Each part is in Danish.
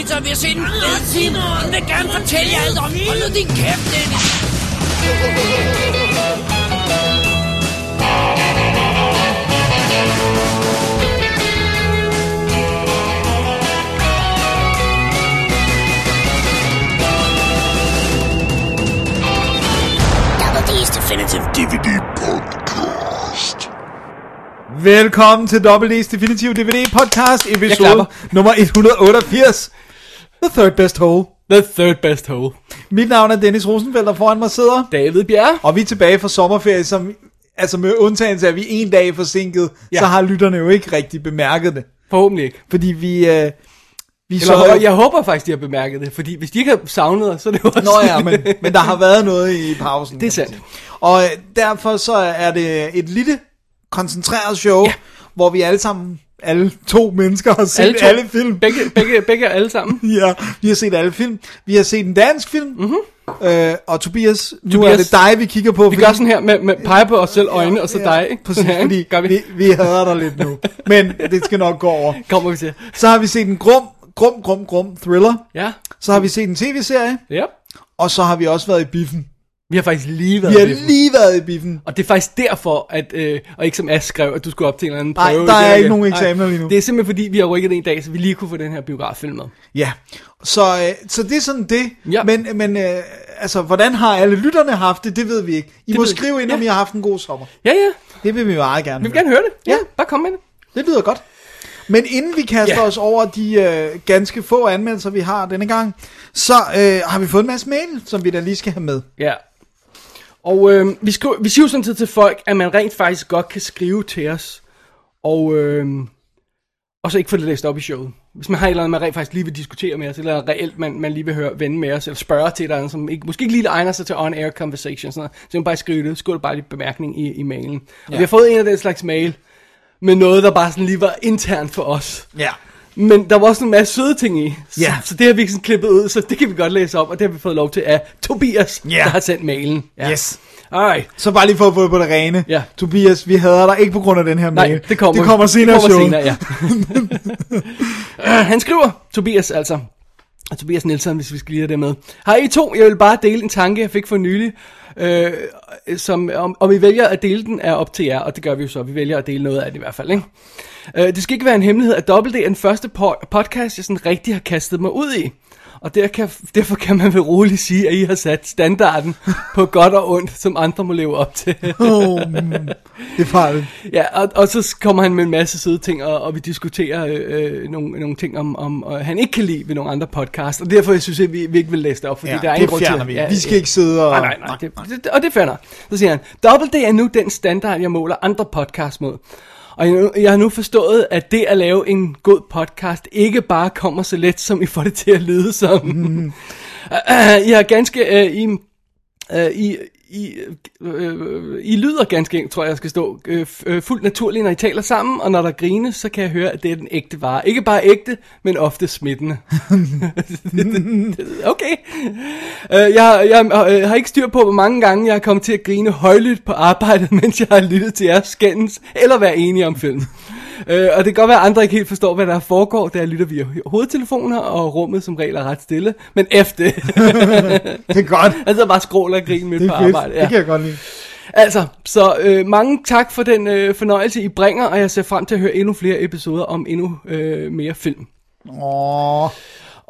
lige spise pizza, og vi har set en film. Hun vil gerne fortælle jer alt om. Hold nu din kæft, Dennis. Double D's Definitive DVD Podcast. Velkommen til WD's Definitive DVD podcast episode nummer 188. The third best hole. The third best hole. Mit navn er Dennis Rosenfeldt, og foran mig sidder. David Bjerre. Og vi er tilbage fra sommerferie, som, altså med undtagelse af, at vi er en dag forsinket, ja. Så har lytterne jo ikke rigtig bemærket det. Forhåbentlig ikke. Fordi vi, øh, vi Eller, så... jeg, jeg håber faktisk, de har bemærket det, fordi hvis de ikke har savnet os, så er det jo også... Nå ja, men, men der har været noget i pausen. Det er sandt. Og øh, derfor så er det et lille, koncentreret show. Ja. hvor vi alle sammen, alle to mennesker har set alle, to. alle film. Begge, begge, begge alle sammen. Ja, vi har set alle film. Vi har set en dansk film. Mm-hmm. Øh, og Tobias, nu Tobias, er det dig, vi kigger på. Vi gør sådan her med, med pege på os selv øjnene, og så dig. Ikke? Præcis, fordi? Gør vi. vi, vi hader dig lidt nu. Men det skal nok gå over. Kommer vi til. Så har vi set en grum, grum, grum, grum thriller. Ja. Så har vi set en tv-serie. Ja. Og så har vi også været i biffen. Vi har faktisk lige været Vi har med dem. lige været i biffen. Og det er faktisk derfor, at, øh, og ikke som Ash skrev, at du skulle op til en eller anden Nej, prøve. der er ikke nogen eksamener lige nu. Det er simpelthen fordi, vi har rykket en dag, så vi lige kunne få den her biograffilm med. Ja, så, øh, så det er sådan det. Ja. Men, men øh, altså, hvordan har alle lytterne haft det, det ved vi ikke. I Det må ved skrive ind, om Ja. I har haft en god sommer. Ja, ja. Det vil vi meget gerne Vi vil høre. gerne høre det. Ja, Ja. bare kom med det. Det lyder godt. Men inden vi kaster Ja. os over de øh, ganske få anmeldelser, vi har denne gang, så øh, har vi fået en masse mail, som vi da lige skal have med. Ja. Og øh, vi, skriver, vi siger jo sådan tid til folk, at man rent faktisk godt kan skrive til os, og, øh, og så ikke få det læst op i showet. Hvis man har et eller andet, man rent faktisk lige vil diskutere med os, eller reelt man, man lige vil høre vende med os, eller spørge til andet, som ikke, måske ikke lige egner sig til on-air conversation, sådan noget, så kan man bare skrive det, skriv det bare lige bemærkning i, i mailen. Og vi har fået en af den slags mail, med noget, der bare sådan lige var internt for os. Ja. Men der var også en masse søde ting i. Så, Ja. så det har vi sådan klippet ud, så det kan vi godt læse op, og det har vi fået lov til af Tobias, Ja. der har sendt mailen. Ja. Yes. Alright. Så bare lige for at få det på det rene. Ja. Tobias, vi hader dig ikke på grund af den her Nej, mail. det kommer, det kommer senere i showet. senere, ja. han skriver, Tobias altså, og Tobias Nielsen, hvis vi skal lige have det med. Hej I to, jeg vil bare dele en tanke, jeg fik for nylig, øh, som, om, om I vælger at dele den, er op til jer, og det gør vi jo så, vi vælger at dele noget af det i hvert fald, ikke? Øh, det skal ikke være en hemmelighed, at Double D er den første po- podcast, jeg sådan rigtig har kastet mig ud i. Og der kan, derfor kan man vel roligt sige, at I har sat standarden på godt og ondt, som andre må leve op til. Oh, det er farligt. Ja, og, og så kommer han med en masse søde ting, og, og vi diskuterer øh, øh, nogle, nogle ting, om, om øh, han ikke kan lide ved nogle andre podcasts, og derfor jeg synes jeg, at vi, vi ikke vil læse det op, fordi Ja, der er ingen grund til fjerner vi. Ja, Vi skal ja. ikke sidde og- Nej, nej, nej, det, det, og det finder. Så siger han, Double D er nu den standard, jeg måler andre podcasts mod. Og jeg, jeg har nu forstået, at det at lave en god podcast ikke bare kommer så let, som I får det til at lyde som. Mm. I har ganske... Uh, I, Uh, I, i, øh, øh, I lyder ganske enkelt, tror jeg, jeg skal stå, øh, øh, fuldt naturligt, når I taler sammen, og når der grines, så kan jeg høre, at det er den ægte vare. Ikke bare ægte, men ofte smittende. okay. Øh, jeg, jeg jeg har ikke styr på, hvor mange gange jeg er kommet til at grine højlydt på arbejdet, mens jeg har lyttet til jeres skændes, eller være enige om film. Uh, og det kan godt være, at andre ikke helt forstår, hvad der foregår, jeg lytter via hovedtelefoner, og rummet som regel er ret stille. Men efter Det er godt. Altså bare skråler og grine midt Det på fedt. arbejde. Det kan jeg godt lide. Altså, så øh, mange tak for den øh, fornøjelse, I bringer, og jeg ser frem til at høre endnu flere episoder om endnu øh, mere film. Åh,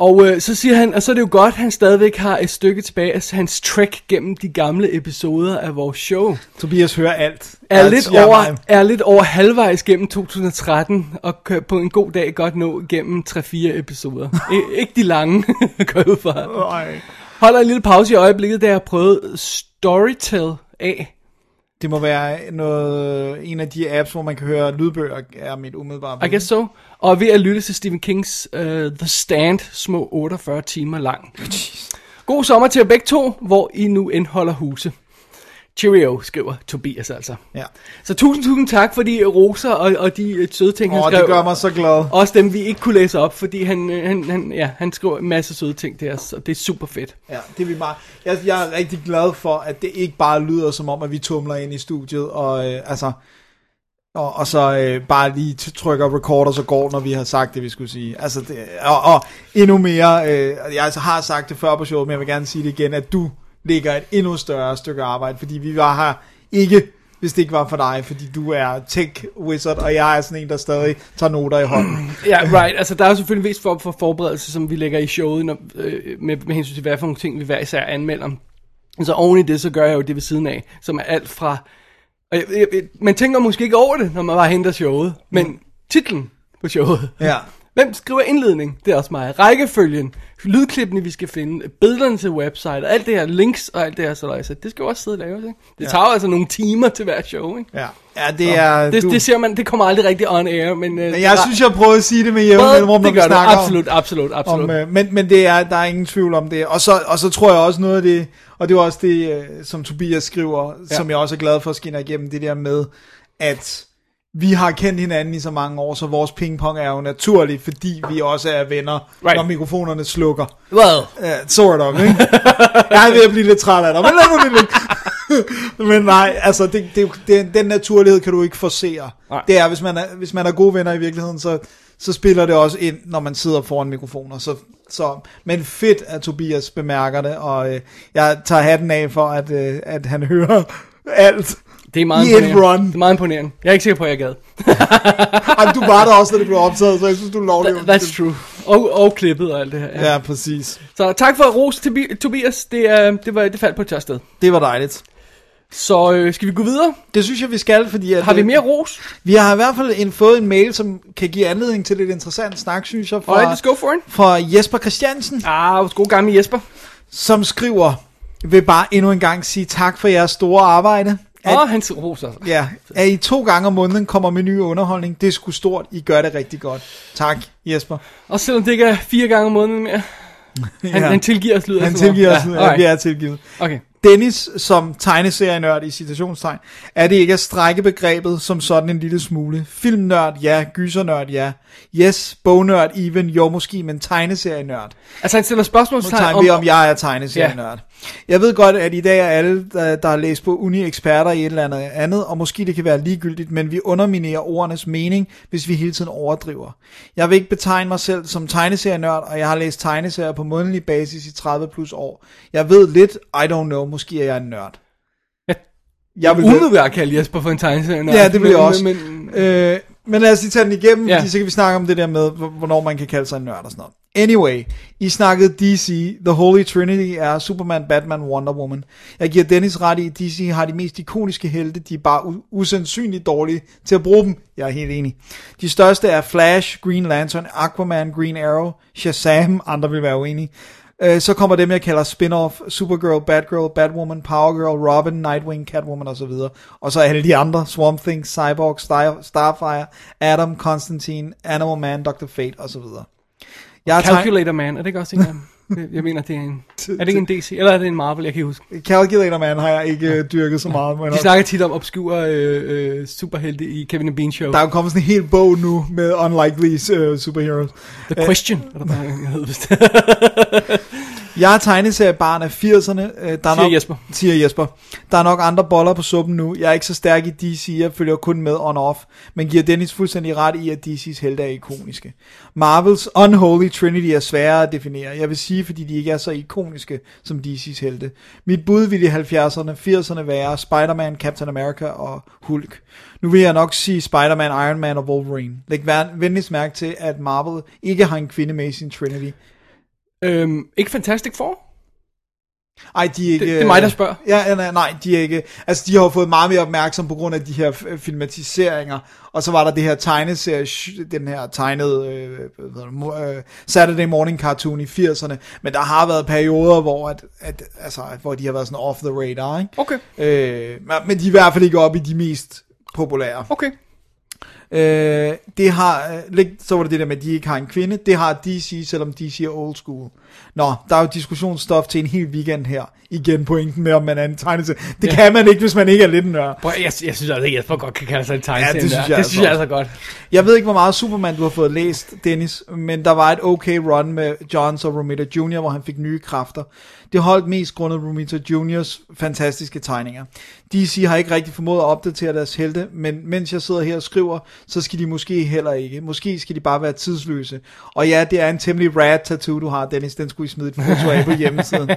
Og øh, så siger han, og så er det jo godt, at han stadigvæk har et stykke tilbage af hans trek gennem de gamle episoder af vores show. Tobias hører alt. Er Alt lidt, over, mig. er lidt over halvvejs gennem 2013, og kan på en god dag godt nå gennem 3-4 episoder. I, ikke de lange, går ud fra. Holder en lille pause i øjeblikket, da jeg har prøvet Storytel af. Det må være noget, en af de apps, hvor man kan høre lydbøger, er mit umiddelbare I bud. guess so. Og ved at lytte til Stephen Kings uh, The Stand, små 48 timer lang. God sommer til jer begge to, hvor I nu indholder huse. Cheerio, skriver Tobias altså. Ja. Så tusind, tusind tak for de roser og, og de øh, søde ting, han Åh, skrev. det gør mig så glad. Også dem, vi ikke kunne læse op, fordi han, øh, han, han, ja, han skriver en masse søde ting til os, og det er super fedt. Ja, det er vi meget. Jeg, jeg er rigtig glad for, at det ikke bare lyder som om, at vi tumler ind i studiet, og øh, altså, Og, og så øh, bare lige trykker record, og så går, når vi har sagt det, vi skulle sige. Altså, det, og, og endnu mere, øh, jeg altså har sagt det før på showet, men jeg vil gerne sige det igen, at du lægger et endnu større stykke arbejde, fordi vi var her ikke, hvis det ikke var for dig, fordi du er tech wizard, og jeg er sådan en, der stadig tager noter i hånden. Ja, right. Altså, der er jo selvfølgelig en vis form for forberedelse, som vi lægger i showet, når, øh, med, med hensyn til, hvad for nogle ting, vi hver især anmelder. Så oven i det, så gør jeg jo det ved siden af, som er alt fra... Og jeg, jeg, jeg, man tænker måske ikke over det, når man bare henter showet, men titlen på showet. Ja. Hvem skriver indledning? Det er også mig. Rækkefølgen, lydklippene, vi skal finde, billederne til website, alt det her, links og alt det her, så, så det skal jo også sidde og laves, ikke? Det tager jo altså nogle timer til hver show, ikke? Ja, ja det er... Det, du, det ser man, det kommer aldrig rigtig on air, men... øh, men jeg synes, jeg prøver at sige det med jævn mellemrum, når det vi snakker om- absolut, absolut, absolut. Om, øh, men, men det er, der er ingen tvivl om det. Og så, og så tror jeg også noget af det, og det er også det, øh, som Tobias skriver, ja. som jeg også er glad for at skinne igennem, det der med, at vi har kendt hinanden i så mange år, så vores pingpong er jo naturlig, fordi vi også er venner, right. Når mikrofonerne slukker. Well, Ja, sort of, ikke? jeg er ved at blive lidt træt af dig, men lad mig lidt. men nej, altså, det, det, det, den naturlighed kan du ikke forsere. Nej. Det er, hvis man er, hvis man er gode venner i virkeligheden, så, så spiller det også ind, når man sidder foran mikrofoner. Så, så, men fedt, at Tobias bemærker det, og øh, jeg tager hatten af for, at, øh, at han hører alt. Det er meget I et run. Det er meget imponerende. Jeg er ikke sikker på, at jeg gad. Ej, du var der også, da det blev optaget, så jeg synes, du er lovlig. That, that's true. Og, og klippet og alt det her. Ja. Ja, præcis. Så tak for ros til Bi- Tobias. Det, uh, det, var, det faldt på et tørt sted. Det var dejligt. Så øh, skal vi gå videre? Det synes jeg, vi skal, fordi... At, Har vi øh, mere ros? Vi har i hvert fald en, fået en mail, som kan give anledning til lidt interessant snak, synes jeg, fra, Alright, let's go for it. fra Jesper Christiansen, Ah, gode gamle Jesper. som skriver, vil bare endnu en gang sige tak for jeres store arbejde. At, Åh, oh, han ros altså. ja, at I to gange om måneden kommer med ny underholdning. Det er sgu stort. I gør det rigtig godt. Tak, Jesper. Og selvom det ikke er fire gange om måneden mere. Han, Ja. han tilgiver os lyder Han tilgiver os, Ja, ja, vi er tilgivet. Okay. Dennis som tegneserienørd i citationstegn, er det ikke at strække begrebet som sådan en lille smule. Filmnørd, ja. Gysernørd, ja. Yes, bognørd, even, jo måske, men tegneserienørd. Altså han stiller spørgsmålstegn Tegn om... om jeg er tegneserienørd. Jeg ved godt, at i dag er alle, der, har læst på uni, eksperter i et eller andet andet, og måske det kan være ligegyldigt, men vi underminerer ordenes mening, hvis vi hele tiden overdriver. Jeg vil ikke betegne mig selv som tegneserienørd, og jeg har læst tegneserier på månedlig basis i 30 plus år. Jeg ved lidt, I don't know, måske er jeg en nørd. Jeg vil Umiddelbart kalde Jesper for en tegneserie. Ja, det vil jeg også. Men, men, Øh, men lad os lige tage den igennem, Ja. fordi så kan vi snakke om det der med, hvor- hvornår man kan kalde sig en nørd og sådan noget. Anyway, I snakkede DC, The Holy Trinity er Superman, Batman, Wonder Woman. Jeg giver Dennis ret i, at DC har de mest ikoniske helte, de er bare usandsynligt dårlige til at bruge dem. Jeg er helt enig. De største er Flash, Green Lantern, Aquaman, Green Arrow, Shazam, andre vil være uenige. Øh, Så kommer dem, jeg kalder spin-off, Supergirl, Batgirl, Batwoman, Power Girl, Robin, Nightwing, Catwoman osv. Og så alle de andre, Swamp Thing, Cyborg, Star, Starfire, Adam, Constantine, Animal Man, Dr. Fate osv. Jeg Calculator tegn- Man, er det ikke også en af dem? Jeg mener, det er en... Er det ikke en DC? Eller er det en Marvel? Jeg kan ikke huske. Calculator Man har jeg ikke øh, dyrket så meget. Men De snakker tit om obskure øh, øh, superhelte i Kevin and Bean Show. der er jo kommet sådan en hel bog nu med unlikely uh, superheroes. The Question. Er der bare, jeg hedder. Jeg er tegneseriebarn af 80'erne. Øh, Der er Siger nok, Jesper. Siger Jesper. Der er nok andre boller på suppen nu. Jeg er ikke så stærk i DC, jeg følger kun med on-off. Men giver Dennis fuldstændig ret i, at DC's helte er ikoniske. Marvels Unholy Trinity er sværere at definere. Jeg vil sige, fordi de ikke er så ikoniske som DC's helte. Mit bud ville i 70'erne, 80'erne være Spider-Man, Captain America og Hulk. Nu vil jeg nok sige Spider-Man, Iron Man og Wolverine. Læg venligst mærke til, at Marvel ikke har en kvinde med i sin Trinity. Øhm, ikke Fantastic Four? Ej, de er ikke... Det- det er mig, der spørger. Ja, ja, nej, nej, de er ikke... Altså, de har fået meget mere opmærksom på grund af de her filmatiseringer. Og så var der det her tegneserie, den her tegnede øh, øh, Saturday Morning Cartoon i 80'erne. Men der har været perioder, hvor, at, at, altså, hvor de har været sådan off the radar, ikke? Okay, Øh, men- men de er i hvert fald ikke oppe i de mest populære. okay. Øh, det har, øh, lig- så var det det der med, at de ikke har en kvinde. Det har DC, selvom DC er old school. Nå, der er jo diskussionsstof til en hel weekend her. Igen pointen med, om man er en tegneserie. Det Ja. kan man ikke, hvis man ikke er lidt nørd. Prøv, jeg, jeg synes altså, at Jesper godt kan kalde sig en tegneserie. Ja, det synes jeg det altså synes jeg altså godt. Jeg ved ikke, hvor meget Superman du har fået læst, Dennis, men der var et okay run med Johns og Romita Jr., hvor han fik nye kræfter. Det holdt mest grundet Romita Jr.'s fantastiske tegninger. DC har ikke rigtig formået at opdatere deres helte, men mens jeg sidder her og skriver, så skal de måske heller ikke. Måske skal de bare være tidsløse. Og ja, det er en temmelig rad tattoo, du har, Dennis. Den skulle I smide et foto af på hjemmesiden.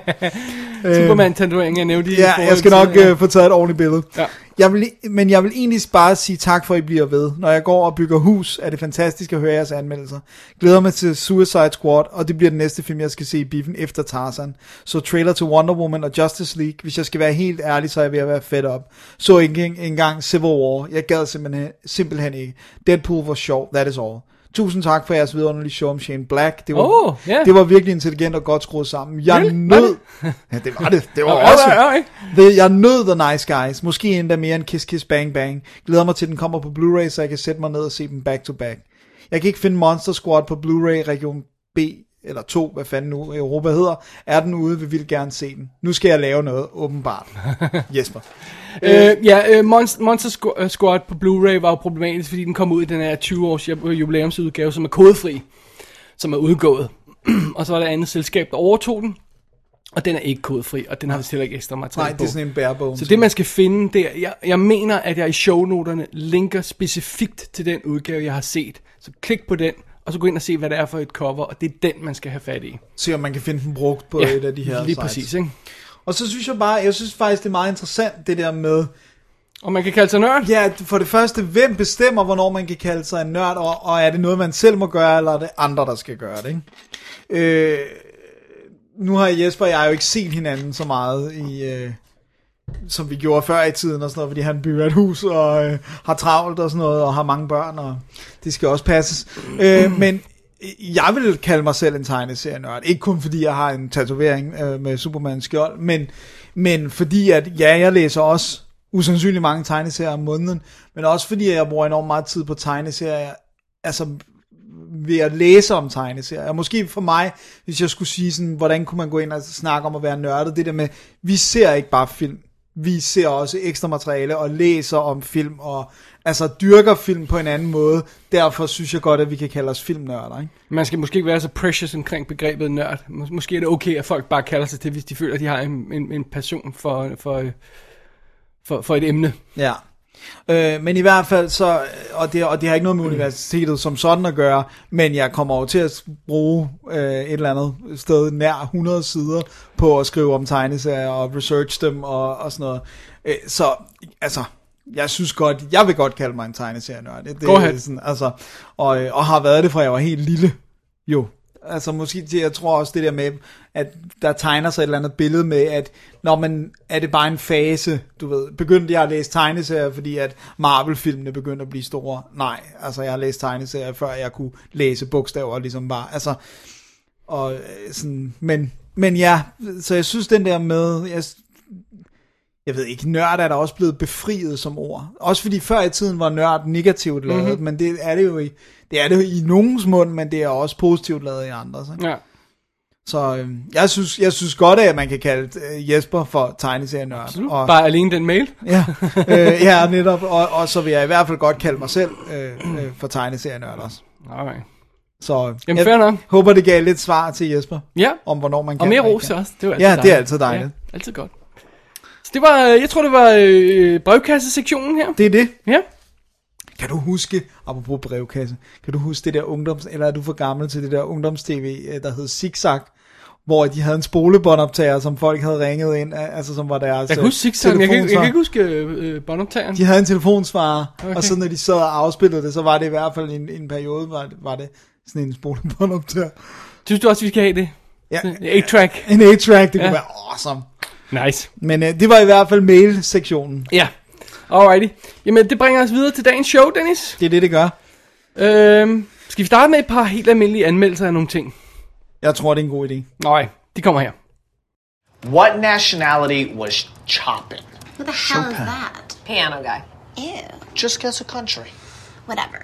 Superman-tatovering, jeg nævnte Ja, jeg skal nok øh, få taget et ordentligt billede. Ja. Jeg vil, men jeg vil egentlig bare sige tak for, at I bliver ved. Når jeg går og bygger hus, er det fantastisk at høre jeres anmeldelser. Glæder mig til Suicide Squad, og det bliver den næste film, jeg skal se i biffen efter Tarzan. Så trailer til Wonder Woman og Justice League. Hvis jeg skal være helt ærlig, så er jeg ved at være fedt op. Så ikke en- engang Civil War. Jeg gad simpelthen, simpelthen ikke. Deadpool var sjov, that is all. Tusind tak for jeres vidunderlige show om Shane Black. Det var, Åh, ja. det var virkelig intelligent og godt skruet sammen. Jeg Really? Nød... Ja, det var det. Det var også... The, jeg nød The Nice Guys. Måske endda mere end Kiss Kiss Bang Bang. Glæder mig til, at den kommer på Blu-ray, så jeg kan sætte mig ned og se dem back to back. Jeg kan ikke finde Monster Squad på Blu-ray region B eller 2, hvad fanden nu Europa hedder. Er den ude, vi vil gerne se den. Nu skal jeg lave noget, åbenbart. Jesper. Øh, ja, øh, Monster, øh, Squad på Blu-ray var jo problematisk, fordi den kom ud i den her 20-års ju- jubilæumsudgave, som er kodefri, som er udgået. og så var der et andet selskab, der overtog den, og den er ikke kodefri, og den har vist heller ikke ekstra materiale Nej, på. det er sådan en bærbog. Så det man skal finde, det er, jeg, jeg mener, at jeg i shownoterne linker specifikt til den udgave, jeg har set. Så klik på den, og så gå ind og se, hvad det er for et cover, og det er den, man skal have fat i. Se om man kan finde den brugt på et af de her lige sites. præcis, ikke? Og så synes jeg bare, jeg synes faktisk, det er meget interessant, det der med, Og man kan kalde sig nørd. Ja, for det første, hvem bestemmer, hvornår man kan kalde sig en nørd, og, og er det noget, man selv må gøre, eller er det andre, der skal gøre det, ikke? Øh, nu har Jesper og jeg jo ikke set hinanden så meget i... Øh, som vi gjorde før i tiden og sådan noget, fordi han bygger et hus og øh, har travlt og sådan noget, og har mange børn, og det skal også passes. Øh, men jeg vil kalde mig selv en tegneserienørd. Ikke kun fordi jeg har en tatovering øh, med Supermans skjold, men, men fordi at, ja, jeg læser også usandsynligt mange tegneserier om måneden, men også fordi jeg bruger enormt meget tid på tegneserier, altså ved at læse om tegneserier. Og måske for mig, hvis jeg skulle sige sådan, hvordan kunne man gå ind og snakke om at være nørdet, det der med, vi ser ikke bare film, vi ser også ekstra materiale og læser om film, og altså dyrker film på en anden måde. Derfor synes jeg godt, at vi kan kalde os filmnørder, ikke? Man skal måske ikke være så precious omkring begrebet nørd. Mås- Måske er det okay, at folk bare kalder sig til, hvis de føler, at de har en, en, en passion for, for, for, for et emne. Ja. Øh, men i hvert fald så, og det, og det har ikke noget med universitetet som sådan at gøre, men jeg kommer jo til at bruge øh, et eller andet sted nær 100 sider på at skrive om tegneserier og research dem og, og sådan noget. Øh, så altså, jeg synes godt, jeg vil godt kalde mig en tegneserienørd. Det, det, Go ahead. er sådan, altså, og, øh, og har været det fra jeg var helt lille. Jo. Altså måske, jeg tror også det der med, at der tegner sig et eller andet billede med, at når man, er det bare en fase, du ved, begyndte jeg at læse tegneserier, fordi at Marvel-filmene begyndte at blive store? Nej, altså jeg har læst tegneserier, før jeg kunne læse bogstaver, ligesom bare, altså, og øh, sådan, men, men ja, så jeg synes den der med, jeg, jeg ved ikke, nørd er der også blevet befriet som ord. Også fordi før i tiden var nørd negativt lavet, mm-hmm. men det er det jo i, det er det jo i nogens mund, men det er også positivt lavet i andres. Ikke? Ja. Så øh, jeg, synes, jeg synes godt, at man kan kalde øh, Jesper for tegneserienørd. Absolut. Og, Bare alene den mail. ja, øh, ja, netop. Og, og så vil jeg i hvert fald godt kalde mig selv øh, øh, for tegneserienørd også. Alright. Så Jamen, jeg fair nok. håber, det gav lidt svar til Jesper, Ja, om hvornår man kan. og mere ros også. Det var altid Ja, det er altid dejligt. Ja, altid godt. Så det var, øh, jeg tror det var øh, brevkassesektionen her. Det er det. Ja. Kan du huske, apropos brevkasse, kan du huske det der ungdoms, eller er du for gammel til det der ungdomstv, øh, der hed Zigzag, hvor de havde en spolebåndoptager, som folk havde ringet ind, øh, altså som var deres Jeg kan øh, huske Zigzag, jeg, kan, jeg kan ikke huske øh, båndoptageren. De havde en telefonsvarer, okay. Og så når de sad og afspillede det, så var det i hvert fald en, en periode, var det, var det sådan en spolebåndoptager. Synes du også, vi skal have det? Ja, 8-track. en 8-track, det Ja. kunne være awesome. Nice. Men øh, det var i hvert fald mail-sektionen. Ja. Alrighty. Jamen, det bringer os videre til dagens show, Dennis. Det er det, det gør. Øhm, skal vi starte med et par helt almindelige anmeldelser af nogle ting? Jeg tror, det er en god idé. Nej, de kommer her. What nationality was chopping? Who the hell is that? Piano guy. Ew. Just guess a country. Whatever.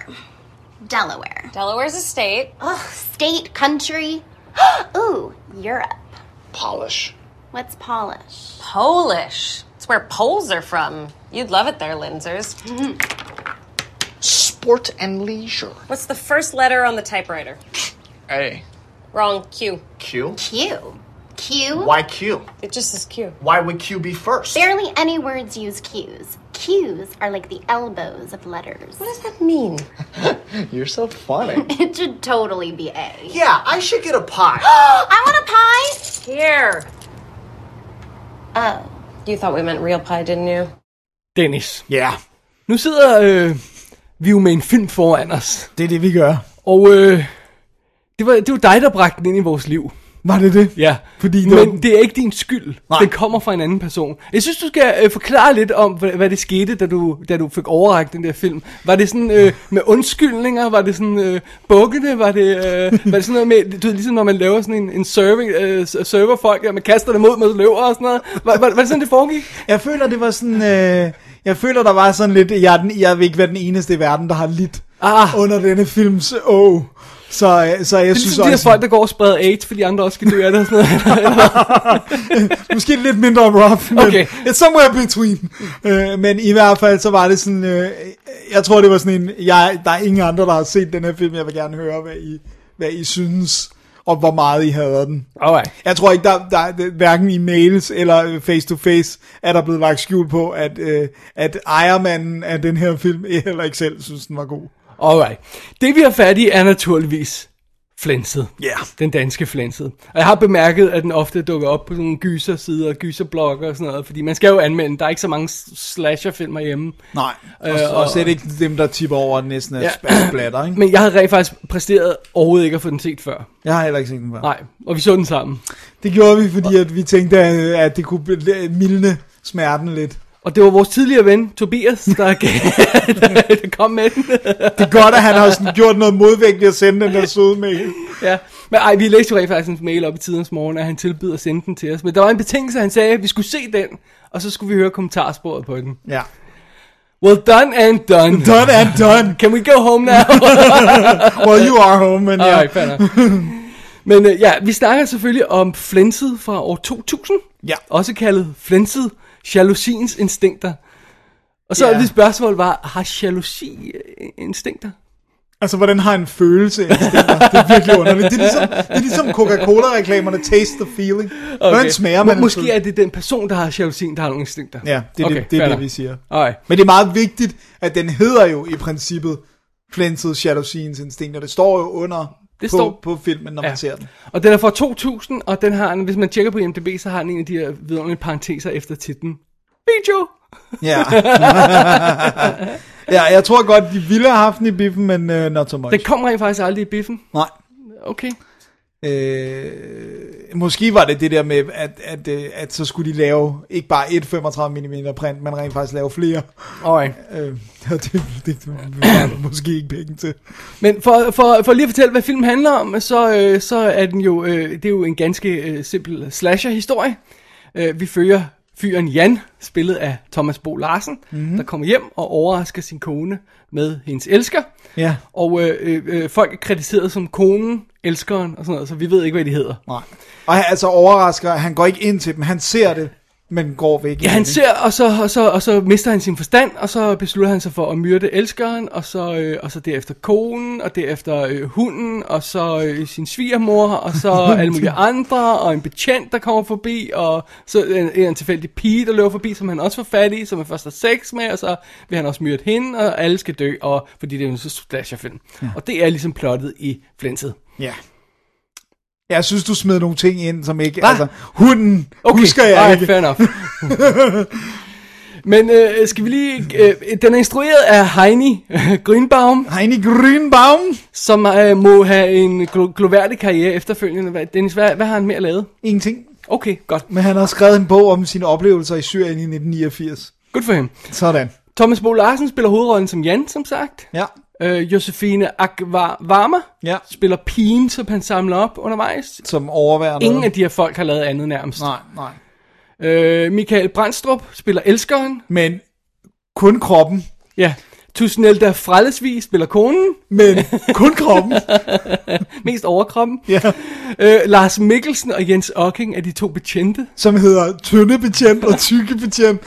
Delaware. Delaware's a state. Ugh, state, country. Ooh, Europe. Polish. What's polish? Polish. It's where Poles are from. You'd love it there, Linzers. Mm-hmm. Sport and leisure. What's the first letter on the typewriter? A. Wrong. Q. Q. Q. Q? Why Q? It just says Q. Why would Q be first? Barely any words use Q's. Q's are like the elbows of letters. What does that mean? You're so funny. It should totally be A. yeah, I should get a pie. I want a pie! Here. Oh. You thought we meant real pie, didn't you? Dennis, Ja, nu sidder øh, vi jo med en film foran os. det er det, vi gør. Og øh, det, var, det var dig, der bragte den ind i vores liv. Var det det? Ja, Fordi det men var- det er ikke din skyld. Nej. Den kommer fra en anden person. Jeg synes, du skal øh, forklare lidt om, hvad, hvad det skete, da du, da du fik overragt den der film. Var det sådan øh, med undskyldninger? Var det sådan øh, bukkende? Var det, øh, var det sådan noget med, du ved, ligesom når man laver sådan en, en serving, øh, serverfolk, og man kaster det mod med løver og sådan noget? Var, var, var det sådan, det foregik? Jeg føler, det var sådan... Øh, jeg føler, der var sådan lidt... Jeg, den, jeg vil ikke være den eneste i verden, der har lidt Ah. under denne films åh. Så, øh, så jeg Det er synes ligesom de her også... folk, der går og spreder AIDS, for de andre også skal dø af det og sådan noget. Måske lidt mindre rough, men Okay. it's somewhere between. Øh, men i hvert fald, så var det sådan... Øh, jeg tror, det var sådan en... Jeg, der er ingen andre, der har set den her film. Jeg vil gerne høre, hvad I, hvad I synes, og hvor meget I hader den. Alright. Jeg tror ikke, der, der, hverken i mails eller face to face er der blevet lagt skjul på, at, øh, at ejermanden af den her film heller ikke selv synes, den var god. Alright. Det vi har fat i er naturligvis flænset. Ja. Den danske flænset. Og jeg har bemærket, at den ofte dukker op på sådan nogle gysersider, gyserblogger og sådan noget, fordi man skal jo anmelde, der er ikke så mange slasherfilmer hjemme. Nej, og, Øh, og, og- slet ikke dem, der tipper over, næsten er Ja. splatter, ikke? Men jeg havde rent faktisk præsteret overhovedet ikke at få den set før. Jeg har heller ikke set den før. Nej, og vi så den sammen. Det gjorde vi, fordi at vi tænkte, at, det kunne mildne smerten lidt. Og det var vores tidligere ven, Tobias, der, der, der kom med den. Det er godt, at han har sådan gjort noget modvægt ved at sende den der søde mail. ja. Men ej, vi læste jo rent faktisk en mail op i tidens morgen, at han tilbyder at sende den til os. Men der var en betingelse, han sagde, at vi skulle se den, og så skulle vi høre kommentarsporet på den. Ja. Well done and done. Done and done. Can we go home now? Well, you are home, men ja. Nok. Men øh, ja, vi snakker selvfølgelig om flænset fra år 2000. Ja. Også kaldet flænset jalousiens instinkter. Og så er det spørgsmål var, har jalousi øh, instinkter? Altså, hvordan har en følelse instinkter? Det er virkelig underligt. Det er ligesom, det er ligesom Coca-Cola-reklamerne, taste the feeling. Hvordan smager man Må, Måske følelse? er det den person, der har jalousien, der har nogle instinkter. Ja, det er Okay, det, det, er det vi siger. Alright. Men det er meget vigtigt, at den hedder jo i princippet Flensets Jalousiens Instinkter. Det står jo under Det på, står- på filmen, når man Ja. ser den. Og den er fra 2000, og den har, hvis man tjekker på IMDb, så har den en af de her vidunderlige parenteser efter titlen. Video! Ja. ja, jeg tror godt, de ville have haft den i biffen, men uh, not so much. Den kom rent faktisk aldrig i biffen. Nej. Okay. Øh, måske var det det der med, at, at, øh, at så skulle de lave ikke bare et 35 mm print, men rent faktisk lave flere. Alright. Øh, det, det, det var måske ikke penge til. Men for, for, for lige at fortælle, hvad filmen handler om, så, øh, så er den jo, øh, det er jo en ganske øh, simpel slasher-historie. Øh, vi følger fyren Jan, spillet af Thomas Bo Larsen, mm-hmm. der kommer hjem og overrasker sin kone med hendes elsker. Ja. Og øh, øh, folk er krediteret som konen, elskeren og sådan noget, så vi ved ikke, hvad de hedder. Nej. Og han, altså overrasker, han går ikke ind til dem, han ser det, men går væk. Ja, han ser, og så, og, så, og så mister han sin forstand, og så beslutter han sig for at myrde elskeren, og så, øh, og så derefter konen, og derefter øh, hunden, og så øh, sin svigermor, og så alle mulige andre, og en betjent, der kommer forbi, og så en, en tilfældig pige, der løber forbi, som han også får fat i, som han først har sex med, og så vil han også myrde hende, og alle skal dø, og, fordi det er en så slasherfilm. Ja. Og det er ligesom plottet i Flinset. Ja. Jeg synes, du smed nogle ting ind, som ikke... Hva? Altså, hunden Okay, husker jeg alright, ikke. fair enough. Men øh, skal vi lige... Øh, den er instrueret af Heini Grünbaum, Heini Grünbaum. som øh, må have en glo- gloværdig karriere efterfølgende. Hvad, Dennis, hvad, hvad har han mere lavet? Ingenting. Okay, godt. Men han har skrevet en bog om sine oplevelser i Syrien i 1989. Good for ham. Sådan. Thomas Bo Larsen spiller hovedrollen som Jan, som sagt. Ja. Øh, Josefine Akvarma Ja. spiller pigen, som han samler op undervejs. Som overværer noget. Ingen af de her folk har lavet andet nærmest. Nej, nej. Øh, Michael Brandstrup spiller elskeren. Men kun kroppen. Ja. Tusnelda Frellesvig spiller konen. Men kun kroppen. Mest overkroppen. ja. Øh, Lars Mikkelsen og Jens Ocking er de to betjente. Som hedder tynde betjent og tykke betjent.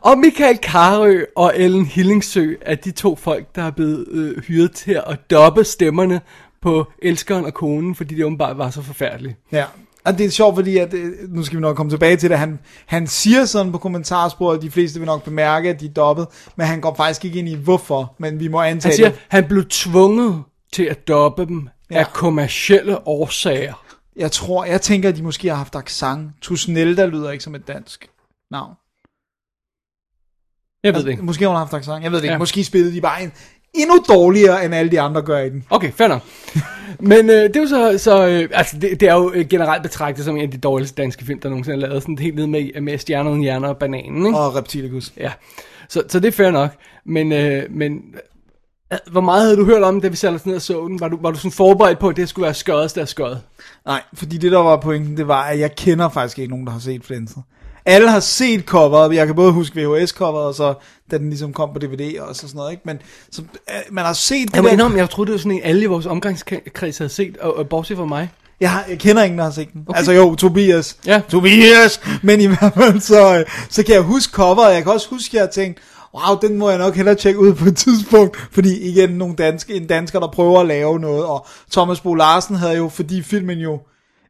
Og Michael Karø og Ellen Hillingsø er de to folk, der er blevet øh, hyret til at doppe stemmerne på elskeren og konen, fordi de åbenbart var så forfærdelige. Ja. Og det er sjovt, fordi at, øh, nu skal vi nok komme tilbage til det, han, han siger sådan på kommentarsporet, de fleste vil nok bemærke, at de er dobbet, men han går faktisk ikke ind i hvorfor, men vi må antage Han siger, det. han blev tvunget til at doppe dem. Ja. af kommercielle årsager. Jeg tror, jeg tænker, at de måske har haft accent. Tusnelda lyder ikke som et dansk navn. Jeg ved det ikke. Altså, Måske har hun haft accent, jeg ved det ikke. Ja. Måske spillede de bare en endnu dårligere, end alle de andre gør i den. Okay, fair nok. Men øh, det er jo så, så øh, altså det, det er jo øh, generelt betragtet som en af de dårligste danske film, der nogensinde er lavet. Sådan helt ned med, med stjernerne, hjerner og bananen, ikke? Og Reptilicus. Ja, så, så det er fair nok. Men, øh, men øh, hvor meget havde du hørt om, da vi satte os ned og så den? Var du, var du sådan forberedt på, at det skulle være skødest af skød? Nej, fordi det der var pointen, det var, at jeg kender faktisk ikke nogen, der har set Flinset. Alle har set coveret, jeg kan både huske VHS-coveret, og så da den ligesom kom på DVD og så sådan noget, ikke? Men så, øh, man har set det Jeg må der- indrømme, jeg troede, det var sådan en, alle i vores omgangskreds havde set, og, og bortset fra mig. Jeg, har, jeg kender ingen, der har set den. Okay. Altså jo, Tobias. Ja. Tobias! Men i hvert fald, så, øh, så kan jeg huske coveret. Jeg kan også huske, at jeg har tænkt, wow, den må jeg nok hellere tjekke ud på et tidspunkt. Fordi igen, nogle danske, en dansker, der prøver at lave noget. Og Thomas Bo Larsen havde jo, fordi filmen jo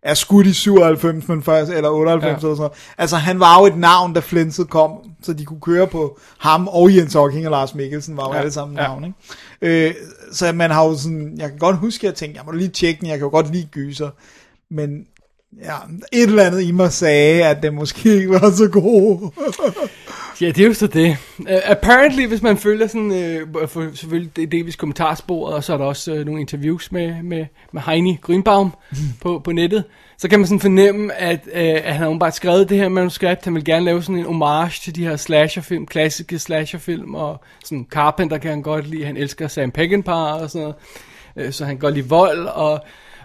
er skudt i 97, men først, eller 98 Ja. eller sådan noget. Altså, han var jo et navn, da Flinset kom, så de kunne køre på ham og Jens Hocking og Lars Mikkelsen, var jo ja. alle sammen Ja. navn, ikke? Øh, så man har jo sådan, jeg kan godt huske, at jeg tænkte, jeg må lige tjekke den, jeg kan jo godt lide gyser, men ja, et eller andet i mig sagde, at det måske ikke var så god. Ja, det er jo så det. Uh, apparently, hvis man følger sådan, uh, for selvfølgelig det Davis kommentarsporet, og så er der også uh, nogle interviews med, med, med Heini Grünbaum på, på nettet, så kan man sådan fornemme, at, uh, at han har bare skrevet det her manuskript. Han vil gerne lave sådan en homage til de her slasherfilm, klassiske slasherfilm, og sådan Carpenter kan han godt lide. Han elsker Sam Peckinpah og sådan noget. Uh, så han godt lide vold, og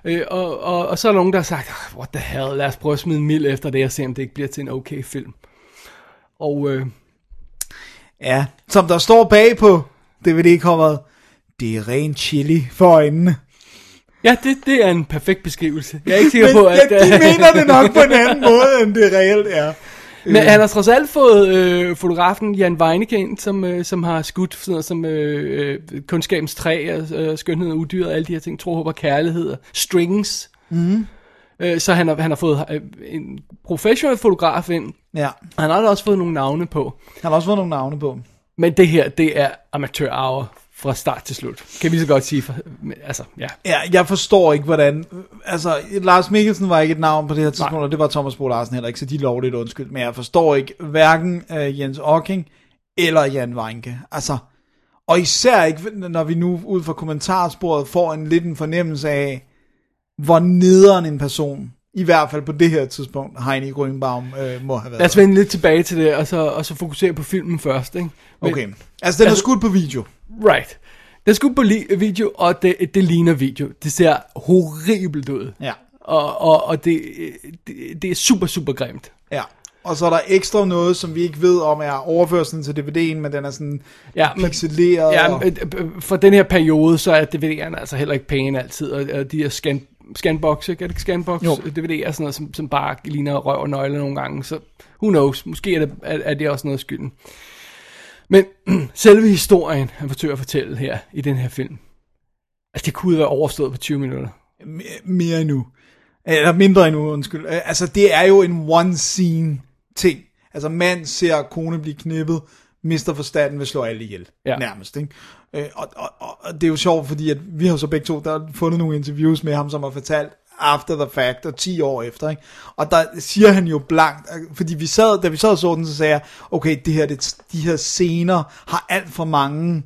Øh, og, og, og så er der nogen, der har sagt, "Ah, what the hell, lad os prøve at smide en mild efter det, og se om det ikke bliver til en okay film. Og øh, Ja, som der står bag på DVD-coveret, det er ren chili for øjnene. ja, det, det er en perfekt beskrivelse. Jeg er ikke sikker Men på, at... ja, de mener det nok på en anden måde, end det reelt er. Men han har trods alt fået øh, fotografen Jan Weineke ind, som, øh, som har skudt sådan noget som øh, øh, Kundskabens Træ, og, øh, Skønhed og Udyr og alle de her ting, Tro, Håb og Kærlighed og Strings. Mm. Øh, så han har, han har fået øh, en professionel fotograf ind, Ja, og han har også fået nogle navne på. han har også fået nogle navne på. Men det her, det er amatør fra start til slut. Kan vi så godt sige. For, altså, ja. Ja, jeg forstår ikke, hvordan... Altså, Lars Mikkelsen var ikke et navn på det her tidspunkt, Nej. og det var Thomas Bo Larsen heller ikke, så de lovligt undskyld. Men jeg forstår ikke hverken uh, Jens Ocking eller Jan Weinke. Altså, og især ikke, når vi nu ud fra kommentarsporet får en lidt en fornemmelse af, hvor nederen en person, i hvert fald på det her tidspunkt, Heini Grønbaum øh, må have været. Lad os vende lidt tilbage til det, og så, og så fokusere på filmen først. Ikke? Men- Okay. Altså, den er Altså- skudt på video. Right. Det er sgu på video, og det, det ligner video. Det ser horribelt ud. Ja. Og, og, og det, det, det er super, super grimt. Ja. Og så er der ekstra noget, som vi ikke ved om er overførselen til DVD'en, men den er sådan Ja, men- pixeleret. Ja, og... øh, øh, for den her periode, så er DVD'erne altså heller ikke pæne altid, og, de her scan, scanbox, ikke? Er det scanbox? Jo. DVD er sådan noget, som, som bare ligner røv og nøgle nogle gange, så who knows, måske er det, er, er det også noget af skylden. Men selve historien, han forsøger at fortælle her i den her film, altså det kunne være overstået på 20 minutter. M- mere endnu. Eller mindre endnu, undskyld. Øh, Altså, det er jo en one-scene ting. Altså, mand ser kone blive knippet, mister forstanden vil slå alle ihjel. Ja. Nærmest, ikke? Øh, Og, og, og, det er jo sjovt, fordi at vi har så begge to, der har fundet nogle interviews med ham, som har fortalt after the fact, og 10 år efter, ikke? Og der siger han jo blankt, fordi vi sad, da vi sad og så den, så sagde jeg, okay, det her, det, de her scener har alt for mange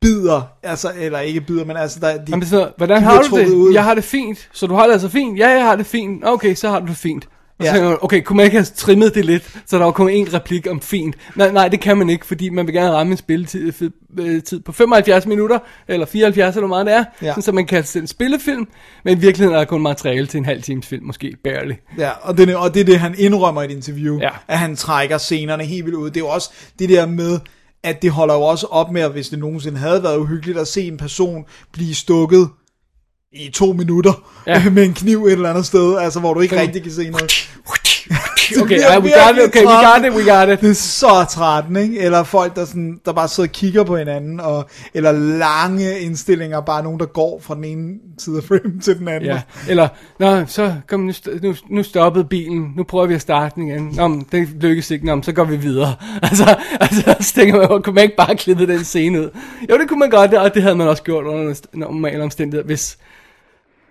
bidder, altså, eller ikke bidder, men altså, der, de, Jamen, det sådan, noget, hvordan de har du det? ud. Jeg har det fint. Så du har det altså fint? Ja, jeg har det fint. Okay, så har du det fint. Og så Ja. man, okay, kunne man ikke have trimmet det lidt, så der var kun en replik om fint? Nej, nej, det kan man ikke, fordi man vil gerne ramme en spilletid øh, tid på 75 minutter, eller 74, eller hvor meget det er, Ja. ja. sådan, så man kan se en spillefilm, men i virkeligheden er der kun materiale til en halv times film, måske, barely. Ja, og det, og det er det, han indrømmer i et interview, Ja. at han trækker scenerne helt vildt ud. Det er jo også det der med, at det holder jo også op med, at hvis det nogensinde havde været uhyggeligt at se en person blive stukket i to minutter Ja. med en kniv et eller andet sted, altså hvor du ikke Så- rigtig kan se noget. Okay, ja, we got it, okay, we got it, we got it. Det er så trættende, ikke? Eller folk, der, sådan, der bare sidder og kigger på hinanden, og, eller lange indstillinger, bare nogen, der går fra den ene side af frame til den anden. Ja, eller, nå, så kom, nu, nu, nu stoppede bilen, nu prøver vi at starte den igen. Nå, men det lykkes ikke, nå, men så går vi videre. Altså, altså så tænker man, kunne man ikke bare klippe den scene ud? Jo, det kunne man godt, og det havde man også gjort under normale omstændigheder, hvis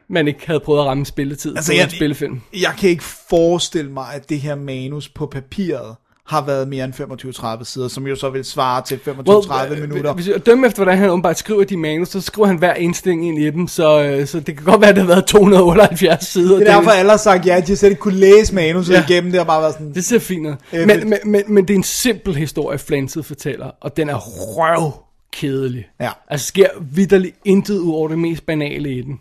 man ikke havde prøvet at ramme spilletid Altså, på jeg, en spillefilm. jeg kan ikke forestille mig, at det her manus på papiret har været mere end 25-30 sider, som jo så vil svare til 25-30 øh, minutter. Hvis jeg dømme efter, hvordan han åbenbart skriver de manus, så skriver han hver indstilling ind i dem, så, øh, så det kan godt være, at det har været 278 sider. Det er derfor, alle har sagt ja, de har slet ikke kunne læse manuset ja. Igennem. Det har bare været sådan, Det ser fint ud. Men, men, men, men det er en simpel historie, Flanset fortæller, og den er røv kedelig. Ja. Altså sker vidderligt intet ud over det mest banale i den.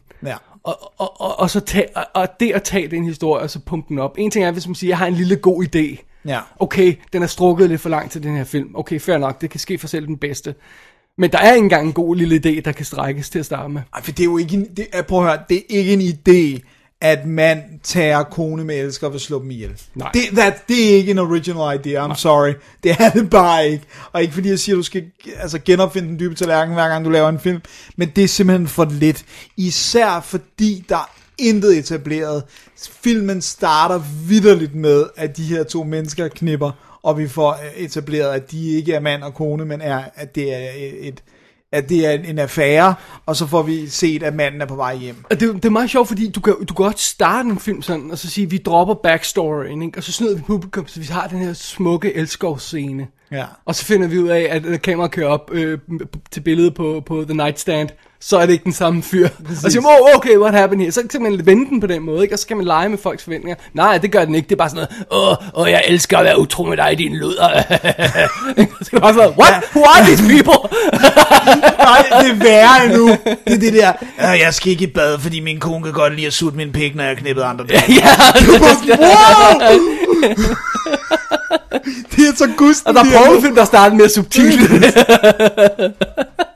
Og, og, og, og, så tag, og, og det at tage den historie og så pumpe den op. En ting er, hvis man siger, jeg har en lille god idé. Ja. Okay, den er strukket lidt for langt til den her film. Okay, fair nok, det kan ske for selv den bedste. Men der er ikke engang en god lille idé, der kan strækkes til at starte med. Ej, for det er jo ikke en, det, er, prøv at høre, det er ikke en idé, at mand tager kone med elsker og slå dem ihjel. Nej. Det, that, det er ikke en original idea, I'm Nej. sorry. Det er det bare ikke. Og ikke fordi jeg siger, at du skal altså, genopfinde den dybe tallerken, hver gang du laver en film. Men det er simpelthen for lidt. Især fordi der er intet etableret. Filmen starter vidderligt med, at de her to mennesker knipper, og vi får øh, etableret, at de ikke er mand og kone, men er, at det er et at det er en affære, og så får vi set, at manden er på vej hjem. Og det, det er meget sjovt, fordi du kan, du kan godt starte en film sådan, og så sige, vi dropper backstoryen, ikke? og så snyder vi publikum, så vi har den her smukke elskovsscene. Ja. Og så finder vi ud af, at når kameraet kører op øh, til billedet på, på The Nightstand, så er det ikke den samme fyr. Præcis. Og så siger man, oh, okay, what happened here? Så kan man vende den på den måde, ikke? og så kan man lege med folks forventninger. Nej, det gør den ikke. Det er bare sådan noget, åh, oh, oh, jeg elsker at være utro med dig, din luder. så man bare sådan, what? Who are these people? Nej, det er værre endnu. Det er det der, "Øh, jeg skal ikke i bad, fordi min kone kan godt lide at sutte min pik, når jeg har knippet andre dage. ja, wow! Det er så gusten. og der er pornofilm, der starter mere subtilt.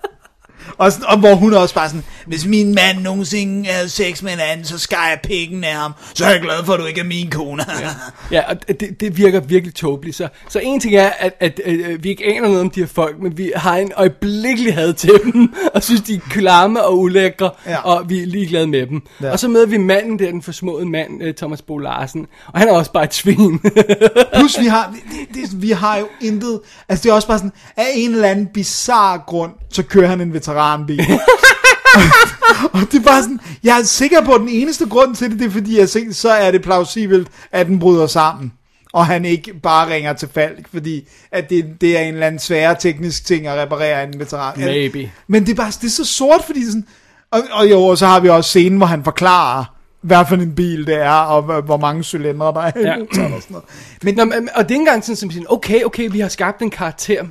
Og, sådan, og hvor hun også bare sådan, hvis min mand nogensinde havde sex med en anden, så skar jeg pikken af ham. Så er jeg glad for, at du ikke er min kone. Ja, og det, det virker virkelig tåbeligt. Så, så en ting er, at, at, at vi ikke aner noget om de her folk, men vi har en øjeblikkelig had til dem, og synes, de er klamme og ulækre, Ja. ja. og vi er ligeglade med dem. Ja. Ja. Og så møder vi manden der, den forsmåede mand, øh, Thomas Bo Larsen, og han er også bare et svin. Plus vi har, det, det, vi har jo intet, altså det er også bare sådan, af en eller anden bizarre grund, så kører han en veteranbil. og det er bare sådan, jeg er sikker på, at den eneste grund til det, det er fordi, jeg tænker, så er det plausibelt, at den bryder sammen. Og han ikke bare ringer til Falk, fordi at det, det er en eller anden sværere teknisk ting at reparere en veteran. Maybe. Men det er bare det er så sort, fordi sådan, og, og jo, og så har vi også scenen, hvor han forklarer, hvad for en bil det er, og hvor- mange cylindre der er. Ja. og sådan noget. Men Nå, men- og det er ikke engang sådan, som siger, okay, okay, vi har skabt en karakter.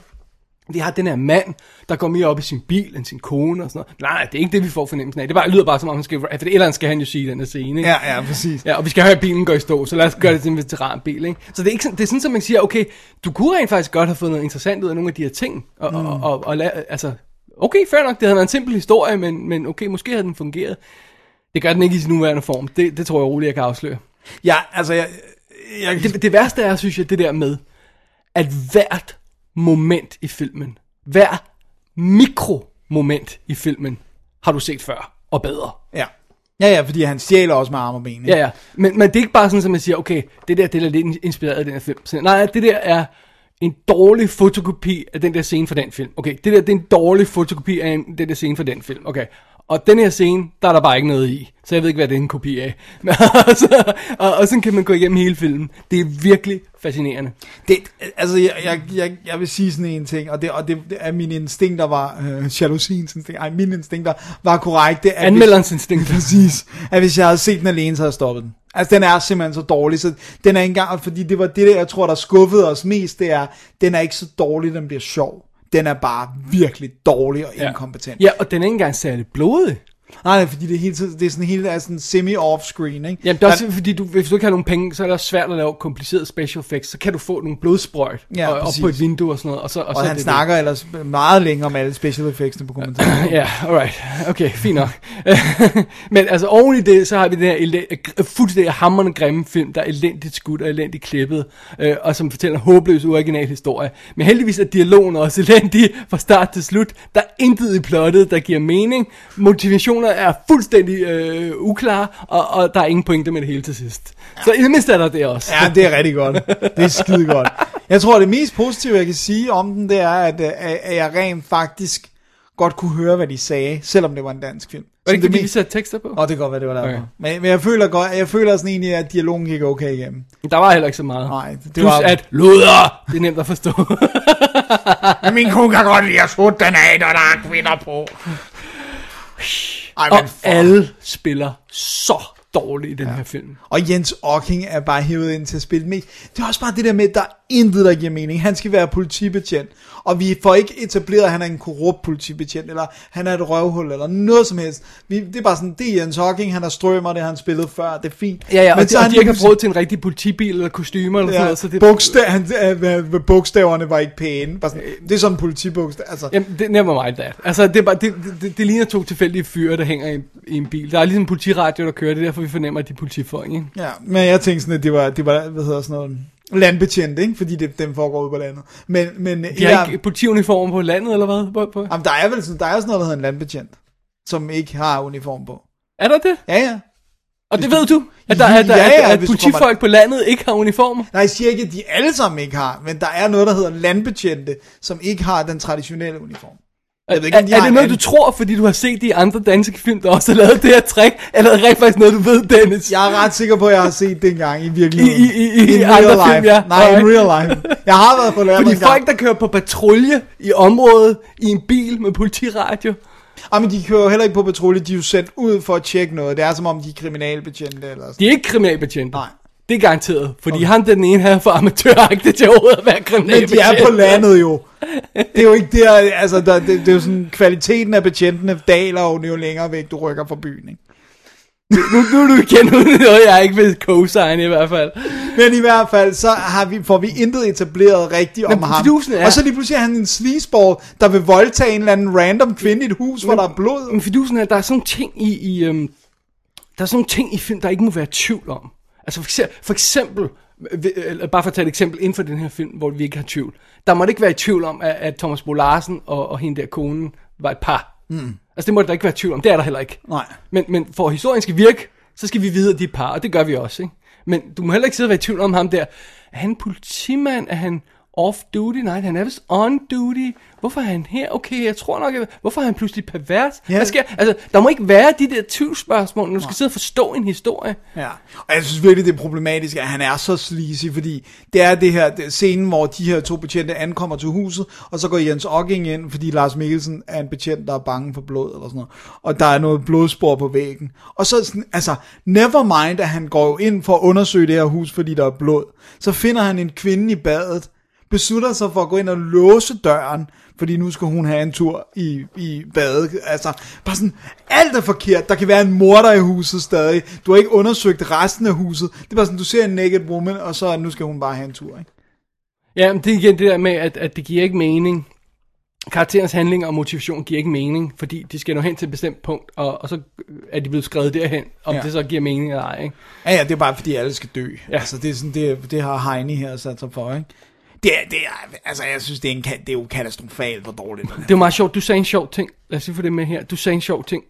Vi har den her mand, der går mere op i sin bil end sin kone og sådan noget. Nej, det er ikke det, vi får fornemmelsen af. Det bare, lyder bare som om, han skal, for et eller andet skal han jo sige den her scene. Ikke? Ja, ja, præcis. Ja, og vi skal have, at bilen går i stå, så lad os gøre det til en veteranbil, ikke? Så det er, ikke sådan, det er sådan, at man siger, okay, du kunne rent faktisk godt have fået noget interessant ud af nogle af de her ting, og, mm. og, og, og la- altså, okay, fair nok, det havde været en simpel historie, men, men okay, måske havde den fungeret. Det gør den ikke i sin nuværende form, det, det tror jeg roligt, jeg kan afsløre. Ja, altså, jeg, jeg, Det, det værste er, synes jeg, det der med, at hvert moment i filmen, hver mikromoment i filmen, har du set før, og bedre. ja. Ja, ja, fordi han stjæler også med arme og ben. ikke? Ja, ja. Men, men det er ikke bare sådan, at man siger, okay, det der det er lidt inspireret af den her film. Så, nej, det der er en dårlig fotokopi af den der scene fra den film. Okay, det der det er en dårlig fotokopi af en, den der scene fra den film. Okay, og den her scene, der er der bare ikke noget i. Så jeg ved ikke, hvad det er en kopi af. Men, altså, og, og sådan kan man gå igennem hele filmen. Det er virkelig fascinerende. Det, altså, jeg, jeg, jeg, jeg vil sige sådan en ting, og det, og det, det er mine instinkter var, øh, jalousiens instinkter, ej, mine instinkter var korrekte. at Anmelderens instinkter. Præcis. At hvis jeg havde set den alene, så havde jeg stoppet den. Altså, den er simpelthen så dårlig, så den er ikke engang, fordi det var det, der, jeg tror, der skuffede os mest, det er, den er ikke så dårlig, den bliver sjov. Den er bare virkelig dårlig og inkompetent. Ja, og den er ikke engang særlig blodig. Nej, fordi det er, hele tiden, det er sådan helt er sådan semi-off-screen, ikke? Jamen, det er også fordi, du, hvis du ikke har nogen penge, så er det også svært at lave komplicerede special effects. Så kan du få nogle blodsprøjt Ja, og, op på et vindue og sådan noget. Og, så, og, Og, så han det snakker ellers meget længere om alle special effectsene på kommentaren. Det. Ja, alright. Okay, fint nok. Men altså oven i det, så har vi den her elend- fuldstændig hammerende grimme film, der er elendigt skudt og elendigt klippet, øh, og som fortæller en håbløs, uoriginal historie. Men heldigvis er dialogen også elendig fra start til slut. Der er intet i plottet, der giver mening. Motivationer er fuldstændig øh, uklare, og, og der er ingen pointe med det hele til sidst. Så i det mindste er der det også. Ja, det er rigtig godt. Det er skide godt. Jeg tror, det mest positive, jeg kan sige om den, det er, at, øh, at jeg rent faktisk godt kunne høre, hvad de sagde, selvom det var en dansk film. Var det ikke fordi, mest- satte tekster på? Åh, det kan godt være, det var derfor. Okay. Men, men jeg føler godt, jeg føler sådan egentlig, at dialogen gik okay igennem. Der var heller ikke så meget. Nej, det Plus var- at luder, det er nemt at forstå. Min kone kan godt lide at sutte den af, når der er kvinder på. Ej, og for... alle spiller så dårligt i den ja. her film. Og Jens Ocking er bare hævet ind til at spille med. Det er også bare det der med, at der er intet, der giver mening. Han skal være politibetjent, og vi får ikke etableret, at han er en korrupt politibetjent, eller han er et røvhul, eller noget som helst. Vi, det er bare sådan, det er Jens Ocking, han er strømmer, det har han spillet før, det er fint. Ja, ja, og, Men de, er og han de ikke har råd til en rigtig politibil eller kostymer eller Ja, noget, så det, bogstav, han, øh, bogstaverne var ikke pæne. Bare sådan, det er sådan en politibogstav. Altså, Jamen, det never mind that. Altså, det, er bare, det, det, det ligner to tilfældige fyre, der hænger i, i en bil. Der er ligesom en politiradio, der kører. Det er derfor, vi fornemmer, at de er politifolk, ikke? Ja, men jeg tænkte sådan, at det var, det var hvad hedder sådan noget, landbetjent, ikke? Fordi det, dem foregår ude på landet. Men, men De har ikke politiuniformer på landet, eller hvad? På, på? Jamen, der er vel sådan, der er sådan noget, der hedder en landbetjent, som ikke har uniform på. Er der det? Ja, ja. Og det ved du? At, der, at, der, Ja, ja, at, at politifolk kommer- på landet ikke har uniformer? Nej, jeg siger ikke, at de alle sammen ikke har, men der er noget, der hedder landbetjente, som ikke har den traditionelle uniform. Jeg ved ikke, er, de er det noget, du tror, fordi du har set de andre danske film, der også har lavet det her trick? Eller er det rent faktisk noget, du ved, Dennis? Jeg er ret sikker på, at jeg har set det engang i virkeligheden. I- i- i- i In andre real film, life. ja. Nej, in Alright. real life. Jeg har været på landet Fordi folk, der kører på patrulje i området i en bil med politiradio, Ah, men de kører jo heller ikke på patrulje, de er jo sendt ud for at tjekke noget. Det er som om, de er kriminalbetjente eller sådan. de er ikke kriminalbetjente. Nej. Det er garanteret, fordi okay. han den ene her for amatøragtigt til overhovedet at være Men kriminalbetjent. de er på landet jo. Det er jo ikke der, altså, der, det, det, er jo sådan, kvaliteten af betjentene daler jo jo længere væk, du rykker fra byen, ikke? Nu, nu er du igen ude noget, jeg ikke vil co-sign i hvert fald. Men i hvert fald, så har vi, får vi intet etableret rigtigt om Men ham. fidusen er- Og så lige pludselig er han en sleazeball, der vil voldtage en eller anden random kvinde i et hus, hvor der er blod. Men fidusen er, der er sådan ting i, i øhm, der er sådan ting i film, der ikke må være tvivl om. Altså for eksempel, for eksempel bare for at tage et eksempel inden for den her film, hvor vi ikke har tvivl. Der må det ikke være i tvivl om, at, at Thomas Bo Larsen og, og hende der konen var et par. Mm. Altså det må der ikke være tvivl om, det er der heller ikke. Nej. Men, men for at historien skal virke, så skal vi vide, at de er par, og det gør vi også, ikke? Men du må heller ikke sidde og være i tvivl om ham der. Er han politimand? Er han off-duty? Nej, han er vist on-duty. Hvorfor er han her? Okay, jeg tror nok, at... Hvorfor er han pludselig pervers? Ja. Hvad sker? Altså, der må ikke være de der tvivlsspørgsmål, når du skal sidde og forstå en historie. Ja, og jeg synes virkelig, det er problematisk, at han er så sleazy, fordi det er det her det, scenen, hvor de her to betjente ankommer til huset, og så går Jens Ocking ind, fordi Lars Mikkelsen er en betjent, der er bange for blod, eller sådan noget, og der er noget blodspor på væggen. Og så sådan, altså, never mind, at han går jo ind for at undersøge det her hus, fordi der er blod. Så finder han en kvinde i badet, beslutter sig for at gå ind og låse døren, fordi nu skal hun have en tur i, i badet. Altså, bare sådan, alt er forkert. Der kan være en morder i huset stadig. Du har ikke undersøgt resten af huset. Det er bare sådan, du ser en naked woman, og så nu skal hun bare have en tur, ikke? Ja, men det er igen det der med, at, at det giver ikke mening. Karakterens handling og motivation giver ikke mening, fordi de skal nå hen til et bestemt punkt, og, og så er de blevet skrevet derhen, om Ja. det så giver mening eller ej. Ikke? Ja, ja, det er bare fordi alle skal dø. Ja. Altså, det, er sådan, det, det har Heine her sat sig for, ikke? Det er, det er, altså, jeg synes, det er, en, det er jo katastrofalt, hvor dårligt den er. Det er meget sjovt, du sagde en sjov ting. Lad os lige få det med her. Du sagde en sjov ting.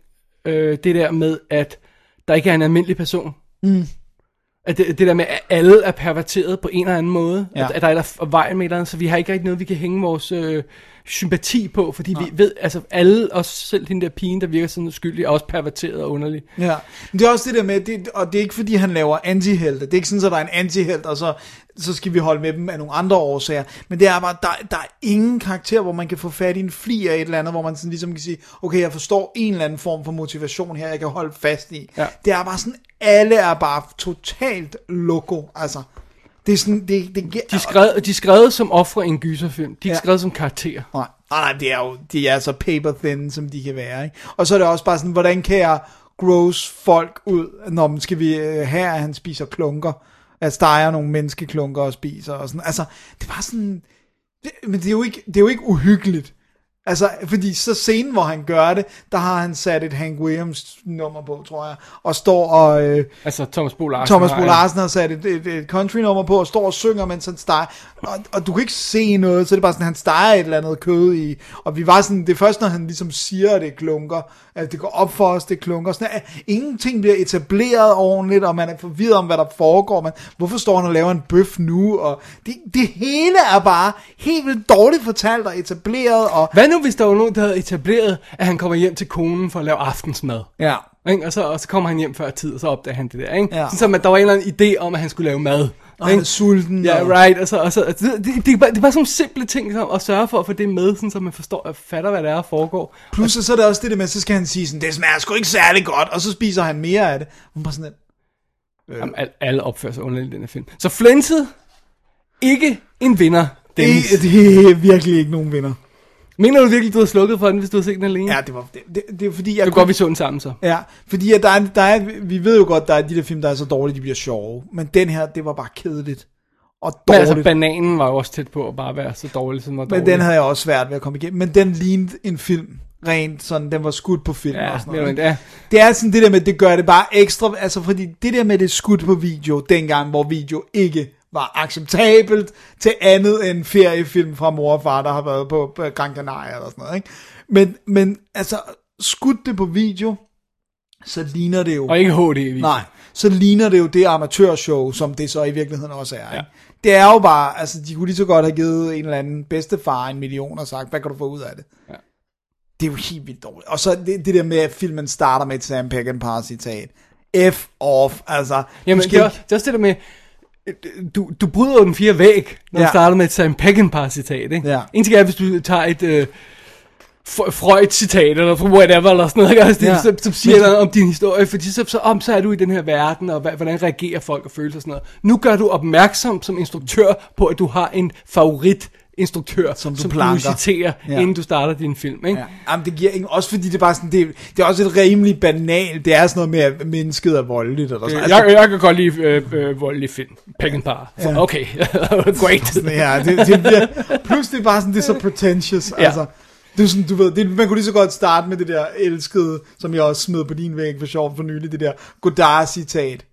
Øh, det der med, at der ikke er en almindelig person. Mm. At det, det der med, at alle er perverteret på en eller anden måde. Ja. At, at der er der vejen med et eller andet, så vi har ikke rigtig noget, vi kan hænge vores øh, sympati på, fordi vi ved, altså alle, også selv den der pige, der virker sådan uskyldig, er også perverteret og underlig. Ja, men det er også det der med, det, og det er ikke fordi han laver antihelte, det er ikke sådan, at der er en antihelt, og så, så skal vi holde med dem af nogle andre årsager, men det er bare, der, der er ingen karakter, hvor man kan få fat i en fli af et eller andet, hvor man sådan ligesom kan sige, okay, jeg forstår en eller anden form for motivation her, jeg kan holde fast i. Ja. Det er bare sådan, alle er bare totalt loco, altså. Det Det er sådan, det, det, De er skrevet, de skrevet som ofre i en gyserfilm. De er Ja. skrevet som karakterer. Nej, nej, det er jo, de er så paper thin, som de kan være, ikke? Og så er det også bare sådan, hvordan kan jeg gross folk ud, når man skal vi øh, have, at han spiser klunker, at steger nogle menneskeklunker og spiser, og sådan, altså, det var sådan, det, men det er jo ikke, det er jo ikke uhyggeligt. Altså, fordi så scenen, hvor han gør det, der har han sat et Hank Williams nummer på, tror jeg, og står og, øh, Altså Thomas Bo Larsen. Thomas Bo Larsen har sat et, et, et country-nummer på og står og synger, mens han steger. Og, og du kan ikke se noget, så det er bare sådan, han steger et eller andet kød i. Og vi var sådan, det er først, når han ligesom siger, at det er klunker, at det går op for os, det er klunker. Sådan, at ingenting bliver etableret ordentligt, og man er forvirret om, hvad der foregår. Men hvorfor står han og laver en bøf nu? Og det, det hele er bare helt vildt dårligt fortalt og etableret. Og, Hvad nu, hvis der var nogen, der havde etableret, at han kommer hjem til konen for at lave aftensmad? ja, Ikke? Og, så, og så kommer han hjem før tid, og så opdager han det der. Ikke? Ja. Sådan, at der var en eller anden idé om, at han skulle lave mad. Og han er sulten. Ja, og, right. Og så, og så, det, det, det, er bare, det er bare sådan nogle simple ting, som at sørge for at få det med, sådan, så man forstår og fatter, hvad det er, der foregår. Plus, så er det også det der med, så skal han sige sådan, det smager sgu ikke særlig godt, og så spiser han mere af det. Hun bare sådan, lidt, Jamen, al, alle opfører sig underligt i den her film. Så Flintet, ikke en vinder. Dennis. det, det er virkelig ikke nogen vinder. Mener du virkelig, du har slukket for den, hvis du har set den alene? Ja, det var det, det, det er fordi jeg Det er godt, vi så den sammen så. Ja, fordi at der er, der er, vi ved jo godt, der er de der film, der er så dårlige, de bliver sjove. Men den her, det var bare kedeligt. Og Men dårligt. altså, bananen var jo også tæt på at bare være så dårlig, som var men dårlig. den havde jeg også svært ved at komme igennem. Men den lignede en film. Rent sådan, den var skudt på film Ja, og sådan noget. ja. Det er sådan det der med, det gør det bare ekstra, altså fordi det der med det skudt på video, dengang hvor video ikke var acceptabelt til andet end feriefilm fra mor og far, der har været på, Gran Canaria eller sådan noget, ikke? Men, men altså, skudt det på video, så ligner det jo... Og ikke HD i Nej, så ligner det jo det amatørshow, som det så i virkeligheden også er. Ja. Ikke? Det er jo bare, altså de kunne lige så godt have givet en eller anden bedstefar en million og sagt, hvad kan du få ud af det? Ja. Det er jo helt vildt dårligt. Og så det, det der med, at filmen starter med et Sam Peckinpah citat. F off, altså. Jamen, det er, også- det er også det der med, du, du bryder jo den fire væg, når ja. Du starter med et Sam Peckinpah citat, ikke? Ja. En ting er, hvis du tager et uh, Freud-citat, eller whatever, eller sådan noget, ikke? Altså, Ja. så, så siger noget om din historie, fordi så, så, om, så er du i den her verden, og hvordan reagerer folk og følelser og sådan noget. Nu gør du opmærksom som instruktør på, at du har en favorit instruktør, Som du som planker. du citerer, Ja. ja. inden du starter din film, ikke? Ja. Jamen, det giver ingen, også fordi det er bare sådan, det, det er også et rimelig banalt, det er sådan noget med, at mennesket er voldeligt, eller sådan. Øh, Jeg, jeg kan godt lide øh, øh, voldelig film. Peckinpah. Ja. Okay, great. Ja, det, det bliver, plus det er bare sådan, det er så pretentious, ja. Ja. altså. Det er sådan, du ved, det, man kunne lige så godt starte med det der elskede, som jeg også smed på din væg for sjov for nylig, det der Godard-citat.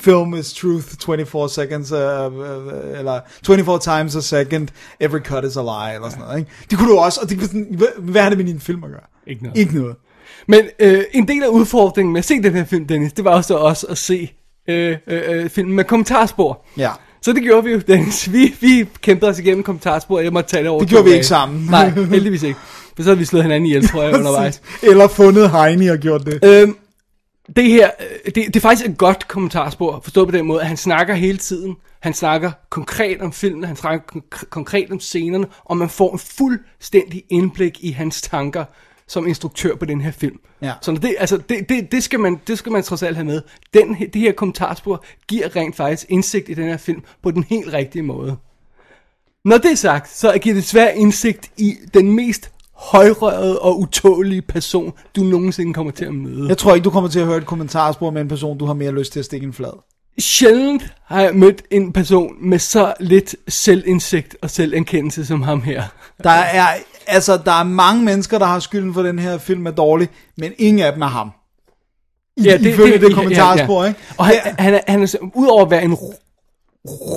Film is truth 24 seconds, uh, uh, eller 24 times a second, every cut is a lie, eller sådan noget, ikke? Det kunne du også, og det, sådan, hvad, har det med din film at gøre? Ikke noget. Ikke noget. Men øh, en del af udfordringen med at se den her film, Dennis, det var også også at se øh, øh, øh, filmen med kommentarspor. Ja. Så det gjorde vi jo, Dennis. Vi, vi kæmpede os igennem kommentarspor, og jeg måtte tage det over Det gjorde vi ikke sammen. Nej, heldigvis ikke. For så havde vi slået hinanden ihjel, tror jeg, undervejs. Eller fundet Heini og gjort det. Øhm, det her, øh, det, det er faktisk et godt kommentarspor, forstået på den måde, at han snakker hele tiden. Han snakker konkret om filmen, han snakker konk- konkret om scenerne, og man får en fuldstændig indblik i hans tanker som instruktør på den her film. Ja. Så det, altså, det, det, det, skal man, det skal man trods alt have med. Den, det her kommentarspor giver rent faktisk indsigt i den her film på den helt rigtige måde. Når det er sagt, så giver det svær indsigt i den mest højrørede og utålige person, du nogensinde kommer til at møde. Jeg tror ikke, du kommer til at høre et kommentarspor med en person, du har mere lyst til at stikke en flad. Sjældent har jeg mødt en person med så lidt selvindsigt og selverkendelse som ham her. Der er, altså, der er mange mennesker, der har skylden for, at den her film er dårlig, men ingen af dem er ham. I, ja, det, ifølge det, det kommentarspor, ikke? Og han, Det- han, er, han er, udover at være en ru-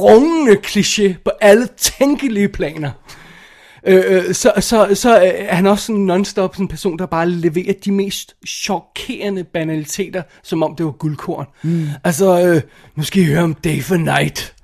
rungende kliché på alle tænkelige planer, øh, øh, så, så, så øh, er han også sådan non-stop sådan en person, der bare leverer de mest chokerende banaliteter, som om det var guldkorn. Mm. Altså, øh, nu skal I høre om Day for Night.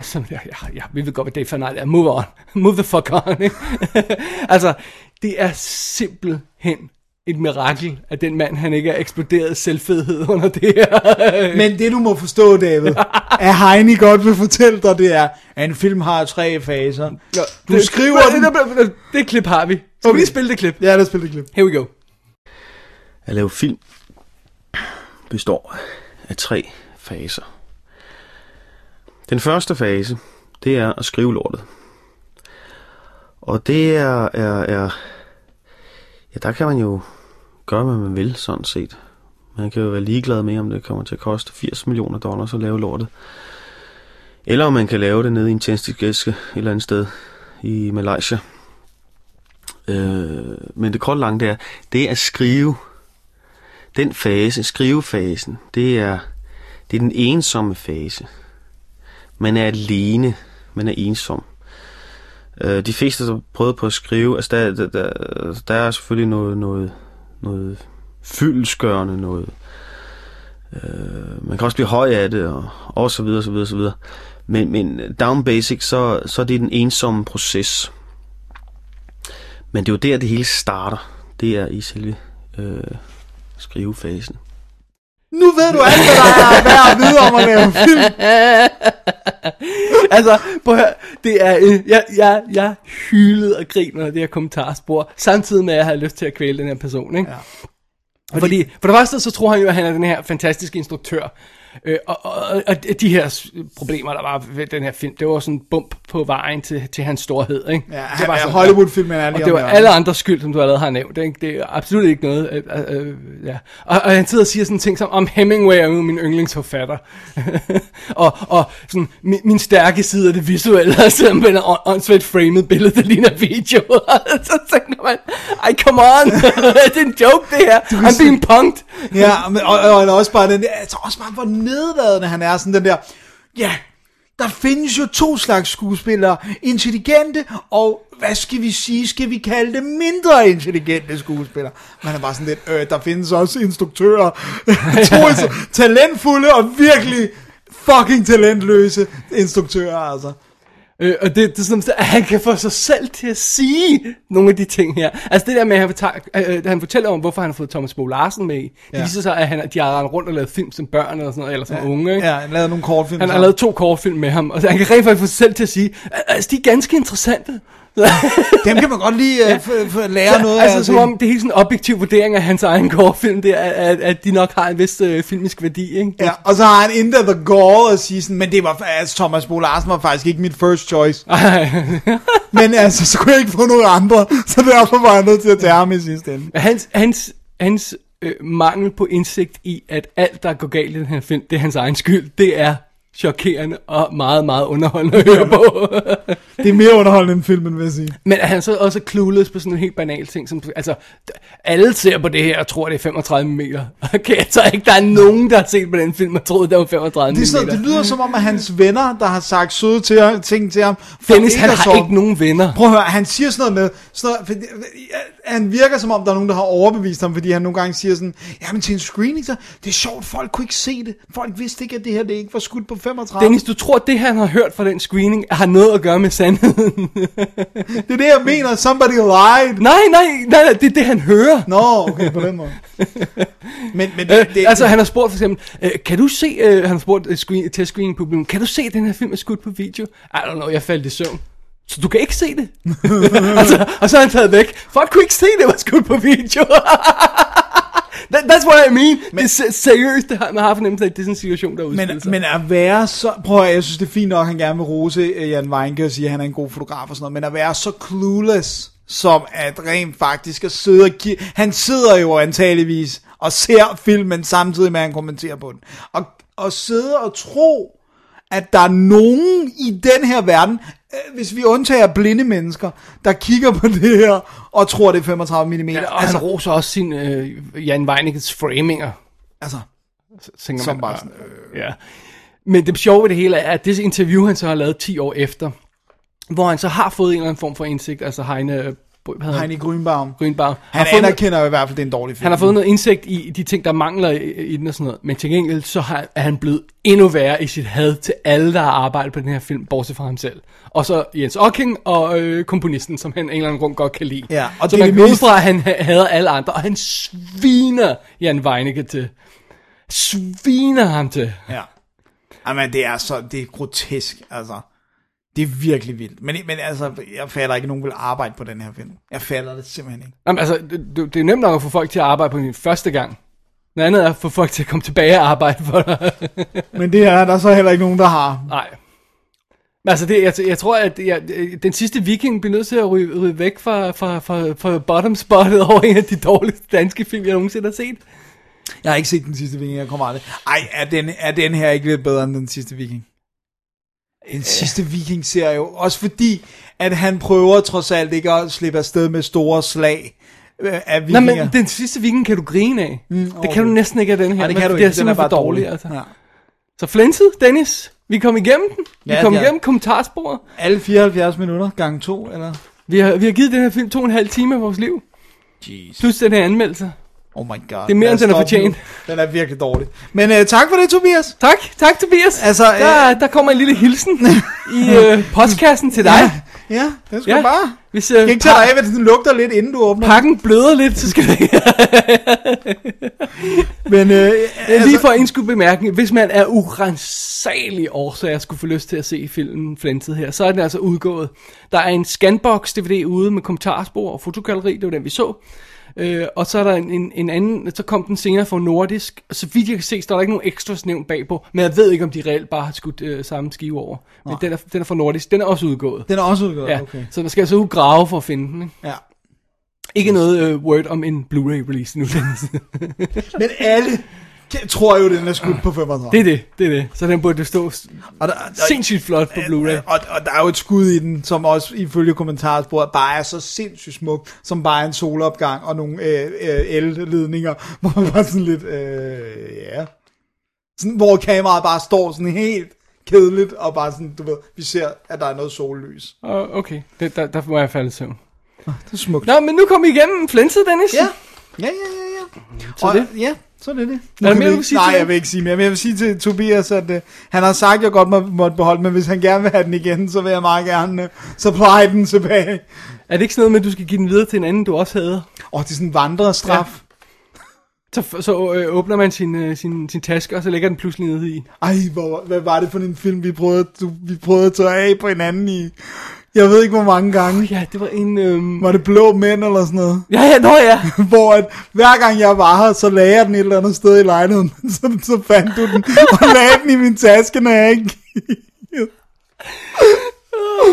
Så, ja, ja, ja, vi ved godt, hvad Day for Night er. Move on. Move the fuck on. altså, det er simpelthen et mirakel, at den mand, han ikke er eksploderet selvfedhed under det her. Men det du må forstå, David, at Heini godt vil fortælle dig, det er, at en film har tre faser. Du det, skriver det, den... det, det, det klip har vi. Skal okay. vi spille det klip? Ja, lad os spille det klip. Here we go. At lave film består af tre faser. Den første fase, det er at skrive lortet. Og det er, er, er... Ja, der kan man jo gøre, hvad man vil, sådan set. Man kan jo være ligeglad med, om det kommer til at koste 80 millioner dollars at lave lortet. Eller om man kan lave det nede i en tændstikæske et eller andet sted i Malaysia. Øh, men det korte lange det er, det er at skrive. Den fase, skrivefasen, det er, det er den ensomme fase. Man er alene, man er ensom. Øh, de fleste, der prøvede på at skrive, altså der, der, der, der er selvfølgelig noget, noget, noget fyldesgørende, noget, øh, man kan også blive høj af det, og, og så videre, så videre, så videre. Men, men down basic, så, så er det den ensomme proces. Men det er jo der, det hele starter. Det er i selve øh, skrivefasen. Nu ved du alt, hvad der er værd at vide om at lave film. altså, prøv at høre, det er, øh, jeg, jeg, jeg hylede og grinede af det her kommentarspor, samtidig med, at jeg havde lyst til at kvæle den her person, ikke? Ja. Fordi, for det første, så tror han jo, at han er den her fantastiske instruktør. Øh, og, og, og de her problemer, der var ved den her film, det var sådan en bump på vejen til, til hans storhed, ikke? Ja, det var ja, sådan- Hollywood-filmen er lige Og det var alle andres skyld, som du allerede har nævnt. Ikke? Det er absolut ikke noget. Øh, øh, øh, ja. og, og han sidder og siger sådan ting som, om Hemingway er jo min yndlingsforfatter. og og sådan, min, min stærke side af det visuelle er simpelthen en ånd- åndssvagt framed billede, der ligner video. så tænker man, ej, come on. det er en joke, det her. I'm being punked. Ja, men, og, og, og også bare den jeg tror også bare, hvor nedladende han er, sådan den der, ja, der findes jo to slags skuespillere, intelligente og, hvad skal vi sige, skal vi kalde det mindre intelligente skuespillere. Man er bare sådan lidt, øh, der findes også instruktører, to talentfulde og virkelig fucking talentløse instruktører, altså. Øh, og det, det er sådan, at han kan få sig selv til at sige nogle af de ting her. Altså det der med, at han, fortager, øh, han fortæller om, hvorfor han har fået Thomas Bo Larsen med i. Det Ja. viser sig, at han, de har rendt rundt og lavet film som børn eller sådan noget, eller som unge. Ikke? Ja, han lavede nogle kortfilm. Han har lavet to kortfilm med ham, og så han kan rent faktisk få sig selv til at sige, at altså, de er ganske interessante. Dem kan man godt lige uh, f- f- lære noget altså, af. som om det er helt sådan en objektiv vurdering af hans egen kortfilm, det er, at, at de nok har en vis øh, filmisk værdi, ikke? Ja, og så har han intet the gall at sige sådan, men det var, altså Thomas Bo Larsen var faktisk ikke mit first choice. Men altså, så kunne jeg ikke få nogen andre, så derfor var jeg nødt til at tage ham i sidste ende. hans, hans, hans øh, mangel på indsigt i, at alt, der går galt i den her film, det er hans egen skyld, det er chokerende og meget, meget underholdende at høre på. Det er mere underholdende end filmen, vil jeg sige. Men er han så også clueless på sådan en helt banal ting, som, altså, alle ser på det her og tror, det er 35 mm. Okay, jeg tror ikke, der er nogen, der har set på den film og troet, det var 35 Det, er sådan, det lyder som om, at hans venner, der har sagt søde til, ham- ting til ham... Dennis, han har ikke nogen venner. Prøv at høre, han siger sådan noget med, sådan noget, fordi, han virker som om, der er nogen, der har overbevist ham, fordi han nogle gange siger sådan, ja, men til en screening, så, det er sjovt, folk kunne ikke se det. Folk vidste ikke, at det her det ikke var skudt på 35. Dennis, du tror, det han har hørt fra den screening, har noget at gøre med sandheden? Det er det, jeg mener, somebody lied. nej, nej, nej, nej, det er det, han hører. Nå, okay, på den måde. Men, men Øh, det, det, altså han har spurgt for eksempel, øh, kan du se, øh, han har spurgt øh, screen, til screening publikum, kan du se at den her film er skudt på video? I don't know, jeg faldt i søvn. Så du kan ikke se det? altså, og så er han taget væk. Folk kunne ikke se, det var skudt på video. That, that's what I mean. Men, det er se- seriøst, det har, man har fornemmelse af, at det er sådan en situation, der udspiller men, sig. men at være så... Prøv at, jeg synes, det er fint nok, at han gerne vil rose øh, Jan Weinke og sige, at han er en god fotograf og sådan noget, men at være så clueless, som at rent faktisk at sidde og ki- Han sidder jo antageligvis og ser filmen samtidig med, at han kommenterer på den. Og, og sidde og tro, at der er nogen i den her verden, hvis vi undtager blinde mennesker, der kigger på det her og tror, det er 35 mm. ja, og altså, han roser også sin øh, Jan Weinicke's framinger. altså, tænker Som man bare bare. sådan, Øh, ja. Men det sjove ved det hele er, at det interview, han så har lavet 10 år efter, hvor han så har fået en eller anden form for indsigt, altså Heine, han? Heine Grünbaum. Grünbaum. Han noget, anerkender jo i hvert fald, det er en dårlig film. han har fået noget indsigt i de ting, der mangler i, i den og sådan noget. Men til gengæld, så har, er han blevet endnu værre i sit had til alle, der har arbejdet på den her film, bortset fra ham selv. Og så Jens Ocking og øh, komponisten, som han en eller anden grund godt kan lide. Ja, og så det man mest- fra, at han ha- hader alle andre, og han sviner Jan Weinicke til. Sviner ham til. Ja. Jamen, det er så, det er grotesk, altså. Det er virkelig vildt. Men, men altså, jeg fatter ikke, at nogen vil arbejde på den her film. Jeg fatter det simpelthen ikke. Jamen, altså, det, det er nemt nok at få folk til at arbejde på den første gang. Noget andet er at få folk til at komme tilbage og arbejde for dig. Men det er der så heller ikke nogen, der har. Nej. Altså, det, jeg, jeg tror, at jeg, den sidste viking bliver nødt til at ryge, ryge væk fra, fra, fra, fra bottom spottet over en af de dårligste danske film, jeg nogensinde har set. Jeg har ikke set den sidste viking, jeg kommer aldrig. Ej, er den, er den her ikke lidt bedre end den sidste viking? Den sidste viking ser jo, også fordi, at han prøver trods alt ikke at slippe afsted med store slag øh, af Nej, vikinger. men den sidste viking kan du grine af. Mm, Det kan du næsten ikke af den her. Nej, det kan du det er ikke, den er simpelthen bare for dårlig, dårlig. altså. Ja. Så flænset, Dennis, vi kom igennem den. Vi Ja, kom ja. igennem kommentarsporet. Alle 74 minutter, gang to, eller? Vi har, vi har givet den her film to og en halv time af vores liv. Jeez. Plus den her anmeldelse. Oh my god. Det er mere, end den er fortjent. Den er virkelig dårlig. Men uh, tak for det, Tobias. Tak, tak Tobias. Altså, der, der kommer en lille hilsen i øh, postkassen til dig. Ja, det skal Ja. bare. Hvis Jeg øh, kan ikke tage af, hvis den lugter lidt, inden du åbner. pakken bløder lidt, så skal det Men uh, altså, Lige for en skulle bemærke, hvis man er urensagelig årsager skulle få lyst til at se filmen Flintet her, så er den altså udgået. Der er en scanbox DVD ude med kommentarspor og fotogalleri, det var den vi så. Øh, og så er der en, en, en anden, så kom den senere fra Nordisk, og så vidt jeg kan se, så er der ikke nogen ekstra nævnt bagpå, men jeg ved ikke, om de reelt bare har skudt øh, samme skive over. Men den er, den er fra Nordisk, den er også udgået. den er også udgået, Ja, okay. så man skal altså ud grave for at finde den. Ikke, Ja. ikke noget øh, word om en Blu-ray release nu. Men alle k- tror jo, den er skudt på 35. det er det, det er det. Så den burde stå og der, der, sindssygt flot på Blu-ray. Og, og der er jo et skud i den, som også ifølge kommentarsporet bare er så sindssygt smuk, som bare er en solopgang og nogle øh, øh, el-ledninger, hvor man bare sådan lidt, øh, ja. Sådan, hvor kameraet bare står sådan helt kedeligt, og bare sådan, du ved, vi ser, at der er noget sollys. Oh, okay, det, der, der må jeg falde i søvn. Det er smukt. Nå, men nu kom vi igennem flænset, Dennis. Ja, ja, ja, ja. ja. Så og, det? Ja, så er det det. der kan mere, du vil sige Nej, jeg vil ikke sige mere, men jeg vil sige til Tobias, at uh, han har sagt, at jeg godt må, måtte beholde, men hvis han gerne vil have den igen, så vil jeg meget gerne uh, supply den tilbage. Er det ikke sådan noget med, at du skal give den videre til en anden, du også havde? Og det er sådan en vandrestraf. Ja. Så, så øh, åbner man sin, øh, sin, sin taske, og så lægger den pludselig nede i. Ej, hvor, hvad var det for en film, vi prøvede, du, vi prøvede at tage af på hinanden i, jeg ved ikke hvor mange gange. Ja, det var en... Øh... Var det blå mænd eller sådan noget? Ja, ja, nå ja. Hvor at hver gang jeg var her, så lagde jeg den et eller andet sted i lejligheden. Så, så fandt du den og lagde den i min taske, når jeg ikke.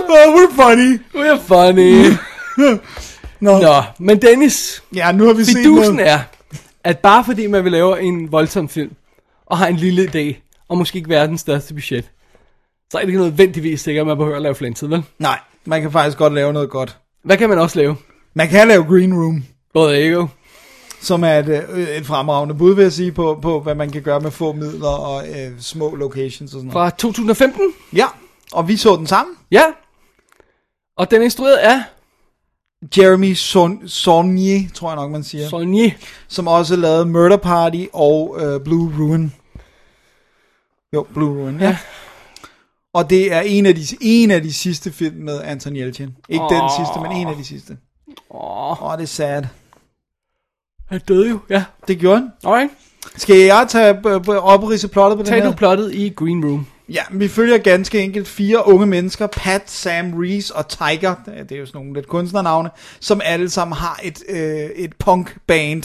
Oh, we're funny. We're funny. Nå, Nå, men Dennis, ja, nu har vi set noget. er, at bare fordi man vil lave en voldsom film, og har en lille idé, og måske ikke verdens største budget, så er det ikke nødvendigvis sikkert, at man behøver at lave flænset, vel? Nej, man kan faktisk godt lave noget godt. Hvad kan man også lave? Man kan lave Green Room, Både Ego. som er et, øh, et fremragende bud, vil jeg sige, på, på hvad man kan gøre med få midler og øh, små locations og sådan noget. Fra 2015. Ja, og vi så den sammen. Ja. Og den er instrueret af Jeremy Son- tror jeg nok, man siger. Saulnier. som også lavede Murder Party og øh, Blue Ruin. Jo, Blue Ruin, ja. Ja. Og det er en af de, en af de sidste film med Anton Yelchin. Ikke oh. den sidste, men en af de sidste. Åh, oh, det er sad. Han døde jo, ja. Det gjorde han. Alright. Skal jeg tage b- b- opridse plottet på Tag den du her? plottet i Green Room. Ja, vi følger ganske enkelt fire unge mennesker, Pat, Sam, Reese og Tiger, det er jo sådan nogle lidt kunstnernavne, som alle sammen har et, øh, et punk band,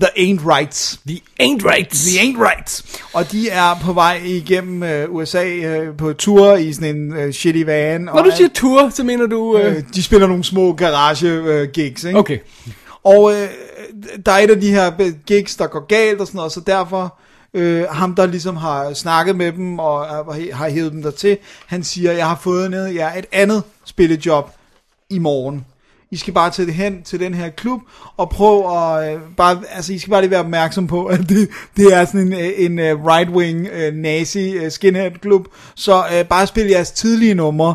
The Ain't Rights. The Ain't Rights. The Ain't Right. Og de er på vej igennem øh, USA øh, på tur i sådan en øh, shitty van. Når og du siger tour, så mener du... Øh... øh, de spiller nogle små garage øh, gigs, ikke? Okay. Og øh, der er et af de her øh, gigs, der går galt og sådan noget, så derfor øh, ham, der ligesom har snakket med dem og øh, har hævet dem dertil, han siger, jeg har fået ned ja, et andet spillejob i morgen. I skal bare tage det hen til den her klub og prøve at øh, bare, altså I skal bare lige være opmærksom på, at det, det er sådan en, øh, en uh, right-wing uh, nazi uh, skinhead klub, så uh, bare spil jeres tidlige numre,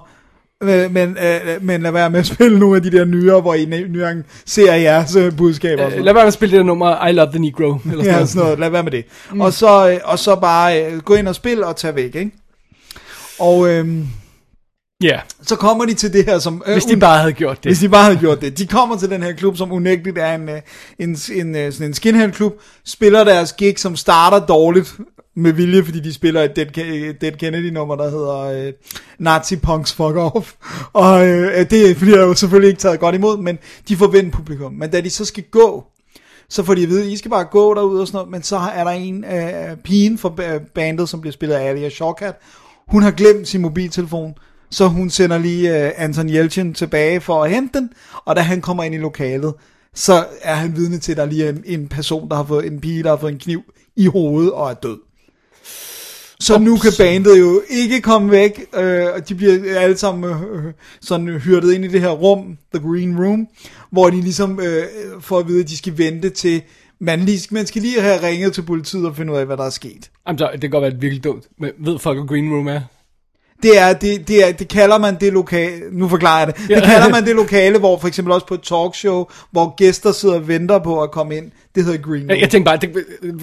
Øh, men, øh, men lad være med at spille nogle af de der nyere, hvor I nu ser jeres øh, budskaber. Øh, lad være med at spille det der nummer, I Love the Negro. Eller sådan Ja, sådan noget. Lad være med det. Mm. Og, så, øh, og så bare øh, gå ind og spil og tage væk, ikke? Og øhm, Ja, så kommer de til det her, som... Øh, hvis de bare havde gjort det. Hvis de bare havde gjort det. De kommer til den her klub, som unægteligt er en, øh, en, en, øh, sådan en skinhead-klub, spiller deres gig, som starter dårligt med vilje, fordi de spiller et Dead, Ke- Dead Kennedy-nummer, der hedder øh, Nazi Punks Fuck Off. Og øh, det bliver jo selvfølgelig ikke taget godt imod, men de forventer publikum. Men da de så skal gå, så får de at vide, I skal bare gå derud og sådan noget, men så er der en øh, pigen fra ba- bandet, som bliver spillet af Alia Shawkat, hun har glemt sin mobiltelefon, så hun sender lige uh, Anton Yelchin tilbage for at hente den, og da han kommer ind i lokalet, så er han vidne til, at der lige er en, en person, der har fået en pige, der har fået en kniv i hovedet og er død. Så nu kan bandet jo ikke komme væk, øh, og de bliver alle sammen øh, øh, sådan hyrdet ind i det her rum, The Green Room, hvor de ligesom øh, får at vide, at de skal vente til, man, lige, man skal lige have ringet til politiet og finde ud af, hvad der er sket. Jamen, så, det kan godt være virkelig dumt, men ved folk, hvad Green Room er? Det er, det, det er, det kalder man det lokale, nu forklarer jeg det, det kalder man det lokale, hvor for eksempel også på et talkshow, hvor gæster sidder og venter på at komme ind, det hedder Green Room. Jeg, jeg tænker bare, det,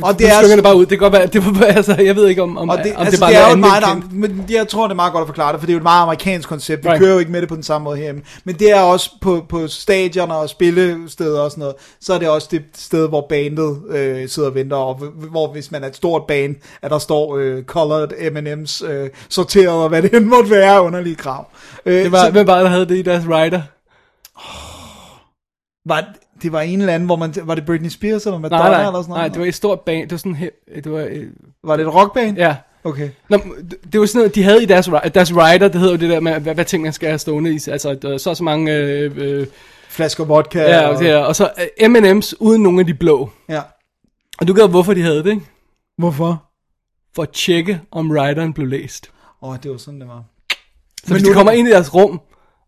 Og det det er- er... det bare ud. Det kan godt være, det var, altså, jeg ved ikke om, om, Og det, om altså, det bare det er jo et meget, men jeg tror, det er meget godt at forklare det, for det er jo et meget amerikansk koncept. Vi Right. kører jo ikke med det på den samme måde hjemme. Men det er også på, på stadioner og spillesteder og sådan noget, så er det også det sted, hvor bandet øh, sidder og venter, og hvor hvis man er et stort band, at der står øh, colored M&M's øh, sorteret, og hvad det end måtte være, underlige krav. Øh, Det var, så, hvem var der havde det i deres rider? var, det var en eller anden, hvor man, var det Britney Spears eller Madonna Nej, nej, eller sådan noget? nej, det var et stort band. Det var sådan her, det var, øh, Var det et rockband? ja. Okay. Nå, det- var sådan noget, de havde i deres, deres rider, det hedder jo det der med, hvad, hvad ting man skal have stående i, altså så så mange, øh, øh, Flasker vodka. ja, og, og, ja, og så øh, M&M's uden nogen af de blå. ja. Og du ved, hvorfor de havde det, ikke? Hvorfor? For at tjekke, om rideren blev læst. Åh, oh, det var sådan, det var. Så hvis nu- de kommer ind i deres rum,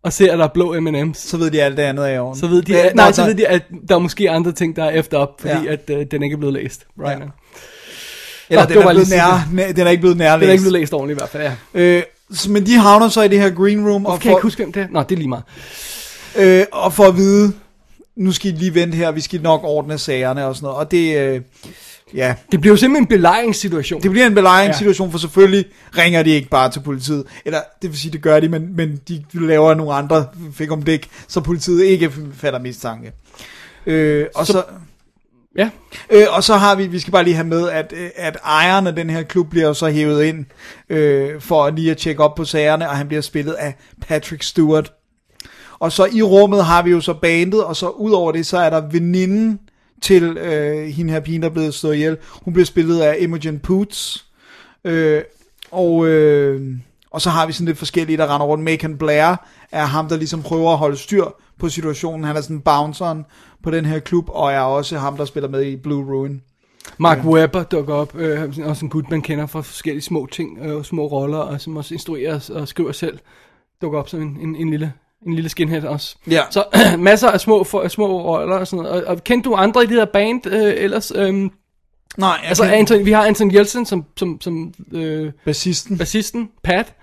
og ser, at der er blå M&M's, Så ved de alt det andet er i så ved de, at, nej, så der- ved de, at der er måske andre ting, der er efter op, fordi Ja. at øh, den ikke er blevet læst. Right Ja. Eller Nå, den, det er blevet nær, nær, den er ikke blevet nærlæst. Den er ikke blevet læst ordentligt i hvert fald, ja. Øh, så- men de havner så i det her green room, og Kan jeg ikke huske, hvem det er? Nå, det er lige meget. øh, og får at vide, nu skal I lige vente her, vi skal nok ordne sagerne og sådan noget. Og det, øh, ja, Det bliver jo simpelthen en belejringssituation. det bliver en belejringssituation, for selvfølgelig ringer de ikke bare til politiet. Eller, det vil sige, det gør de, men, men de laver nogle andre fik om dæk, så politiet ikke fatter mistanke. Øh, og så, så Ja. Øh, og så har vi, vi skal bare lige have med, at, at ejeren af den her klub bliver jo så hævet ind øh, for lige at tjekke op på sagerne, og han bliver spillet af Patrick Stewart. Og så i rummet har vi jo så bandet, og så ud over det, så er der veninden til øh, hende her pigen, der er blevet slået ihjel. Hun bliver spillet af Imogen Poots. Øh, og, øh, og så har vi sådan lidt forskellige, der render rundt. Macon Blair er ham, der ligesom prøver at holde styr på situationen. Han er sådan bounceren på den her klub, og er også ham, der spiller med i Blue Ruin. Mark Webber dukker op, øh, også en gut, man kender fra forskellige små ting, øh, små roller, og som også instruerer og- og skriver selv, dukker op som en, en, en lille en lille skinhead også. Ja. Så masser af små, for, små roller og sådan noget. Og, og kendte du andre i det her band øh, ellers? Øhm, Nej, jeg altså, kan- Anton, vi har Anton Jeltsin som, som, som øh, bassisten. bassisten, Pat.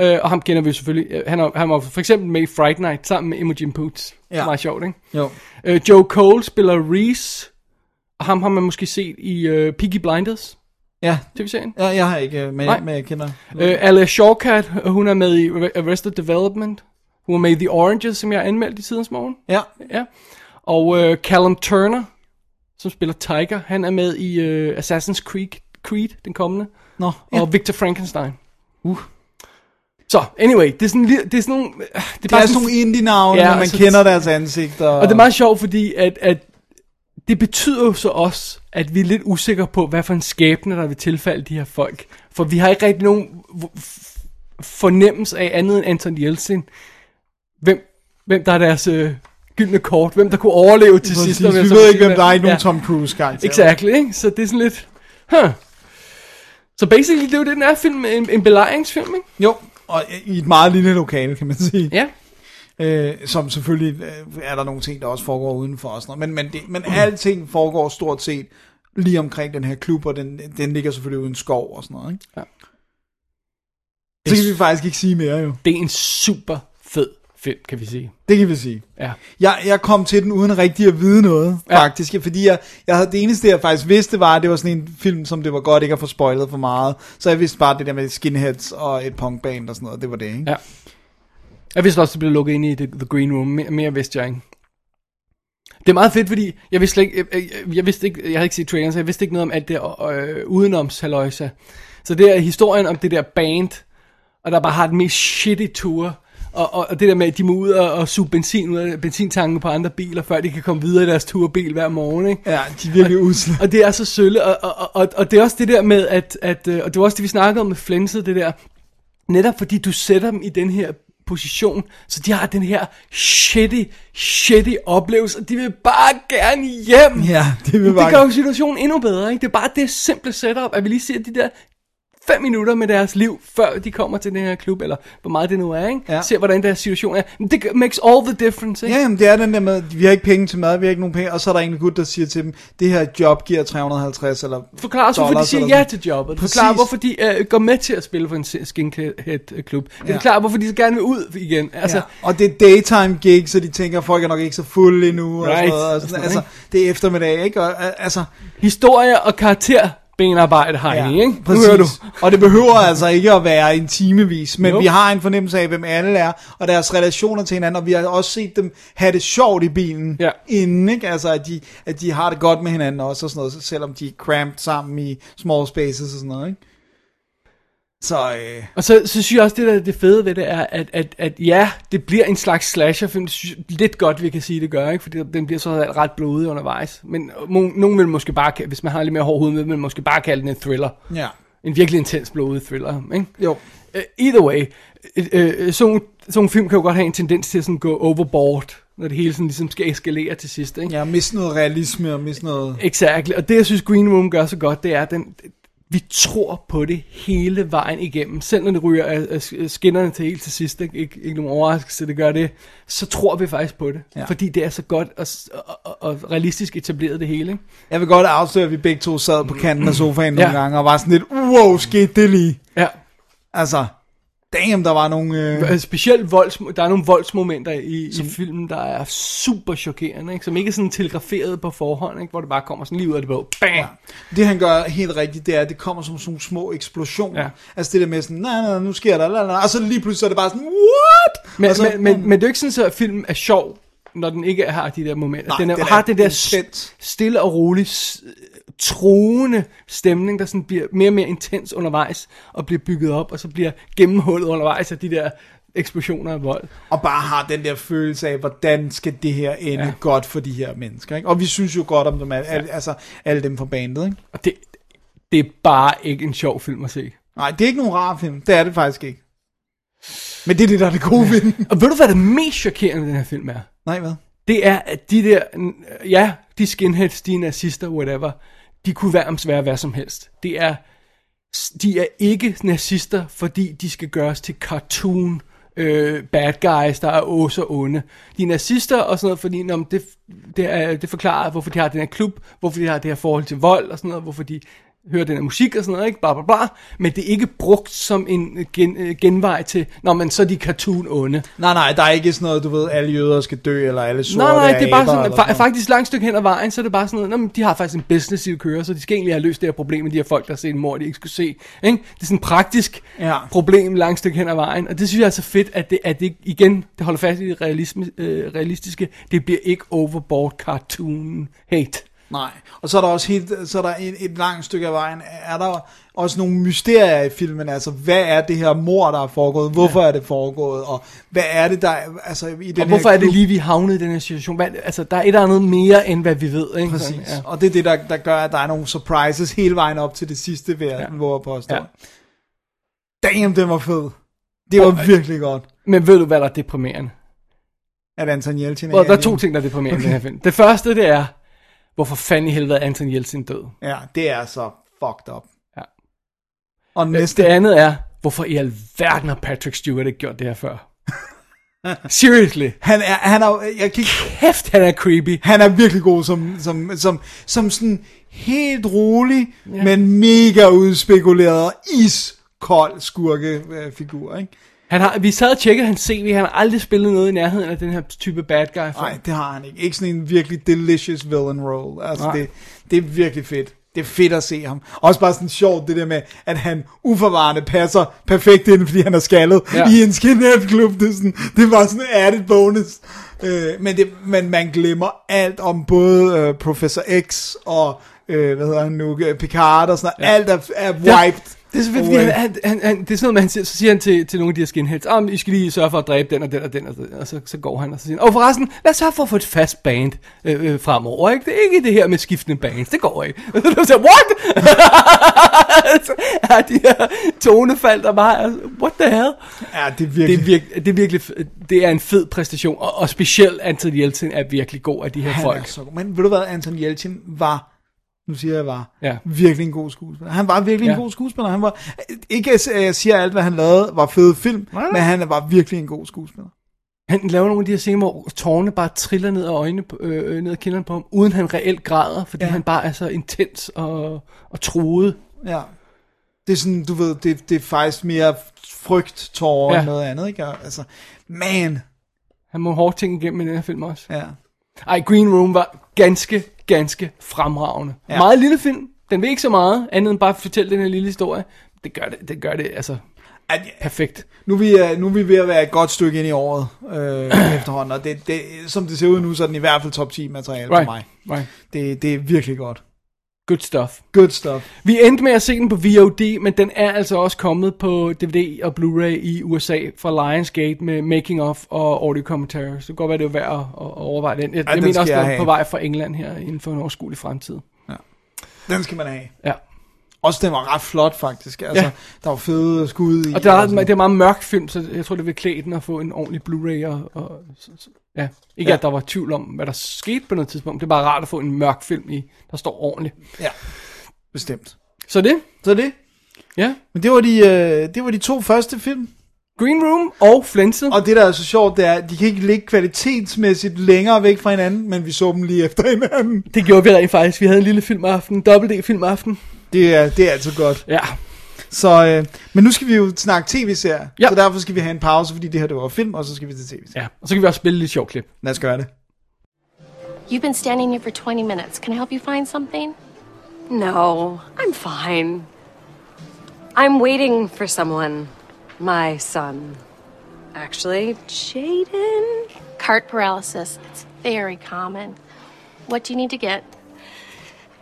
Øh, og ham kender vi jo selvfølgelig. Øh, Han, er, han var for eksempel med i Fright Night sammen med Imogen Poots. Ja. Meget sjovt, ikke? Jo. Øh, Joe Cole spiller Reese. Og ham har man måske set i øh, Peaky Blinders, Ja, tv-serien. ja, jeg har ikke, øh, men, Nej. men jeg kender. Øh, Alia Shawkat, hun er med i Arrested Development. Er med i The Oranges, som jeg har anmeldt i tidens morgen. Ja, Ja. Og øh, Callum Turner, som spiller Tiger, han er med i øh, Assassin's Creed, Creed, den kommende. nå, Ja. Og Victor Frankenstein. Uh. Så, anyway, det er sådan, det er sådan nogle... øh, Det er, Det bare er sådan nogle indie-navne, Ja, man altså- kender deres ansigter. Og det er meget sjovt, fordi at, at det betyder jo så også, at vi er lidt usikre på, hvad for en skæbne, der vil tilfalde de her folk. For vi har ikke rigtig nogen fornemmelse af andet end Anton Jeltsin. Hvem, hvem der er deres øh, gyldne kort, hvem der kunne overleve til Præcis, sidst. vi ved må ikke, sige, hvem der er ja. nogen Tom Cruise karakter. Exactly, ikke? Så det er sådan lidt... Huh. Så basically, det er jo det, den er film, en, en belejringsfilm, ikke? Jo, og i et meget lille lokale, kan man sige. Ja. Øh, som selvfølgelig øh, er der nogle ting, der også foregår udenfor og sådan noget. Men, men, det, men alting foregår stort set lige omkring den her klub, og den, den ligger selvfølgelig uden skov og sådan noget. Ikke? Ja. Så kan vi faktisk ikke sige mere jo. Det er en super fed film, kan vi sige. Det kan vi sige. Ja. Jeg, jeg kom til den uden rigtig at vide noget, Ja. faktisk. Fordi jeg, jeg havde, det eneste, jeg faktisk vidste, var, at det var sådan en film, som det var godt ikke at få spoilet for meget. Så jeg vidste bare det der med skinheads og et punkband og sådan noget. Det var det, ikke? Ja. Jeg vidste også, at det blev lukket ind i The, the Green Room. Mere, mere vidste jeg ikke. Det er meget fedt, fordi jeg vidste, slet ikke, jeg, jeg, jeg vidste ikke, jeg havde ikke set traileren, så jeg vidste ikke noget om alt det øh, udenoms halløjsa. Så det er historien om det der band, og der bare har den mest shitty tour, og, og, og det der med, at de må ud og, og suge benzin ud af benzintanken på andre biler, før de kan komme videre i deres turbil hver morgen, ikke? Ja, de er virkelig usle. Og det er så sølle, og, og, og, og det er også det der med, at, at øh, og det var også det, vi snakkede om med flænset, det der, netop fordi du sætter dem i den her position, så de har den her shitty, shitty oplevelse, og de vil bare gerne hjem. Ja, det vil det bare- gør jo situationen endnu bedre, ikke? Det er bare det simple setup, at vi lige ser de der fem minutter med deres liv, før de kommer til den her klub, eller hvor meget det nu er, ikke? Ja. Ser, hvordan deres situation er. Men det makes all the difference, ikke? Ja, jamen, det er den der med, vi har ikke penge til mad, vi har ikke nogen penge, og så er der en gut, der siger til dem, det her job giver 350 eller Forklar os, hvorfor de siger ja sådan. til jobbet. Præcis. Forklar, hvorfor de uh, går med til at spille for en skinhead-klub. Det Ja. forklarer, hvorfor de så gerne vil ud igen. Altså, Ja. Og det er daytime gig, så de tænker, folk er nok ikke så fulde endnu. Og Right. sådan noget, og Og sådan, sådan altså, det er eftermiddag, ikke? Og, øh, altså, historie og karakter benarbejde, Heini, ikke? Nu præcis. hører du. Og det behøver altså ikke at være en timevis, men Nope. vi har en fornemmelse af, hvem alle er, og deres relationer til hinanden, og vi har også set dem have det sjovt i bilen Ja. inden, ikke? Altså, at de, at de har det godt med hinanden også, og sådan noget, selvom de er cramped sammen i small spaces og sådan noget, ikke? Så, øh, Og så, så synes jeg også, det der er det fede ved det er, at, at, at ja, det bliver en slags slasherfilm. Det synes jeg Lidt godt, vi kan sige, det gør, ikke? Fordi den bliver så ret blodig undervejs. Men må, nogen vil måske bare, hvis man har lidt mere hård hoved med, vil måske bare kalde den en thriller. ja. En virkelig intens blodig thriller, ikke? Jo. Uh, either way, uh, uh, sådan nogle film kan jo godt have en tendens til at sådan gå overboard, når det hele sådan ligesom skal eskalere til sidst, ikke? Ja, miste noget realisme og miste noget... Exactly. Og det, jeg synes, Green Room gør så godt, det er, at den, vi tror på det hele vejen igennem. Selv når det ryger af, skinnerne til helt til sidst, ikke, ikke, ikke nogen overraskelse, det gør det, så tror vi faktisk på det. Ja. Fordi det er så godt og, og, og, realistisk etableret det hele. Ikke? Jeg vil godt afsløre, at vi begge to sad på kanten af sofaen nogle Ja. gange, og var sådan lidt, wow, skete det lige? Ja. Altså, damn, der var nogle... Øh... Øh, Specielt volds, der er nogle voldsmomenter i, i filmen, der er super chokerende, ikke? som ikke er sådan telegraferet på forhånd, ikke? hvor det bare kommer sådan lige ud af det blå. Bang! Ja. Det han gør helt rigtigt, det er, at det kommer som sådan nogle små eksplosioner. Ja. Altså det der med sådan, nej, nej, nu sker der, la, la, og så lige pludselig så er det bare sådan, what? Men, så, men, men, men det er jo ikke sådan, at filmen er sjov, når den ikke har de der momenter. Nej, den er, den er har det der s- intens. stille og rolig, truende stemning, der sådan bliver mere og mere intens undervejs, og bliver bygget op, og så bliver gennemhullet undervejs af de der eksplosioner af vold. og bare har den der følelse af, hvordan skal det her ende ja. Ja. godt for de her mennesker. Ikke? Og vi synes jo godt om dem, alle, ja. altså alle dem fra bandet. Ikke? Og det, det er bare ikke en sjov film at se. Nej, det er ikke nogen rar film. Det er det faktisk ikke. Men det er det, der er det gode ved den. Og ved du, hvad det mest chokerende den her film er? Nej, hvad? Det er, at de der, ja, de skinheads, de nazister, whatever, de kunne være være hvad som helst. Det er, de er ikke nazister, fordi de skal gøres til cartoon øh, bad guys, der er åh så onde. De er nazister og sådan noget, fordi nå, det, det, er, det forklarer, hvorfor de har den her klub, hvorfor de har det her forhold til vold og sådan noget, hvorfor de hører den her musik og sådan noget, ikke? Bla, bla, bla. Men det er ikke brugt som en gen, øh, genvej til, når man så er de cartoon onde. Nej, nej, der er ikke sådan noget, du ved, alle jøder skal dø, eller alle sorte Nej, nej, det er bare sådan, fa- faktisk langt stykke hen ad vejen, så er det bare sådan noget, "Nå, men de har faktisk en business, de vil køre, så de skal egentlig have løst det her problem med de her folk, der har set en mor, de ikke skulle se. Ikke? Det er sådan et praktisk ja. problem langt stykke hen ad vejen, og det synes jeg er så fedt, at det, at det igen, det holder fast i det realisme, øh, realistiske, det bliver ikke overboard cartoon hate. Nej, og så er der også helt, så er der et, et langt stykke af vejen, er der også nogle mysterier i filmen, altså hvad er det her mor, der er foregået, hvorfor ja. er det foregået, og hvad er det, der er, altså i den Og hvorfor her er det lige, vi havnet i den her situation? Hvad, altså, der er et eller andet mere, end hvad vi ved. Ikke? Præcis, Sådan, ja. og det er det, der, der gør, at der er nogle surprises hele vejen op til det sidste, jeg ja. Ja. våge at påstå. Ja. Damn, den var fed. Det var Og- virkelig godt, Men ved du, hvad der er deprimerende? at Anton Well, der er to ting, der er deprimerende i den her film. Det første, det er, hvorfor fanden i helvede er Anton Yeltsin død? Ja, det er så fucked up. Ja. Og Det næste, andet er, hvorfor i alverden har Patrick Stewart ikke gjort det her før? Seriously. han er, han er, jeg kan ikke Kæft, han er creepy. Han er virkelig god som, som, som, som sådan helt rolig, ja. Men mega udspekuleret iskold skurkefigur, ikke? Han har, vi sad og tjekkede hans CV, han har aldrig spillet noget i nærheden af den her type bad guy. Nej, det har han ikke. Ikke sådan en virkelig delicious villain role. Altså, Nej. det, det er virkelig fedt. Det er fedt at se ham. Også bare sådan sjovt, det der med, at han uforvarende passer perfekt ind, fordi han er skaldet ja. Ja. i en skinhead-klub. Det, er sådan, det var sådan en added bonus. Øh, men, det, men man glemmer alt om både øh, Professor X og, øh, hvad hedder han nu, Picard og sådan noget. Ja. Alt er, er wiped. Det er selvfølgelig, fordi han, han, han, det er sådan noget, man, han siger, så siger han til, til nogle af de her skinheads, ah, I skal lige sørge for at dræbe den og den og den, og, den, og så, så går han, og så siger han, og forresten, lad os sørge for at få et fast band øh, øh, fremover, ikke? Det er ikke det her med skiftende bands, det går ikke. Og så siger what? så er de her tonefald, der bare er, what the hell? Ja, det er Det virkelig... er, virke, det er virkelig, det er en fed præstation, og, og specielt Anthony Yelchin er virkelig god af de her han folk. er så god. Men ved du hvad, Anton Yelchin var, nu siger jeg var, Ja. virkelig en god skuespiller. Han var virkelig Ja. en god skuespiller. Han var, ikke at jeg siger alt, hvad han lavede, var fede film, Nej, men han var virkelig en god skuespiller. Han laver nogle af de her scener, hvor tårerne bare triller ned af øjnene, øh, øh, ned ad kinderne på ham, uden han reelt græder, fordi Ja. han bare er så intens og, og truet. Ja. Det er sådan, du ved, det, det er faktisk mere frygt, tårer ja. End noget andet, ikke? Altså, man. Han må hårde ting igennem i den her film også. Ja. Ej, Green Room var ganske, ganske fremragende. Ja. Meget lille film. Den vil ikke så meget, andet end bare fortælle den her lille historie. Det gør det, det, gør det altså At, perfekt. nu, er vi, øh, nu er vi ved at være et godt stykke ind i året øh, efterhånden, og det, det, som det ser ud nu, så er den i hvert fald top 10 materiale Right, for mig. right. Det, det er virkelig godt. Good stuff. Good stuff. Vi endte med at se den på VOD, men den er altså også kommet på DVD og Blu-ray i USA fra Lionsgate med making of og audio commentary. Så det kan godt være, det er værd at, at overveje den. Jeg, Ja, jeg den mener også, den er på vej fra England her inden for en overskuelig fremtid. Den skal man have. Ja. Også den var ret flot, faktisk. Altså, Ja. der var fede skud i. Og det er, sådan. det er meget mørk film, så jeg tror, det vil klæde den at få en ordentlig Blu-ray. Og, og, så, så, ja. Ikke Ja. at der var tvivl om, hvad der skete på noget tidspunkt. Det er bare rart at få en mørk film i, der står ordentligt. Ja, bestemt. Så det, Så det. ja. Men det var de, øh, det var de to første film. Green Room og Flenset. Og det, der er så sjovt, det er, at de kan ikke ligge kvalitetsmæssigt længere væk fra hinanden, men vi så dem lige efter hinanden. Det gjorde vi rent faktisk. Vi havde en lille filmaften, dobbelt D-filmaften. Det er, det er altid godt. Ja. Så, øh, men nu skal vi jo snakke tv-serier, Ja. så derfor skal vi have en pause, fordi det her det var film, og så skal vi til tv-serier. ja. Og så kan vi også spille lidt sjov klip. Lad os gøre det. You've been standing here for 20 minutes. Can I help you find something? No, I'm fine. I'm waiting for someone. My son. Actually, Jaden? Cart paralysis. It's very common. What do you need to get?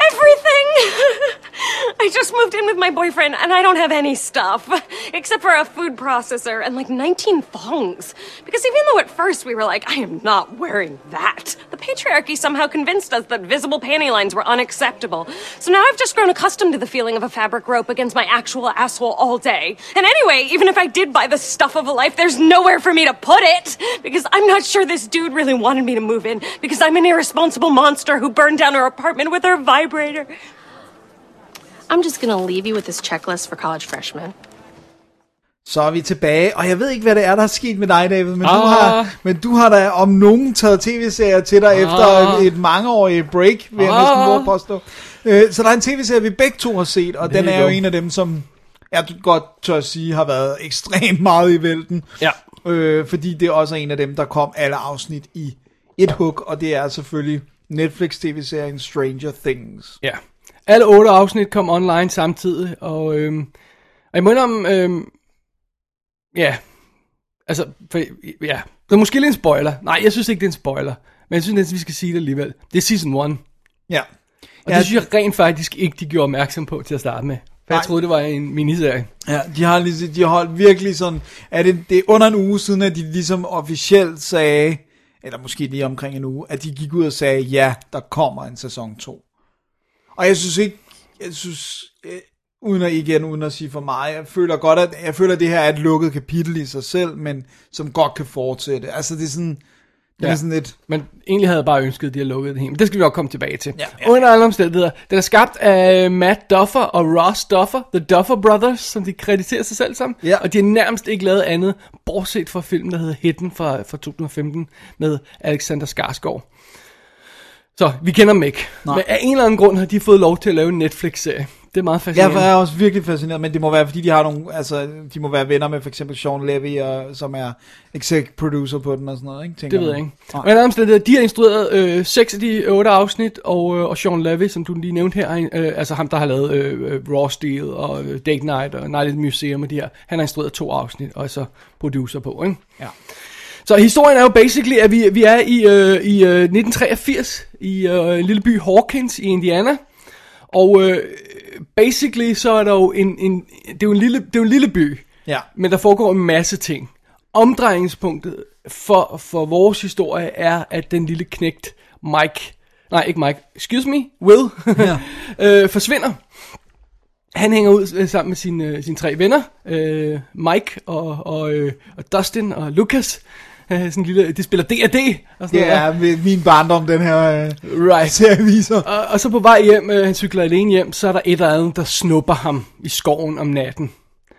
Everything! I just moved in with my boyfriend and I don't have any stuff. Except for a food processor and like 19 thongs. Because even though at first we were like, I am not wearing that, the patriarchy somehow convinced us that visible panty lines were unacceptable. So now I've just grown accustomed to the feeling of a fabric rope against my actual asshole all day. And anyway, even if I did buy the stuff of a life, there's nowhere for me to put it. Because I'm not sure this dude really wanted me to move in. Because I'm an irresponsible monster who burned down her apartment with her vibrator. I'm just gonna leave you with this checklist for college freshmen. Så er vi tilbage, og jeg ved ikke, hvad det er, der er sket med dig, David, men, ah. du, har, men du har da om nogen taget tv-serier til dig ah. efter et, et mangeårigt break, vil jeg Ah. næsten våge påstå. Øh, så der er en tv-serie, vi begge to har set, og den you er jo en af dem, som jeg godt tør at sige, har været ekstremt meget i vælten. Ja. Øh, fordi det er også en af dem, der kom alle afsnit i et hug, og det er selvfølgelig Netflix tv-serien Stranger Things. Ja. Alle otte afsnit kom online samtidig, og, øhm, og jeg må om, øhm, ja, altså, for, ja, det er måske lidt en spoiler. Nej, jeg synes ikke, det er en spoiler, men jeg synes næsten, vi skal sige det alligevel. Det er season 1, Ja. og ja, det synes jeg rent faktisk ikke, de gjorde opmærksom på til at starte med. For jeg troede, det var en miniserie. Ja, de har, lige, de har holdt virkelig sådan, er det, det er under en uge siden, at de ligesom officielt sagde, eller måske lige omkring en uge, at de gik ud og sagde, ja, der kommer en sæson 2. Og jeg synes ikke, jeg synes, øh, uden at igen, uden at sige for meget, jeg føler godt, at jeg føler, at det her er et lukket kapitel i sig selv, men som godt kan fortsætte. Altså det er sådan, det Ja. er sådan lidt, Men egentlig havde jeg bare ønsket, at de havde lukket det hele. Men det skal vi nok komme tilbage til. Ja, ja. Under alle omstændigheder. Den er skabt af Matt Duffer og Ross Duffer. The Duffer Brothers, som de krediterer sig selv som. Ja. Og de har nærmest ikke lavet andet, bortset fra filmen, der hedder Hidden fra, fra 2015 med Alexander Skarsgård. Så vi kender dem ikke. Nej. Men af en eller anden grund har de fået lov til at lave en Netflix-serie. Det er meget jeg fascinerende. er også virkelig fascineret, men det må være, fordi de har nogle, altså, de må være venner med for eksempel Sean Levy, og, som er exec producer på den og sådan noget, ikke? Tænker Det ved jeg ikke. Nej. Men omstændigheder, de har instrueret øh, seks af de otte afsnit, og, øh, og Sean Levy, som du lige nævnte her, øh, altså ham, der har lavet øh, øh, Raw Steel og øh, Date Night og Night at the Museum og de her, han har instrueret to afsnit, og så producer på, ikke? Ja. Så historien er jo basically, at vi, vi er i, øh, i øh, 1983 i øh, en lille by Hawkins i Indiana, og øh, basically så er der jo en, en det er jo en lille, det er jo en lille by, Ja. men der foregår en masse ting. Omdrejningspunktet for, for vores historie er, at den lille knægt Mike, nej ikke Mike, excuse me, Will, ja. øh, forsvinder. Han hænger ud øh, sammen med sine, øh, sine tre venner, øh, Mike og, og, øh, og Dustin og Lucas. Sådan en lille, de spiller D&D og sådan Det noget. min- barndom, den her øh, Right. serie viser. Og, og så på vej hjem, øh, han cykler alene hjem, så er der et eller andet, der snupper ham i skoven om natten.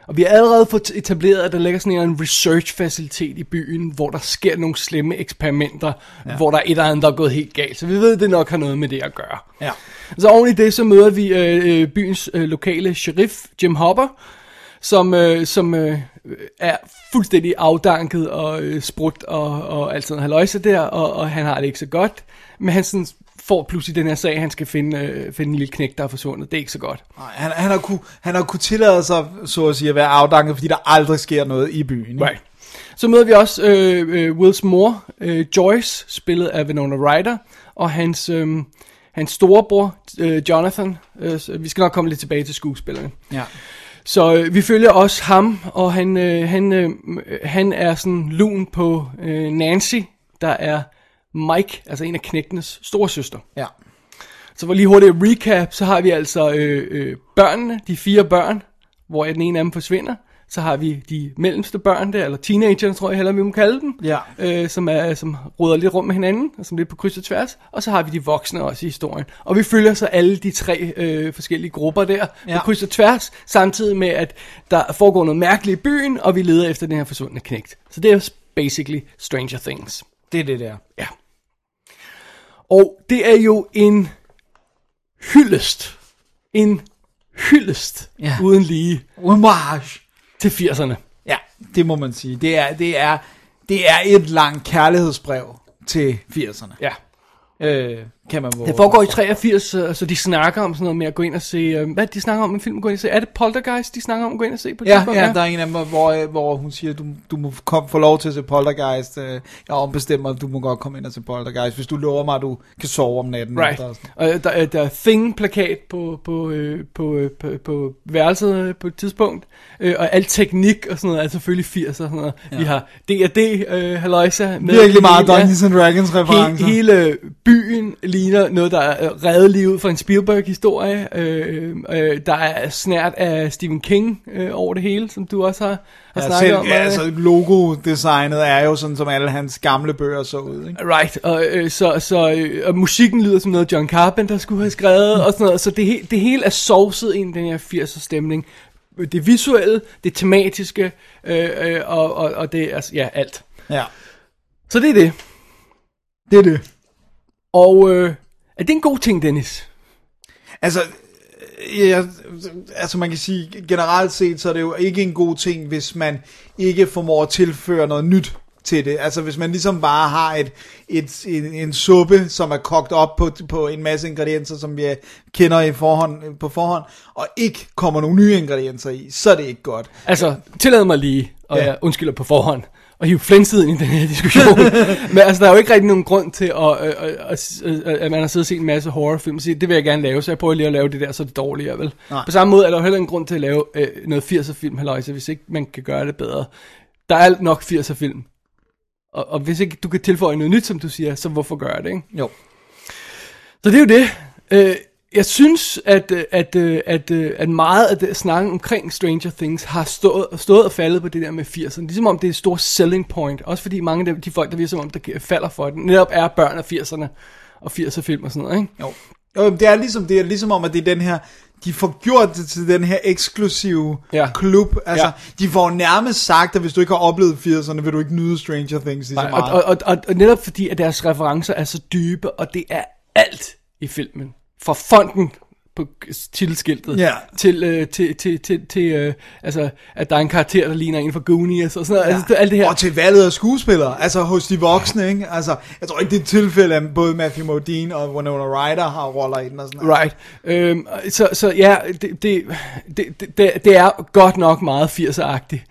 Og vi har allerede fået etableret, at der ligger sådan en research-facilitet i byen, hvor der sker nogle slemme eksperimenter, ja. hvor der er et eller andet, der er gået helt galt. Så vi ved, at det nok har noget med det at gøre. Ja. Så oven i det, så møder vi øh, øh, byens øh, lokale sheriff, Jim Hopper, som, øh, som øh, er fuldstændig afdanket og øh, sprut og, og alt sådan haløjse der, og, og han har det ikke så godt. Men han sådan får pludselig den her sag, han skal finde, øh, finde en lille knæk, der er forsvundet. Det er ikke så godt. Nej, Han, han, har kunne, han har kunne tillade sig, så at sige, at være afdanket, fordi der aldrig sker noget i byen. ikke? Right. Så møder vi også øh, øh, Wills mor, øh, Joyce, spillet af Winona Ryder, og hans, øh, hans storebror, øh, Jonathan. Øh, vi skal nok komme lidt tilbage til skuespillerne. Ja. Så øh, vi følger også ham, og han, øh, han, øh, han er sådan lun på øh, Nancy, der er Mike, altså en af knægtenes storesøster. Ja. Så for lige hurtigt recap, så har vi altså øh, øh, børnene, de fire børn, hvor den ene af dem forsvinder. Så har vi de mellemste børn der, eller teenagerne, tror jeg heller, vi må kalde dem, Ja. øh, som, er, som råder lidt rundt med hinanden, og som lidt på kryds og tværs. Og så har vi de voksne også i historien. Og vi følger så alle de tre øh, forskellige grupper der. Ja. på kryds og tværs, samtidig med, at der foregår noget mærkeligt i byen, og vi leder efter den her forsvundne knægt. Så det er basically Stranger Things. Det er det der. Ja. Og det er jo en hyldest. En hyldest Ja. uden lige Homage. Til 80'erne. Ja, det må man sige. Det er, det er, det er et langt kærlighedsbrev til 80'erne. Ja. Øh, kan man våge. Det foregår i 83, øh, så de snakker om sådan noget med at gå ind og se... øh, Hvad de snakker om i en film gå ind og se? Er det Poltergeist, de snakker om at gå ind og se på Ja, ja, der er en af dem, hvor, øh, hvor hun siger, du, du må kom, få lov til at se Poltergeist. Jeg ombestemmer, du må godt komme ind og se Poltergeist, hvis du lover mig, at du kan sove om natten. Right. efter og der, er- der er Thing-plakat på, på, på, på, på værelset på et tidspunkt. Og al teknik og sådan noget er selvfølgelig 80'er og sådan noget. Ja. Vi har D&D, øh, med Virkelig meget. Dungeons and Dragons referencer. He, hele byen ligner noget, der er reddet lige ud fra en Spielberg-historie. Øh, øh, der er snært af Stephen King øh, over det hele, som du også har, har Ja, snakket selv, om. ja, altså logo-designet er jo sådan, som alle hans gamle bøger så ud. Ikke? Right, og, øh, så, så øh, og musikken lyder som noget John Carpenter skulle have skrevet, og sådan noget, så det, he- det hele er sovset ind i den her 80'er stemning. Det visuelle, det tematiske, øh, øh, og, og, og det er, altså, ja, alt. Ja, Så det er det. det er det. Og øh, er det en god ting, Dennis? Altså, øh, ja, altså man kan sige, generelt set, så er det jo ikke en god ting, hvis man ikke formår at tilføre noget nyt til det. Altså hvis man ligesom bare har et, et, en, en suppe, som er kogt op på, på en masse ingredienser, som vi kender i forhånd, på forhånd, og ikke kommer nogle nye ingredienser i, så er det ikke godt. Altså, tillad mig lige, og Ja. jeg undskylder på forhånd, og hive flænset ind i den her diskussion. Men altså, der er jo ikke rigtig nogen grund til, at, at, at, at, at man har siddet og set en masse horrorfilm og sige, det vil jeg gerne lave, så jeg prøver lige at lave det der, så det dårligere, vel? Nej. På samme måde er der jo heller ingen grund til at lave øh, noget 80'er film, halløjsa, hvis ikke man kan gøre det bedre. Der er nok 80'er film. Og, og hvis ikke du kan tilføje noget nyt, som du siger, så hvorfor gøre det, ikke? Jo. Så det er jo det. Øh, jeg synes, at, øh, at, øh, at, øh, at meget af det snakken omkring Stranger Things har stået, stået og faldet på det der med 80'erne. Ligesom om det er et stort selling point. Også fordi mange af de, de folk, der virker som om, der falder for det, netop er børn af 80'erne og 80'er film og sådan noget, ikke? Jo. jo det er ligesom det er ligesom om, at det er den her, de får gjort det til den her eksklusive Ja. klub. Altså, Ja. de får nærmest sagt, at hvis du ikke har oplevet 80'erne, vil du ikke nyde Stranger Things lige så meget. og, og, og, og netop fordi, at deres referencer er så dybe, og det er alt i filmen. Fra fonden på titelskiltet, Ja. til, øh, til, til, til, til øh, altså, at der er en karakter, der ligner en fra Goonies, og sådan noget. Ja. Altså, det, alt det her. Og til valget af skuespillere, altså hos de voksne, ikke? Altså, jeg tror ikke, det er et tilfælde, at både Matthew Modine og Winona Ryder har roller i den og sådan noget. Right. Øhm, så, så ja, det, det, det, det, det er godt nok meget 80'er-agtigt.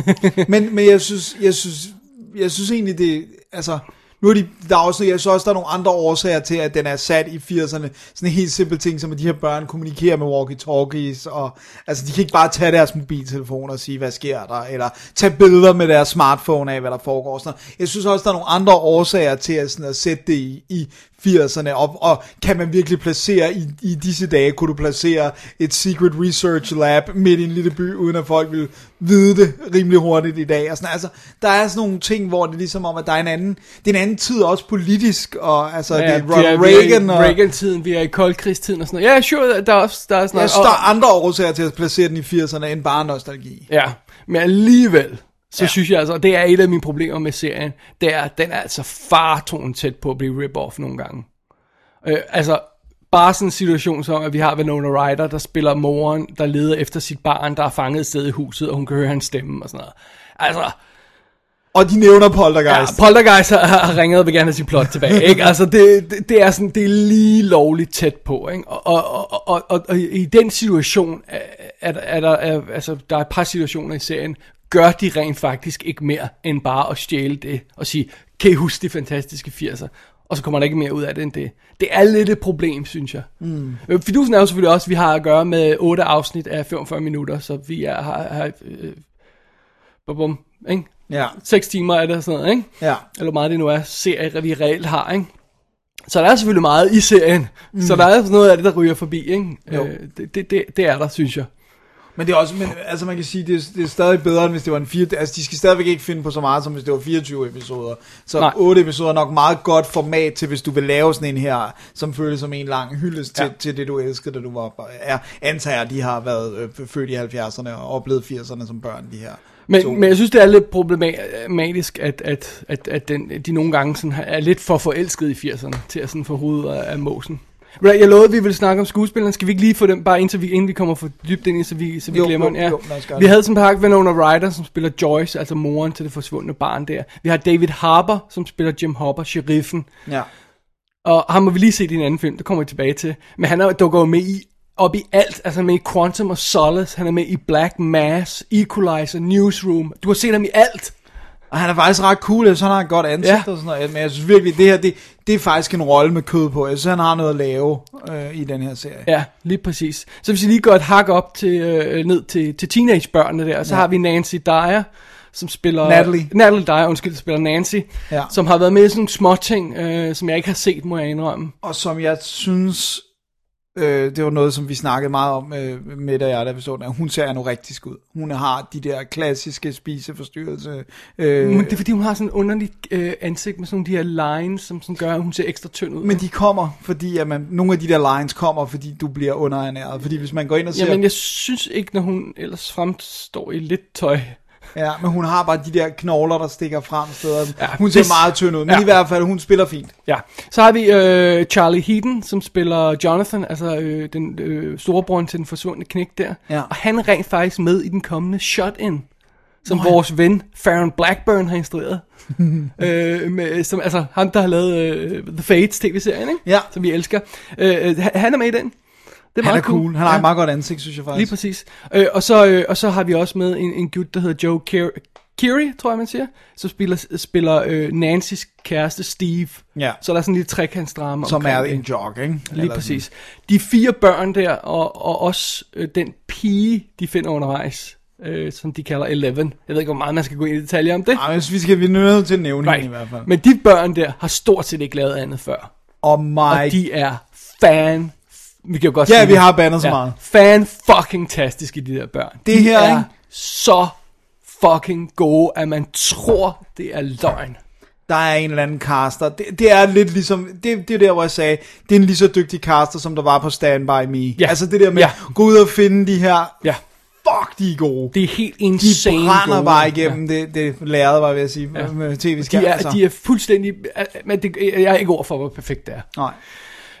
Men, men jeg synes, jeg synes, jeg synes egentlig, det, altså, nu er de, der er også, jeg synes også, der er nogle andre årsager til, at den er sat i 80'erne. Sådan en helt simpel ting, som at de her børn kommunikerer med walkie-talkies, og altså, de kan ikke bare tage deres mobiltelefon og sige, hvad sker der, eller tage billeder med deres smartphone af, hvad der foregår. Sådan. Jeg synes også, der er nogle andre årsager til at, sådan, at sætte det i, i 80'erne, og, og kan man virkelig placere, i, i disse dage, kunne du placere et secret research lab midt i en lille by, uden at folk vil vide det rimelig hurtigt i dag. Og sådan, altså, der er sådan nogle ting, hvor det er ligesom om, at der er en anden, det er en anden tid også politisk, og altså, ja, det er Ronald vi er, Reagan, vi er og Reagan-tiden, vi er i koldkrigstiden og sådan noget. Ja, sure, der er også der er sådan noget. synes, der er andre årsager til at placere den i 80'erne, end bare nostalgi. Ja, men alligevel, så Ja. synes jeg altså, og det er et af mine problemer med serien, det er, at den er altså fartonen tæt på at blive rip-off nogle gange. Øh, altså, bare sådan en situation som, at vi har Winona Ryder, der spiller moren, der leder efter sit barn, der er fanget et sted i huset, og hun kan høre hans stemme og sådan noget. Altså, Og de nævner ja, Poltergeist. Poltergeist har, har ringet og vil gerne have sit plot tilbage, ikke? Altså, det, det, det er sådan, det er lige lovligt tæt på, ikke? Og, og, og, og, og, og i den situation, er, er, er der, er, altså, der er et par situationer i serien, gør de rent faktisk ikke mere, end bare at stjæle det, og sige, kan I huske de fantastiske 80'er? Og så kommer der ikke mere ud af det end det. Det er lidt et problem, synes jeg. Mm. Fidusen er jo selvfølgelig også, at vi har at gøre med otte afsnit af 45 minutter, så vi er, har, har øh, bum, bum, ikke? Ja, 6 timer er det sådan noget, ikke? ja. eller meget det nu er, serier, vi reelt har, ikke? Så der er selvfølgelig meget i serien, mm. så der er sådan noget af det, der ryger forbi, ikke? Jo. Øh, det, det, det, det er der, synes jeg. Men det er også, men, altså man kan sige, det er, det er stadig bedre, end hvis det var en 4, altså de skal stadigvæk ikke finde på så meget, som hvis det var 24 episoder. Så Nej. 8 episoder er nok meget godt format til, hvis du vil lave sådan en her, som føles som en lang hyldest til, Ja. til det, du elskede, da du var, er, antager, de har været øh, født i 70'erne og oplevet 80'erne som børn, de her. to. Men, men jeg synes, det er lidt problematisk, at, at, at, at den, de nogle gange sådan er lidt for forelsket i 80'erne, til at sådan få hovedet af, af måsen. Right, Jeg lovede, at vi ville snakke om skuespillerne. Skal vi ikke lige få dem, bare indtil vi, inden vi kommer for dybt ind i, så vi, så vi Jo, glemmer jo, den? Ja. jo, vi det. havde som sagt Winona Ryder, som spiller Joyce, altså moren til det forsvundne barn der. Vi har David Harbour, som spiller Jim Hopper, sheriffen. Ja. Og ham må vi lige se i en anden film, det kommer vi tilbage til. Men han er, dukker jo med i, op i alt, altså med i Quantum of Solace, han er med i Black Mass, Equalizer, Newsroom. Du har set ham i alt. Og han er faktisk ret cool, synes, han har et godt ansigt ja. og sådan noget. Men jeg synes virkelig, det her, det, det er faktisk en rolle med kød på. Jeg synes, han har noget at lave øh, i den her serie. Ja, lige præcis. Så hvis vi lige går et hak op til, øh, ned til, til teenagebørnene der, så ja. har vi Nancy Dyer, som spiller... Natalie. Natalie Dyer, undskyld, spiller Nancy, Ja. som har været med i sådan nogle små ting, øh, som jeg ikke har set, må jeg indrømme. Og som jeg synes, øh, det var noget, som vi snakkede meget om øh, med da jeg, da vi så den. her. Hun ser anorektisk ud. Hun har de der klassiske spiseforstyrrelse. Øh, Men det er fordi, hun har sådan en underlig øh, ansigt med sådan de her lines, som, som gør, at hun ser ekstra tynd ud. men de kommer, fordi at man, nogle af de der lines kommer, fordi du bliver underernæret. Fordi hvis man går ind og ser... Jamen, jeg synes ikke, når hun ellers fremstår i lidt tøj. Ja, men hun har bare de der knogler, der stikker frem steder. Ja, hun ser det- meget tynd ud, men ja. i hvert fald, hun spiller fint. Ja. Så har vi øh, Charlie Heaton, som spiller Jonathan, altså øh, den øh, storebror til den forsvundne knæk der. Ja. Og han er rent faktisk med i den kommende Shut-In, som oh, vores ven Farron Blackburn har instrueret. øh, med, som, altså ham, der har lavet øh, The Fates tv-serien, ikke? Ja. som vi elsker. Øh, han- han er med i den. Det er Han er meget cool. Han har ja. et meget godt ansigt, synes jeg faktisk. Lige præcis. Øh, og, så, øh, og så har vi også med en, en gut, der hedder Joe Keery, tror jeg man siger, som spiller, spiller øh, Nancys kæreste Steve. Ja. Så der er sådan lidt trekantsdrama Som er en jog, ikke? Lige Eller præcis. De fire børn der, og, og også øh, den pige, de finder undervejs, øh, som de kalder Eleven. Jeg ved ikke, hvor meget man skal gå ind i detaljer om det. Sådan. Ej, men vi skal vi nødt til at nævne right. i hvert fald. Men de børn der har stort set ikke lavet andet før. Oh my Og de er fan... Vi kan jo godt Ja, sige vi det. har bandet så meget. Fan fucking tastisk i de der børn. Det de her, er ikke? så fucking gode, at man tror, det er løgn. der er en eller anden caster. Det, det er lidt ligesom, det, det er der, hvor jeg sagde, det er en lige så dygtig caster, som der var på Stand By Me. Ja. Altså det der med, Ja. gå ud og finde de her, Ja, fuck, de er gode. det er helt de insane brænder gode. bare igennem ja. det, det lærede, var jeg ved at sige, Ja. med De tv-skærm. er, altså. de er fuldstændig... Men det, jeg er ikke ord for, hvor perfekt det er. Nej.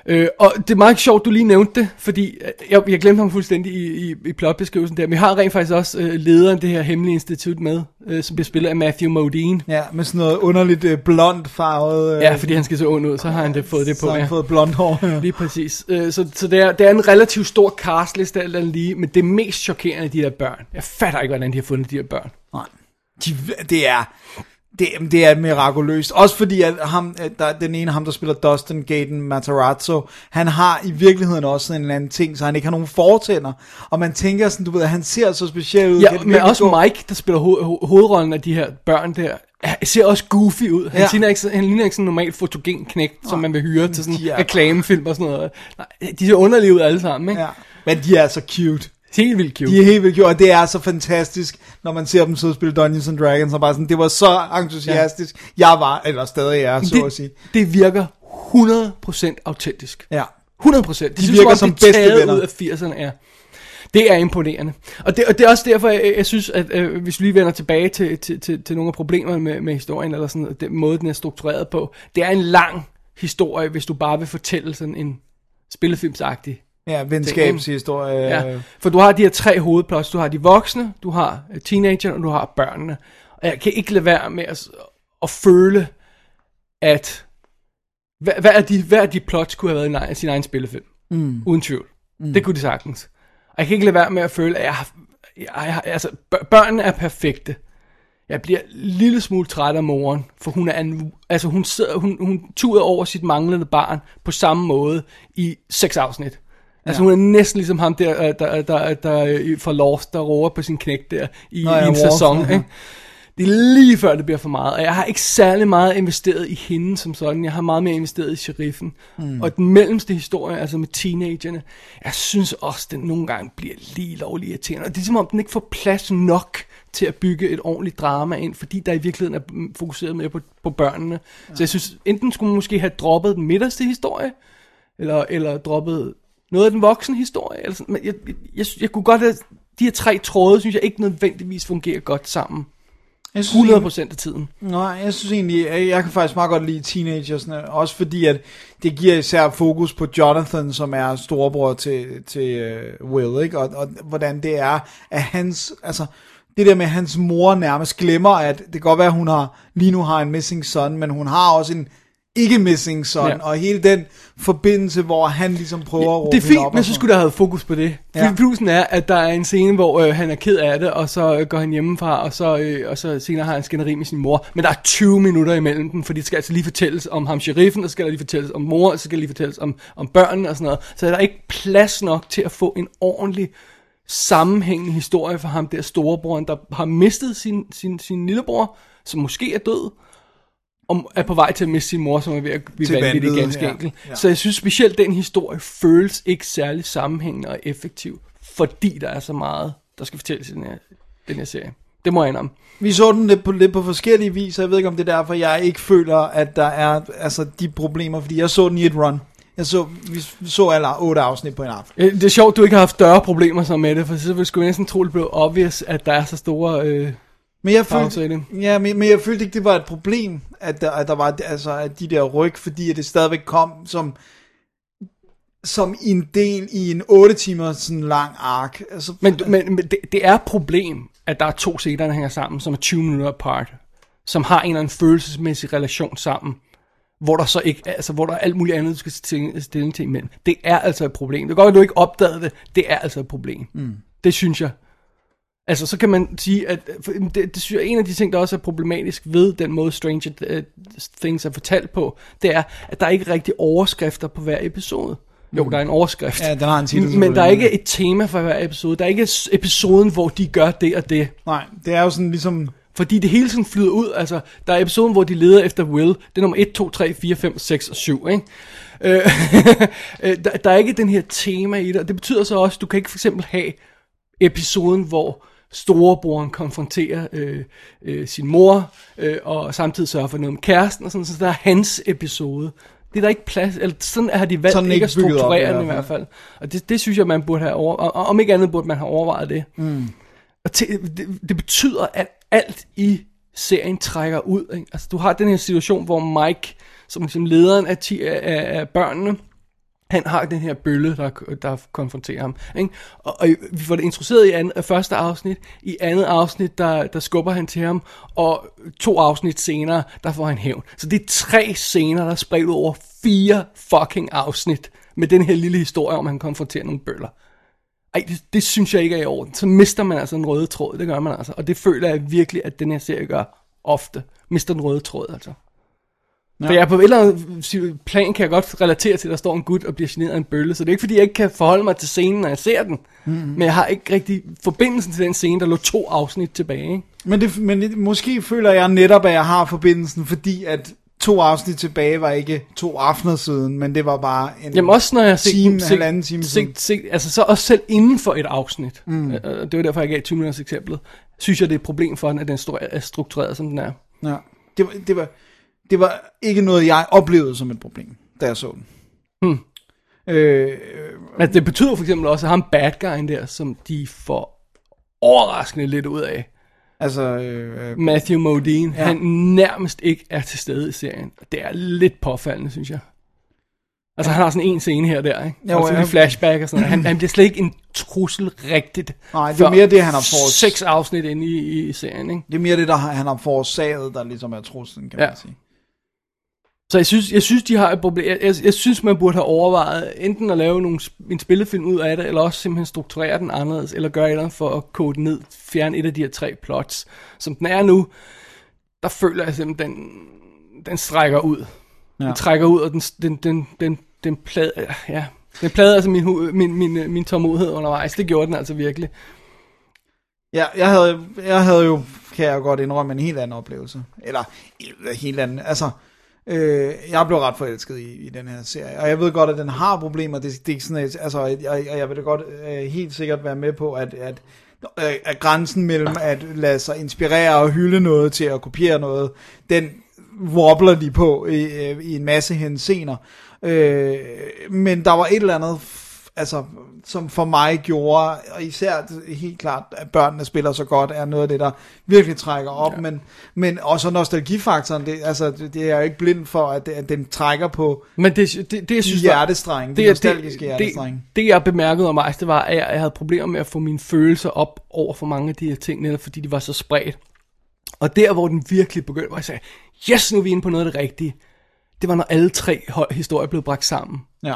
Øh, og det er meget sjovt, du lige nævnte det, fordi øh, jeg, jeg glemte ham fuldstændig i, i, i plotbeskrivelsen der. Men vi har rent faktisk også øh, lederen af det her hemmelige institut med, øh, som bliver spillet af Matthew Modine. Ja, med sådan noget underligt øh, blondt farvet. Øh, Ja, fordi han skal så ond ud, så har han det fået det så på. har han Ja. fået blondt hår. Ja. Lige præcis. Øh, så så det, er, det er en relativt stor castliste alt andet lige, men det mest chokerende er de her børn. Jeg fatter ikke, hvordan de har fundet de her børn. Nej. De, det er... Det det, er mirakuløst. Også fordi, at ham, at der, den ene ham, der spiller Dustin Gaten Matarazzo, han har i virkeligheden også sådan en eller anden ting, så han ikke har nogen fortænder. Og man tænker sådan, du ved, han ser så speciel ud. Ja, men også gå? Mike, der spiller ho- ho- hovedrollen af de her børn der, han ser også goofy ud. Han, Ja. ja. ikke, han ligner ikke sådan en normal fotogen knægt, som man vil hyre til sådan en reklamefilm og sådan noget. Nej, de ser underlige ud alle sammen, ikke? Ja. Men de er så cute. Helt vildt cute. De er helt vildt cute, og det er så fantastisk, når man ser dem sidde og spille Dungeons and Dragons, og bare sådan, det var så entusiastisk. Ja. Jeg var, eller stadig er, så at sige. det, det virker 100% autentisk. Ja. 100 procent. De virker som det er bedste venner. ud af 80'erne, ja. Det er imponerende. Og det, og det er også derfor, jeg, jeg synes, at øh, hvis vi lige vender tilbage til, til, til, til nogle af problemerne med, med historien, eller sådan den måde, den er struktureret på. Det er en lang historie, hvis du bare vil fortælle sådan en spillefilmsagtig Ja, venskabshistorie. Ja, for du har de her tre hovedplots. Du har de voksne, du har øh, teenagerne, og du har børnene. Og jeg kan ikke lade være med at, at føle, at hvad, hvad, er de, hvad er de plots kunne have været i sin egen spillefilm? Mm. Uden tvivl. Mm. Det kunne de sagtens. Og jeg kan ikke lade være med at føle, at jeg har, jeg, har altså, bør- børnene er perfekte. Jeg bliver en lille smule træt af moren, for hun er en, altså hun sidder, hun, hun tuder over sit manglende barn på samme måde i seks afsnit. Altså hun er næsten ligesom ham der, øh, der, der, der, der fra Lost, der roer på sin knæk der i, Nå ja, ja, i en Worf, sæson. ja. Ikke? Det er lige før det bliver for meget, og jeg har ikke særlig meget investeret i hende som sådan. Jeg har meget mere investeret i sheriffen. Mm. Og den mellemste historie, altså med teenagerne, jeg synes også, den nogle gange bliver lige lovlig irriterende. Og det er som om, den ikke får plads nok til at bygge et ordentligt drama ind, fordi der i virkeligheden er mm, fokuseret mere på, på børnene. Ja. Så jeg synes, enten skulle man måske have droppet den midterste historie, eller, eller droppet noget af den voksne historie. Eller sådan. Men jeg, jeg, jeg, jeg kunne godt have, de her tre tråde, synes jeg ikke nødvendigvis fungerer godt sammen. Jeg synes, 100% af tiden. Nej, jeg synes egentlig, jeg, jeg kan faktisk meget godt lide teenagersne, også fordi at det giver især fokus på Jonathan, som er storebror til, til uh, Will, ikke? Og, og hvordan det er, at hans, altså, det der med, at hans mor nærmest glemmer, at det kan godt være, at hun har, lige nu har en missing son, men hun har også en ikke missing son, Ja. ja. og hele den forbindelse, hvor han ligesom prøver at råbe Det er fint, men så skulle der have fokus på det. Ja. Ja. Plusen er, at der er en scene, hvor øh, han er ked af det, og så øh, går han hjemmefra, og så, øh, og så senere har han skænderi med sin mor. Men der er 20 minutter imellem dem, for det skal altså lige fortælles om ham sheriffen, og så skal der lige fortælles om mor, og så skal der lige fortælles om, om børnene og sådan noget. Så er der ikke plads nok til at få en ordentlig sammenhængende historie for ham der storebroren, der har mistet sin, sin, sin lillebror, som måske er død, og er på vej til at miste sin mor, som er ved at blive Til vanvittig ganske ja. enkelt. Ja. Så jeg synes specielt, den historie føles ikke særlig sammenhængende og effektiv, fordi der er så meget, der skal fortælles i den her, den her serie. Det må jeg indrømme. Vi så den lidt på, lidt på forskellige vis, og jeg ved ikke, om det er derfor, jeg ikke føler, at der er altså, de problemer, fordi jeg så den i et run. Jeg så, vi så alle otte afsnit på en aften. Øh, Det er sjovt, du ikke har haft større problemer så med det, for så ville det sgu næsten tro, det blev obvious, at der er så store... Øh, Men jeg følte, ja, men, men jeg følte ikke, det var et problem, at der, at der var altså, at de der ryg, fordi at det stadigvæk kom som, som en del i en 8 timer sådan lang ark. Altså, men men, men det, det er et problem, at der er to scener, der hænger sammen, som er 20 minutter apart, som har en eller anden følelsesmæssig relation sammen, hvor der så ikke, altså hvor der er alt muligt andet, du skal stilling til imellem. Det er altså et problem. Det kan godt at du ikke opdagede det. Det er altså et problem. Mm. Det synes jeg. Altså, så kan man sige, at for det, det synes jeg, en af de ting, der også er problematisk ved den måde Stranger øh, Things er fortalt på, det er, at der er ikke rigtig overskrifter på hver episode. Jo, der er en overskrift. Ja, den har en titel, Men der er ikke et tema for hver episode. Der er ikke episoden, hvor de gør det og det. Nej, det er jo sådan ligesom... Fordi det hele tiden flyder ud. Altså, der er episoden, hvor de leder efter Will. Det er nummer 1, 2, 3, 4, 5, 6 og 7, ikke? Øh, øh, der, der er ikke den her tema i det, og det betyder så også, at du kan ikke for eksempel have episoden, hvor storebroren konfronterer øh, øh, sin mor, øh, og samtidig sørger for noget med kæresten, og sådan, så der er hans episode. Det er der ikke plads, eller sådan har de valgt Sådan ikke ikke at bygget op i strukturere den i hvert fald. Og det, det synes jeg, man burde have over, og, om ikke andet burde man have overvejet det. Mm. Og til, det, det betyder, at alt i serien trækker ud. Ikke? Altså, du har den her situation, hvor Mike, som ligesom lederen af, ti, af, af børnene, han har den her bølle, der, der konfronterer ham. Ikke? Og, og vi får det introduceret i anden, første afsnit. I andet afsnit, der, der skubber han til ham. Og to afsnit senere, der får han hævn. Så det er tre scener, der er spredt over fire fucking afsnit. Med den her lille historie om, at han konfronterer nogle bøller. Ej, det, det synes jeg ikke er i orden. Så mister man altså en røde tråd, det gør man altså. Og det føler jeg virkelig, at den her serie gør ofte. mister den røde tråd, altså. Ja. For jeg på et eller andet plan kan jeg godt relatere til, at der står en gut og bliver generet af en bølle, så det er ikke fordi, jeg ikke kan forholde mig til scenen, når jeg ser den. Mm-hmm. Men jeg har ikke rigtig forbindelsen til den scene, der lå to afsnit tilbage. Ikke? Men, det, men det, måske føler jeg netop, at jeg har forbindelsen, fordi at to afsnit tilbage var ikke to aftener siden, men det var bare en Jamen også når jeg time, se, halvanden time se, siden. se, altså så også selv inden for et afsnit. Mm. Øh, det var derfor, jeg gav 20 minutters eksemplet. Synes jeg, det er et problem for den, at den er struktureret, som den er. Ja. Det, var, det, var, det var ikke noget, jeg oplevede som et problem, da jeg så den. Hmm. Øh, Altså, det betyder for eksempel også, at ham bad guyen der, som de får overraskende lidt ud af. altså, øh, Matthew Modine, Ja. ja. han nærmest ikke er til stede i serien. Det er lidt påfaldende, synes jeg. Altså, han har sådan en scene her og der, ikke? Jo, og sådan ja. en flashback og sådan. Han, han bliver slet ikke en trussel rigtigt. Nej, det er mere det, han har fået- Seks afsnit inde i, i serien, ikke? det er mere det, der han har forårsaget, der ligesom er truslen, kan Ja. man sige. Så jeg synes, jeg synes, de har et problem. Jeg, jeg, jeg synes, man burde have overvejet enten at lave nogle, en spillefilm ud af det, eller også simpelthen strukturere den anderledes, eller gøre et eller andet for at kode ned, fjerne et af de her tre plots. Som den er nu, der føler jeg simpelthen, den, den strækker ud. Ja. Den trækker ud, og den, den, den, den, den plade, ja, den plade altså min, min, min, min tålmodighed undervejs. Det gjorde den altså virkelig. Ja, jeg havde, jeg havde jo, kan jeg jo godt indrømme, en helt anden oplevelse. Eller, en helt anden, altså, øh, jeg blev ret forelsket i, i den her serie. Og jeg ved godt, at den har problemer. Det, det er ikke sådan, at, altså, jeg, jeg vil da godt øh, helt sikkert være med på, at, at, øh, at grænsen mellem at lade sig inspirere og hylde noget til at kopiere noget, den wobbler de på i, øh, i en masse hensener. Øh, men der var et eller andet altså, som for mig gjorde, og især helt klart, at børnene spiller så godt, er noget af det, der virkelig trækker op, ja. men, men også nostalgifaktoren, det, altså, det, det er jeg ikke blind for, at, det, at den trækker på Men det, det, det jeg synes, de hjertestrenge, de er- nostalgiske det, hjertestrenge. det, det jeg bemærkede om mig, det var, at jeg, jeg havde problemer med at få mine følelser op over for mange af de her ting, netop fordi de var så spredt. Og der, hvor den virkelig begyndte, hvor jeg sagde, yes, nu er vi inde på noget af det rigtige, det var, når alle tre historier blev bragt sammen. Ja.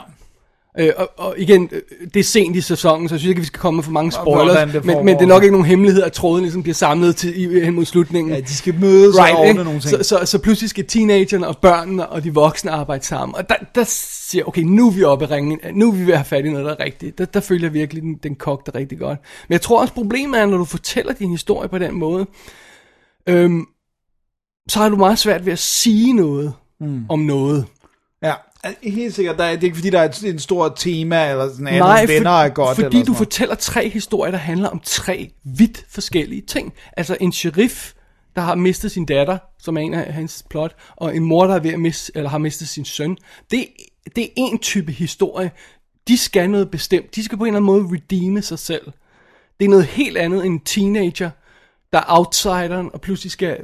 Øh, og, og igen, øh, det er sent i sæsonen, så jeg synes ikke, vi skal komme med for mange spoilers, det men, men det er nok ikke nogen hemmelighed, at tråden ligesom bliver samlet til, i, hen mod slutningen. ja, de skal mødes right, og ordne nogle ting. Så, så, så pludselig skal teenagerne og børnene og de voksne arbejde sammen. Og der, der siger okay, nu er vi oppe i ringen. Nu er vi ved at have fat i noget, der er rigtigt. Der, der føler jeg virkelig, den, den kogte rigtig godt. Men jeg tror også, problemet er, når du fortæller din historie på den måde, øhm, så har du meget svært ved at sige noget mm. om noget. Ja, helt sikkert, der er, det er ikke fordi, der er et, en stor tema, eller sådan, at Nej, venner er godt, fordi du noget. fortæller tre historier, der handler om tre vidt forskellige ting. Altså en sheriff, der har mistet sin datter, som er en af hans plot, og en mor, der er ved at miste, eller har mistet sin søn. Det, det er en type historie. De skal noget bestemt. De skal på en eller anden måde redeeme sig selv. Det er noget helt andet end en teenager, der er outsideren, og pludselig skal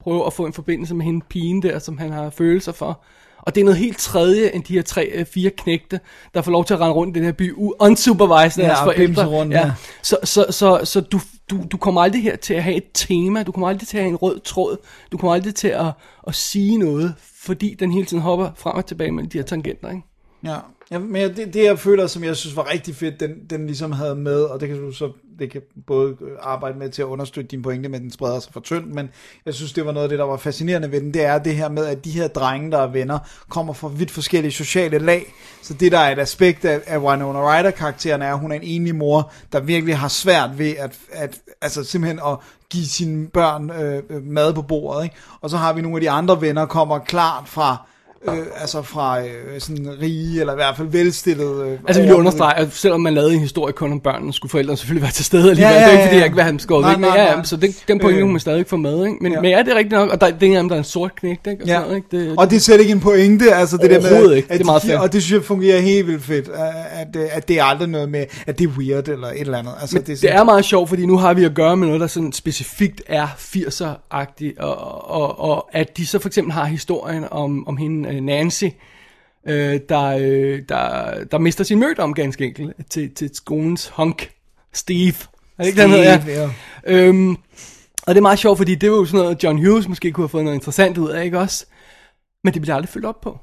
prøve at få en forbindelse med hende pigen der, som han har følelser for. Og det er noget helt tredje end de her tre, øh, fire knægte, der får lov til at rende rundt i den her by, unsupervised af Ja, deres forældre. rundt, ja. ja. Så, så, så, så du, du, du kommer aldrig her til at have et tema, du kommer aldrig til at have en rød tråd, du kommer aldrig til at, at sige noget, fordi den hele tiden hopper frem og tilbage mellem de her tangenter, ikke? Ja, ja men jeg- det, det jeg føler, som jeg synes var rigtig fedt, den, den ligesom havde med, og det kan du så det kan både arbejde med til at understøtte din pointe, men den spreder sig for tyndt, men jeg synes, det var noget af det, der var fascinerende ved den, det er det her med, at de her drenge, der er venner, kommer fra vidt forskellige sociale lag, så det der er et aspekt af, af Winona Ryder-karakteren er, at hun er en enlig mor, der virkelig har svært ved at, at altså simpelthen at give sine børn øh, øh mad på bordet, ikke? og så har vi nogle af de andre venner, kommer klart fra øh, altså fra øh, sådan rige, eller i hvert fald velstillede. Øh, Altså vi vil ordentlige- understrege, at selvom man lavede en historie kun om børnene, skulle forældrene selvfølgelig være til stede alligevel. Ja, ja, det er ikke ja, fordi, ja. jeg ikke vil have dem skåret væk, men nej, ja, ja, så det, den pointe Øh. kunne man stadig få med, ikke? Men, Ja. ja. men ja, det er rigtigt nok, og der, det er om der er en sort knægt, ikke? Og Ja. sådan ikke? Det, Og det er slet ikke en pointe, altså det der med, ikke. at Det er meget fair. og det synes jeg fungerer helt vildt fedt, at, at, at det er aldrig noget med, at det er weird eller et eller andet. Altså, Men det, er det er meget sjovt, fordi nu har vi at gøre med noget, der sådan specifikt er 80'er-agtigt, og, og, og at de så for eksempel har historien om, om hende Nancy, øh, der, øh, der, der mister sin mødom ganske enkelt til, til skolens hunk, Steve. Er det ikke den hedder? Steve, Ja. ja. Øhm, og det er meget sjovt, fordi det var jo sådan noget, John Hughes måske kunne have fået noget interessant ud af, ikke også? Men det bliver aldrig fyldt op på.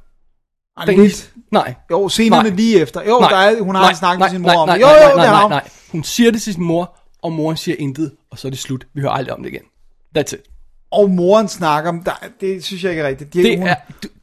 Ej, Den- lidt. Nej. Jo, scenerne Nej. lige efter. Jo, nej, der er, hun har nej, en snak nej, med sin mor nej, om nej, det. Jo, nej, jo, nej, nej, hun. nej. Hun siger det til sin mor, og moren siger intet, og så er det slut. Vi hører aldrig om det igen. That's it. Og moren snakker om, der, det synes jeg ikke er rigtigt. De, Det, er,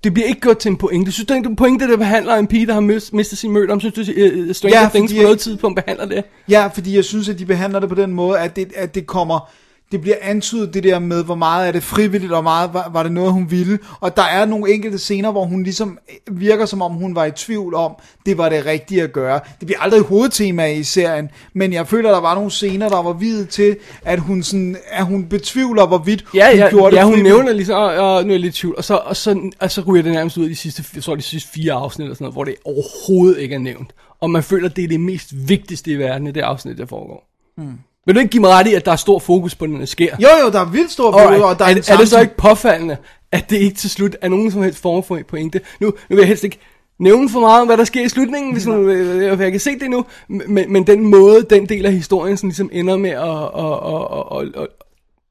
det- bliver ikke gjort til en pointe. Synes du ikke, det er en pointe, der behandler en pige, der har mis- mistet sin møde om? Synes du, uh, Stranger Ja, Things på jeg- noget tidspunkt behandler det? Ja, fordi jeg synes, at de behandler det på den måde, at det, at det kommer... Det bliver antydet det der med, hvor meget er det frivilligt, og meget var, var det noget, hun ville. Og der er nogle enkelte scener, hvor hun ligesom virker, som om hun var i tvivl om, det var det rigtige at gøre. Det bliver aldrig hovedtema i serien, men jeg føler, der var nogle scener, der var videt til, at hun, sådan, at hun betvivler, hvorvidt Ja, hun ja, gjorde det ja hun frivilligt. nævner ligesom, og, og, nu er jeg lidt i tvivl, og så, og, så, og så ryger det nærmest ud i de sidste, tror, de sidste fire afsnit, eller sådan noget, hvor det overhovedet ikke er nævnt. Og man føler, at det er det mest vigtigste i verden, i det afsnit, der foregår. Hmm. Vil du ikke give mig ret i, at der er stor fokus på, når det sker? Jo, jo, der er vildt stor Alright. fokus, og der er, er, er det så ikke påfaldende, at det ikke til slut er nogen som helst form for pointe? Nu, nu vil jeg helst ikke nævne for meget om, hvad der sker i slutningen, hvis man, øh, jeg kan se det nu, men, men den måde, den del af historien sådan ligesom ender med at, at, at, at, at, at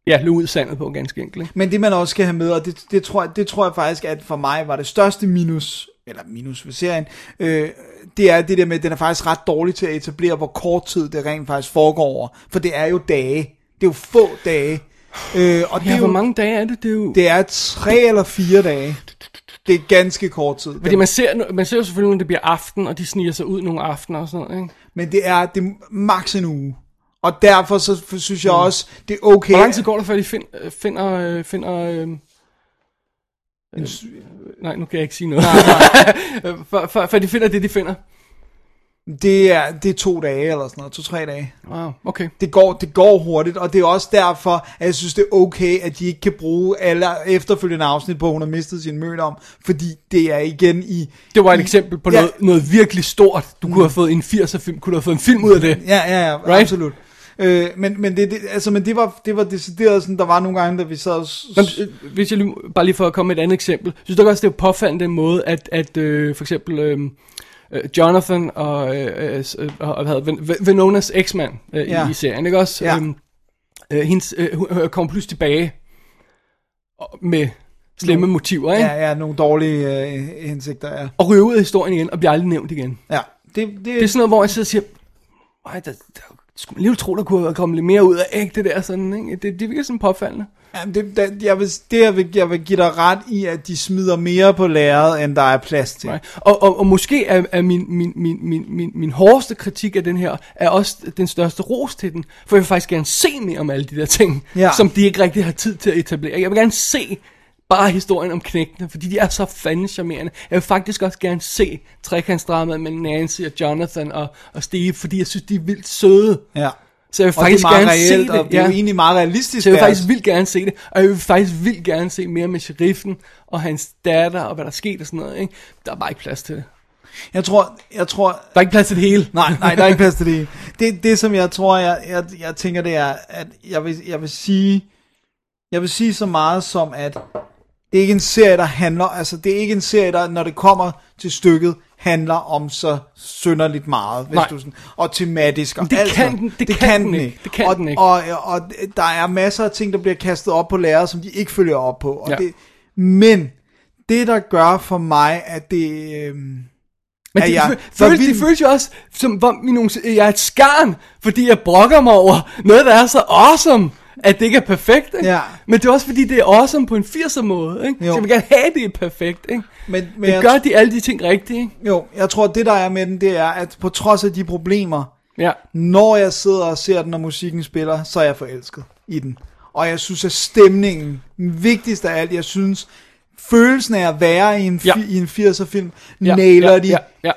ja, løbe ud i sandet på, ganske enkelt. ikke? Men det man også skal have med, og det, det, tror, det tror jeg faktisk, at for mig var det største minus, eller minus ved serien, øh, det er det der med, at den er faktisk ret dårlig til at etablere, hvor kort tid det rent faktisk foregår over. For det er jo dage. Det er jo få dage. Øh, og det, Ja, er hvor jo, mange dage er det? Det er jo... det er tre eller fire dage. Det er ganske kort tid. Fordi man ser, man ser jo selvfølgelig, når det bliver aften, og de sniger sig ud nogle aftener og sådan noget, ikke? Men det er, det er maks en uge. Og derfor så synes jeg også, det er okay. Hvor lang tid går der, før de find, øh, finder... øh, finder øh, En øh, s- nej, nu kan jeg ikke sige noget. før, før, før de finder det, de finder. Det er, det er to dage eller sådan noget, to-tre dage. Wow, okay. det går, det går hurtigt, og det er også derfor, at jeg synes, det er okay, at de ikke kan bruge alle efterfølgende afsnit på, at hun har mistet sin møde om, fordi det er igen i... Det var et i, eksempel på ja, noget, noget virkelig stort. Du kunne have fået en 80'er film, kunne du have fået en film ud af det. Ja, ja, ja? Right? absolut. Øh, men, men, det, det, altså, men det var, det var decideret sådan, der var nogle gange, da vi sad... og Men, øh, hvis jeg lige, bare lige for at komme med et andet eksempel. Synes du også, det er påfaldende den måde, at, at øh, for eksempel øh, øh, Jonathan og, øh, øh, øh, og hvad hedder, Vinonas eksmand øh, Ja. i, serien, ikke også? Ja. Øhm, øh, hendes, øh, hun kommer pludselig tilbage med slemme motiver, ikke? Ja, ja, nogle dårlige øh, hensigter, ja. Og ryger ud af historien igen, og bliver aldrig nævnt igen. ja. Det, det, Det er sådan noget, hvor jeg sidder og siger, Ej, der, der, skulle man alligevel tro, der kunne have kommet lidt mere ud af ægte der, sådan, ikke? Det, det virker sådan påfaldende. Jamen, det, det, jeg, vil, det jeg, vil, jeg vil give dig ret i, at de smider mere på lærret, end der er plads til. Right. Og, og, og måske er, er min, min, min, min, min, min hårdeste kritik af den her, er også den største ros til den. For jeg vil faktisk gerne se mere om alle de der ting, Ja. som de ikke rigtig har tid til at etablere. Jeg vil gerne se bare historien om knægtene, fordi de er så fandme charmerende. Jeg vil faktisk også gerne se trekantsdramaet med Nancy og Jonathan og, og Steve, fordi jeg synes, de er vildt søde. Ja. Så jeg vil Og det faktisk er meget gerne reelt, se det. og det er jo egentlig meget realistisk. Så jeg vil faktisk vildt gerne se det, og jeg vil faktisk vildt gerne se mere med sheriffen og hans datter og hvad der skete og sådan noget. Ikke? Der er bare ikke plads til det. Jeg tror, jeg tror, Der er ikke plads til det hele. Nej, nej, der er ikke plads til det. Det, det som jeg tror, jeg, jeg, jeg tænker, det er, at jeg vil, jeg vil sige, jeg vil sige så meget som, at det er ikke en serie, der handler, altså det er ikke en serie, der, når det kommer til stykket, handler om så synderligt meget, hvis Nej. du sådan, og tematisk og Det alt kan den- det kan den ikke. Det kan og, den ikke. Og, og, og, der er masser af ting, der bliver kastet op på lærere, som de ikke følger op på. Og Ja. det, men det, der gør for mig, at det... Øhm, Men det, jeg føles, vild- det føles jo også, som om vi jeg er et skarn, fordi jeg brokker mig over noget, der er så awesome, at det ikke er perfekt. Ikke? Ja. Men det er også fordi, det er awesome på en 80'er måde. Ikke? Jo. Så vil gerne have, det er perfekt. Ikke? men, men jeg- gør de alle de ting rigtigt. Ikke? Jo, jeg tror, det der er med den, det er, at på trods af de problemer, Ja. når jeg sidder og ser den, og musikken spiller, så er jeg forelsket i den. Og jeg synes, at stemningen, vigtigst af alt, jeg synes, følelsen af at være i en, Ja. i en 80'er film, Ja, nailer ja, de ja, ja.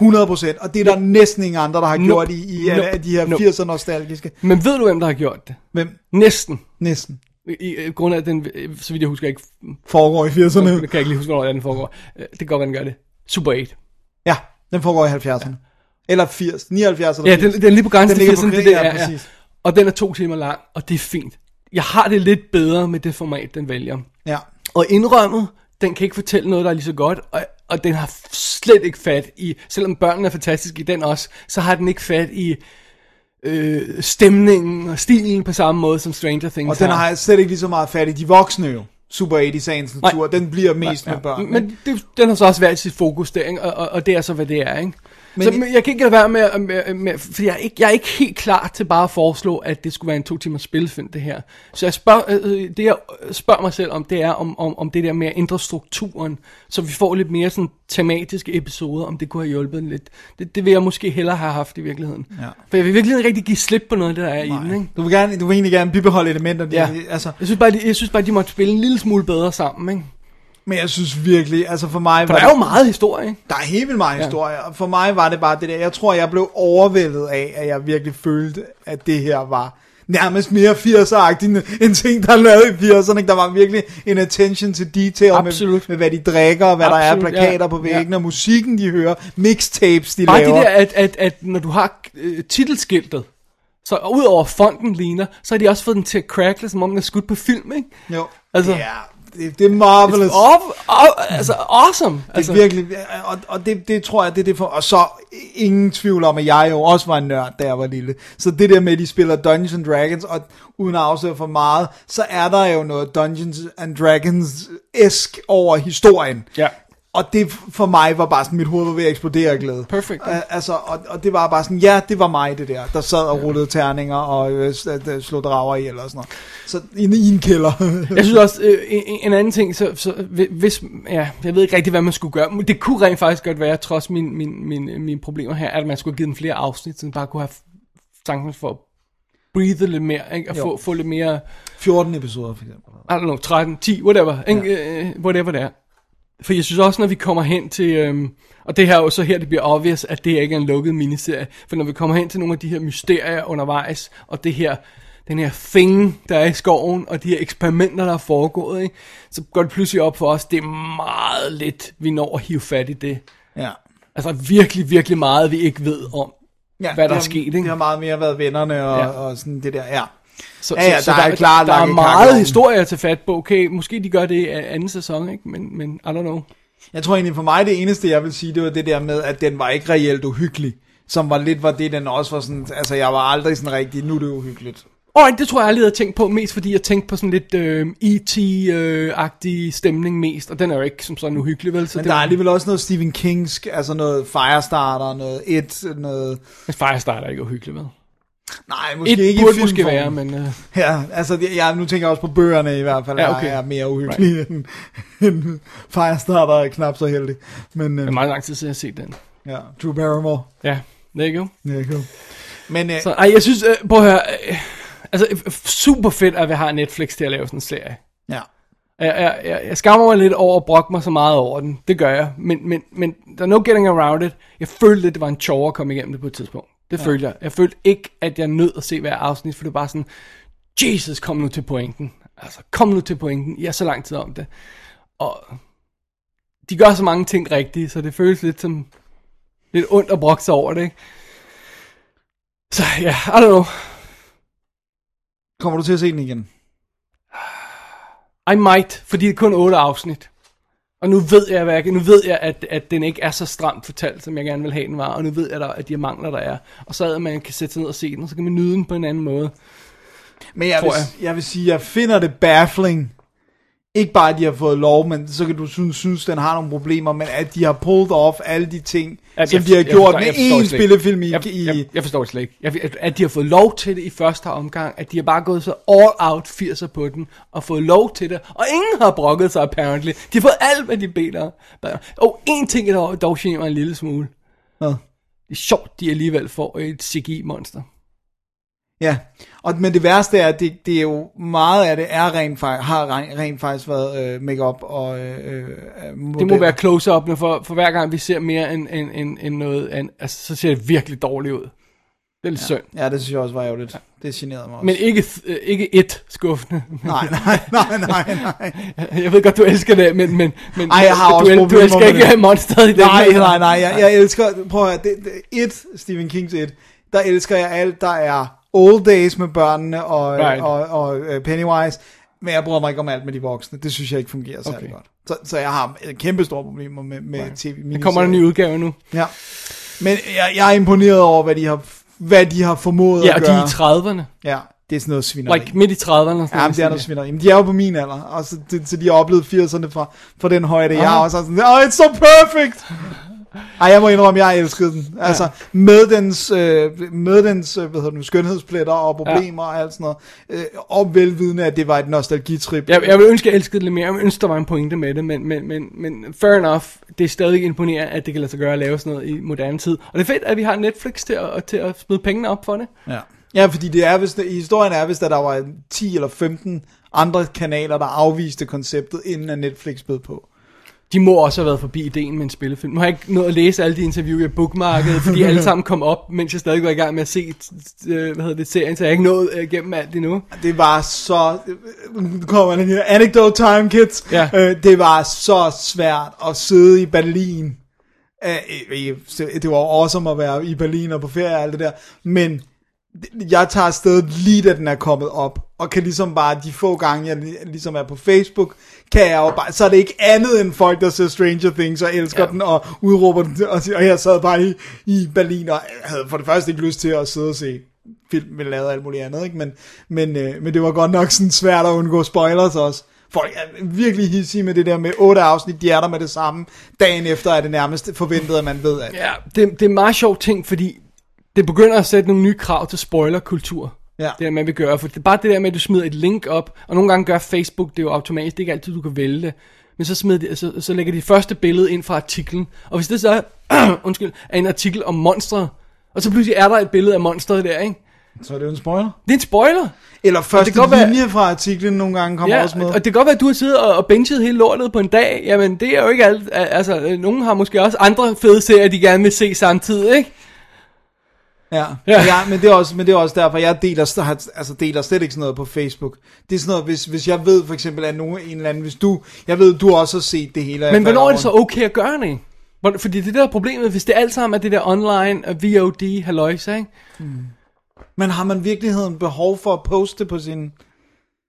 100%, og det er der næsten ingen andre, der har Nope. gjort i, i alle Nope. de her Nope. 80'er nostalgiske. Men ved du, hvem der har gjort det? Hvem? Næsten. Næsten. I, i, grund af den, så vidt jeg husker ikke, Foregår i 80'erne. jeg kan ikke lige huske, hvornår den foregår. Øh, Det kan godt være, den gør det. Super 8. Ja, den foregår i 70'erne. Eller 80, 79 eller Ja, 80. den, den er lige på grænsen til ligger på 80'erne, det der, ja, ja, ja. Og den er to timer lang, og det er fint. Jeg har det lidt bedre med det format, den vælger. Ja. Og indrømmet, den kan ikke fortælle noget, der er lige så godt, og, og den har slet ikke fat i, selvom børnene er fantastiske i den også, så har den ikke fat i øh, stemningen og stilen på samme måde som Stranger Things Og den har slet ikke lige så meget fat i de voksne jo. Super 8 i sagens natur. Den bliver mest med børn. Men det, den har så også været sit fokus der, ikke? Og, og, og det er så, hvad det er, ikke? Men- så, jeg kan ikke lade være med, med, med for jeg er, ikke, jeg er ikke helt klar til bare at foreslå, at det skulle være en to timers spilfilm, det her. Så jeg spørger, øh, det jeg spørger mig selv om, det er om, om, om det der med at ændre strukturen, så vi får lidt mere sådan tematiske episoder, om det kunne have hjulpet lidt. Det, det vil jeg måske hellere have haft i virkeligheden. Ja. For jeg vil virkelig ikke rigtig give slip på noget af det, der er i den, ikke? Du vil, gerne, du vil egentlig gerne bibeholde elementer. Ja. Det, altså, Jeg synes, bare, de, jeg synes bare, de måtte spille en lille smule bedre sammen, ikke? Men jeg synes virkelig, altså for mig For var der er jo meget historie, ikke? Der er helt vildt meget Ja. historie, og for mig var det bare det der, jeg tror, jeg blev overvældet af, at jeg virkelig følte, at det her var nærmest mere 80'er-agtigt, end- ting, der er lavet i 80'erne. ikke? Der var virkelig en attention to detail med, Absolut. med, hvad de drikker, og hvad der er Absolut, plakater ja. på væggene, og musikken, de hører, mixtapes, de Bare laver. det der, at, at, at når du har øh, titelskiltet, så ud over fonden ligner, så har de også fået den til at crackle, som om den er skudt på film, ikke? Jo, Altså- ja, det, det er marvelous. Off, off, altså awesome. Det Altså, er virkelig, og, og det, det tror jeg, det er det for, og så ingen tvivl om, at jeg jo også var en nørd, da jeg var lille. Så det der med, at de spiller Dungeons and Dragons, og uden at afsløre for meget, så er der jo noget Dungeons and Dragons-esk over historien. Ja. Og det for mig var bare sådan, mit hoved var ved at eksplodere af glæde. Perfect. Uh, altså, og, og det var bare sådan, ja, det var mig det der, der sad og rullede terninger og øh, øh, slog drager ihjel og sådan noget. Så inde i en kælder. Jeg synes også, øh, en, en anden ting, så, så hvi- hvis, ja, jeg ved ikke rigtig, hvad man skulle gøre. Men Det kunne rent faktisk godt være, trods min, min, min, mine problemer her, at man skulle have givet den flere afsnit, så den bare kunne have chancen for at breathe lidt mere, ikke? Jo. få, få lidt mere, 14 episoder for eksempel. I don't know, 13, 10, whatever, ikke? Øh, whatever det er. For jeg synes også, når vi kommer hen til, øhm, og det her er jo så her, det bliver obvious, at det ikke er en lukket miniserie, for når vi kommer hen til nogle af de her mysterier undervejs, og det her, den her thing, der er i skoven, og de her eksperimenter, der er foregået, ikke? så går det pludselig op for os, det er meget lidt, vi når at hive fat i det. Ja. Altså virkelig, virkelig meget, vi ikke ved om, ja hvad der er sket, ikke? Det har meget mere været vennerne og, ja. og sådan det der, ja. Så, Ja, ja, så, der så er klart der er meget historie at tage fat på. Okay, måske de gør det i anden sæson, ikke? Men, men I don't know. Jeg tror egentlig for mig, det eneste jeg vil sige, det var det der med, at den var ikke reelt uhyggelig. Som var lidt var det, den også var sådan, altså jeg var aldrig sådan rigtig, nu er det uhyggeligt. Alright, det tror jeg aldrig, jeg har tænkt på, mest fordi jeg tænkte på sådan lidt øh, E.T.-agtig stemning mest, og den er jo ikke som sådan uhyggelig, vel? Så Men der er alligevel også noget Stephen Kingsk, altså noget Firestarter, noget et, noget... Men Firestarter er ikke uhyggelig, vel? Nej, måske Et ikke burde i måske være, men... Øh, Ja, altså det- ja, nu tænker jeg også på bøgerne i hvert fald, Ja, okay. er mere uhyggelige right. end, end Firestarter er knap så heldig. Men det øh, er meget lang tid siden, jeg har set den. ja, Drew Barrymore. Ja, there you go. Ja, cool. Men øh, Så, ej, jeg synes, øh, prøv at høre, øh, altså super fedt, at vi har Netflix til at lave sådan en serie. ja, Jeg, jeg, jeg, jeg skammer mig lidt over at brokke mig så meget over den. Det gør jeg. Men, men, men der er no getting around it. Jeg følte lidt, det var en chore at komme igennem det på et tidspunkt. Det ja. følte jeg. Jeg følte ikke, at jeg nød at se hver afsnit, for det var bare sådan, Jesus, kom nu til pointen. Altså, kom nu til pointen. Jeg har så lang tid om det. Og de gør så mange ting rigtigt, så det føles lidt som lidt ondt at brokke sig over det, ikke? Så ja, I don't know. kommer du til at se den igen? I might, fordi det er kun otte afsnit. Og nu ved jeg, hvad jeg, nu ved jeg at, at den ikke er så stramt fortalt, som jeg gerne vil have den var. Og nu ved jeg, der, at de mangler, der er. Og så at man kan sætte sig ned og se den, og så kan man nyde den på en anden måde. Men jeg vil, jeg. jeg vil sige, jeg finder det baffling. Ikke bare, at de har fået lov, men så kan du synes, synes den har nogle problemer, men at de har pulled off alle de ting, At som jeg- de har jeg gjort forstår- med jeg forstår én slet ikke. spillefilm i... Jeg, jeg, jeg forstår det slet ikke. Jeg, at, de har fået lov til det i første omgang, at de har bare gået så all out 80'er på den, og fået lov til det, og ingen har brokket sig apparently. De har fået alt, hvad de beder. Og en ting, der dog generer mig en lille smule. Hvad? Det er sjovt, de alligevel får et CGI-monster. Ja, og, men det værste er, at det, det er jo meget af det er rent, har rent, rent faktisk været øh, makeup og øh, øh, Det modeller. må være close-up, for, for hver gang vi ser mere end, end, end, end noget andet, altså, så ser det virkelig dårligt ud. Det er lidt ja. synd. Ja, det synes jeg også var ærgerligt. Ja. Det generede mig også. Men ikke, øh, ikke et skuffende. Nej, nej, nej, nej, nej. Jeg ved godt, du elsker det, men, men, men Ej, jeg har du, også du problemer elsker ikke det. monsteret i den. Nej, nej, nej, jeg, jeg elsker, prøv at høre, det, det, et, Stephen Kings et, der elsker jeg alt, der er old days med børnene og, Right. og, og, og øh, Pennywise, men jeg bryder mig ikke om alt med de voksne, det synes jeg ikke fungerer særlig Okay. godt. Så, så jeg har kæmpe store problemer med, med right. tv Der kommer en ny udgave nu. Ja. Men jeg, jeg er imponeret over, hvad de har, hvad de har formået Ja, at og de er gøre. i 30'erne. Ja, det er sådan noget svineri. Like midt i 30'erne. Ja, men det er noget svineri. Men de er jo på min alder, og så, det, så de har oplevet 80'erne fra, fra den højde. Jeg Aha. er også sådan, oh, it's so perfect! Ej, jeg må indrømme, jeg elskede den. Altså, ja. med dens, øh, med dens øh, hvad hedder det, nu, skønhedspletter og problemer ja. og alt sådan noget. Øh, og velvidende, at det var et nostalgitrip. Jeg, jeg vil ønske, at jeg elskede det lidt mere. Jeg vil ønske, der var en pointe med det, men, men, men, men fair enough. Det er stadig imponerende, at det kan lade sig gøre at lave sådan noget i moderne tid. Og det er fedt, at vi har Netflix til at, til at smide pengene op for det. Ja. Ja, fordi det er, hvis det, historien er, hvis der, der var 10 eller 15 andre kanaler, der afviste konceptet, inden at Netflix bød på. De må også have været forbi ideen med en spillefilm. Nu har jeg ikke nået at læse alle de interview, jeg bookmarkede, fordi alle sammen kom op, mens jeg stadig var i gang med at se øh, hvad hedder det, serien, så jeg har ikke nået øh, igennem alt endnu. Det var så... Nu kommer den her anecdote time, kids. Ja. Øh, det var så svært at sidde i Berlin. Øh, øh, det var awesome at være i Berlin og på ferie og alt det der. Men jeg tager afsted lige da den er kommet op, og kan ligesom bare, de få gange jeg ligesom er på Facebook, kan jeg jo bare, så er det ikke andet end folk, der ser Stranger Things og elsker ja. den og udråber den, og, og jeg sad bare i, i Berlin og havde for det første ikke lyst til at sidde og se film, vi lavede alt muligt andet, ikke? Men, men, øh, men det var godt nok sådan svært at undgå spoilers også. Folk er virkelig hissige med det der med otte afsnit, de er der med det samme. Dagen efter er det nærmest forventet, at man ved, at... Ja, det, det er en meget sjov ting, fordi det begynder at sætte nogle nye krav til spoilerkultur. Ja. Det der, man vil gøre. For det er bare det der med, at du smider et link op, og nogle gange gør Facebook det jo automatisk. Det er ikke altid, du kan vælge det. Men så, smider de, så, så lægger de første billede ind fra artiklen. Og hvis det så er, undskyld, er en artikel om monstret, og så pludselig er der et billede af monstret der, ikke? Så er det jo en spoiler. Det er en spoiler. Eller første kan godt være- linje fra artiklen nogle gange kommer Ja, også med. og det kan godt være, at du har siddet og, og benchet hele lortet på en dag. Jamen, det er jo ikke alt. Altså, øh, nogen har måske også andre fede serier, de gerne vil se samtidig, ikke? Ja, Ja. ja. men, det er også, men det er også derfor, jeg deler, altså deler slet ikke sådan noget på Facebook. Det er sådan noget, hvis, hvis jeg ved for eksempel, at nogen, en eller anden, hvis du, jeg ved, du også har set det hele. Men hvornår er det så okay at gøre det? Fordi det der er problemet, hvis det alt sammen er det der online og VOD halløjse, ikke? Men har man virkeligheden behov for at poste på sin...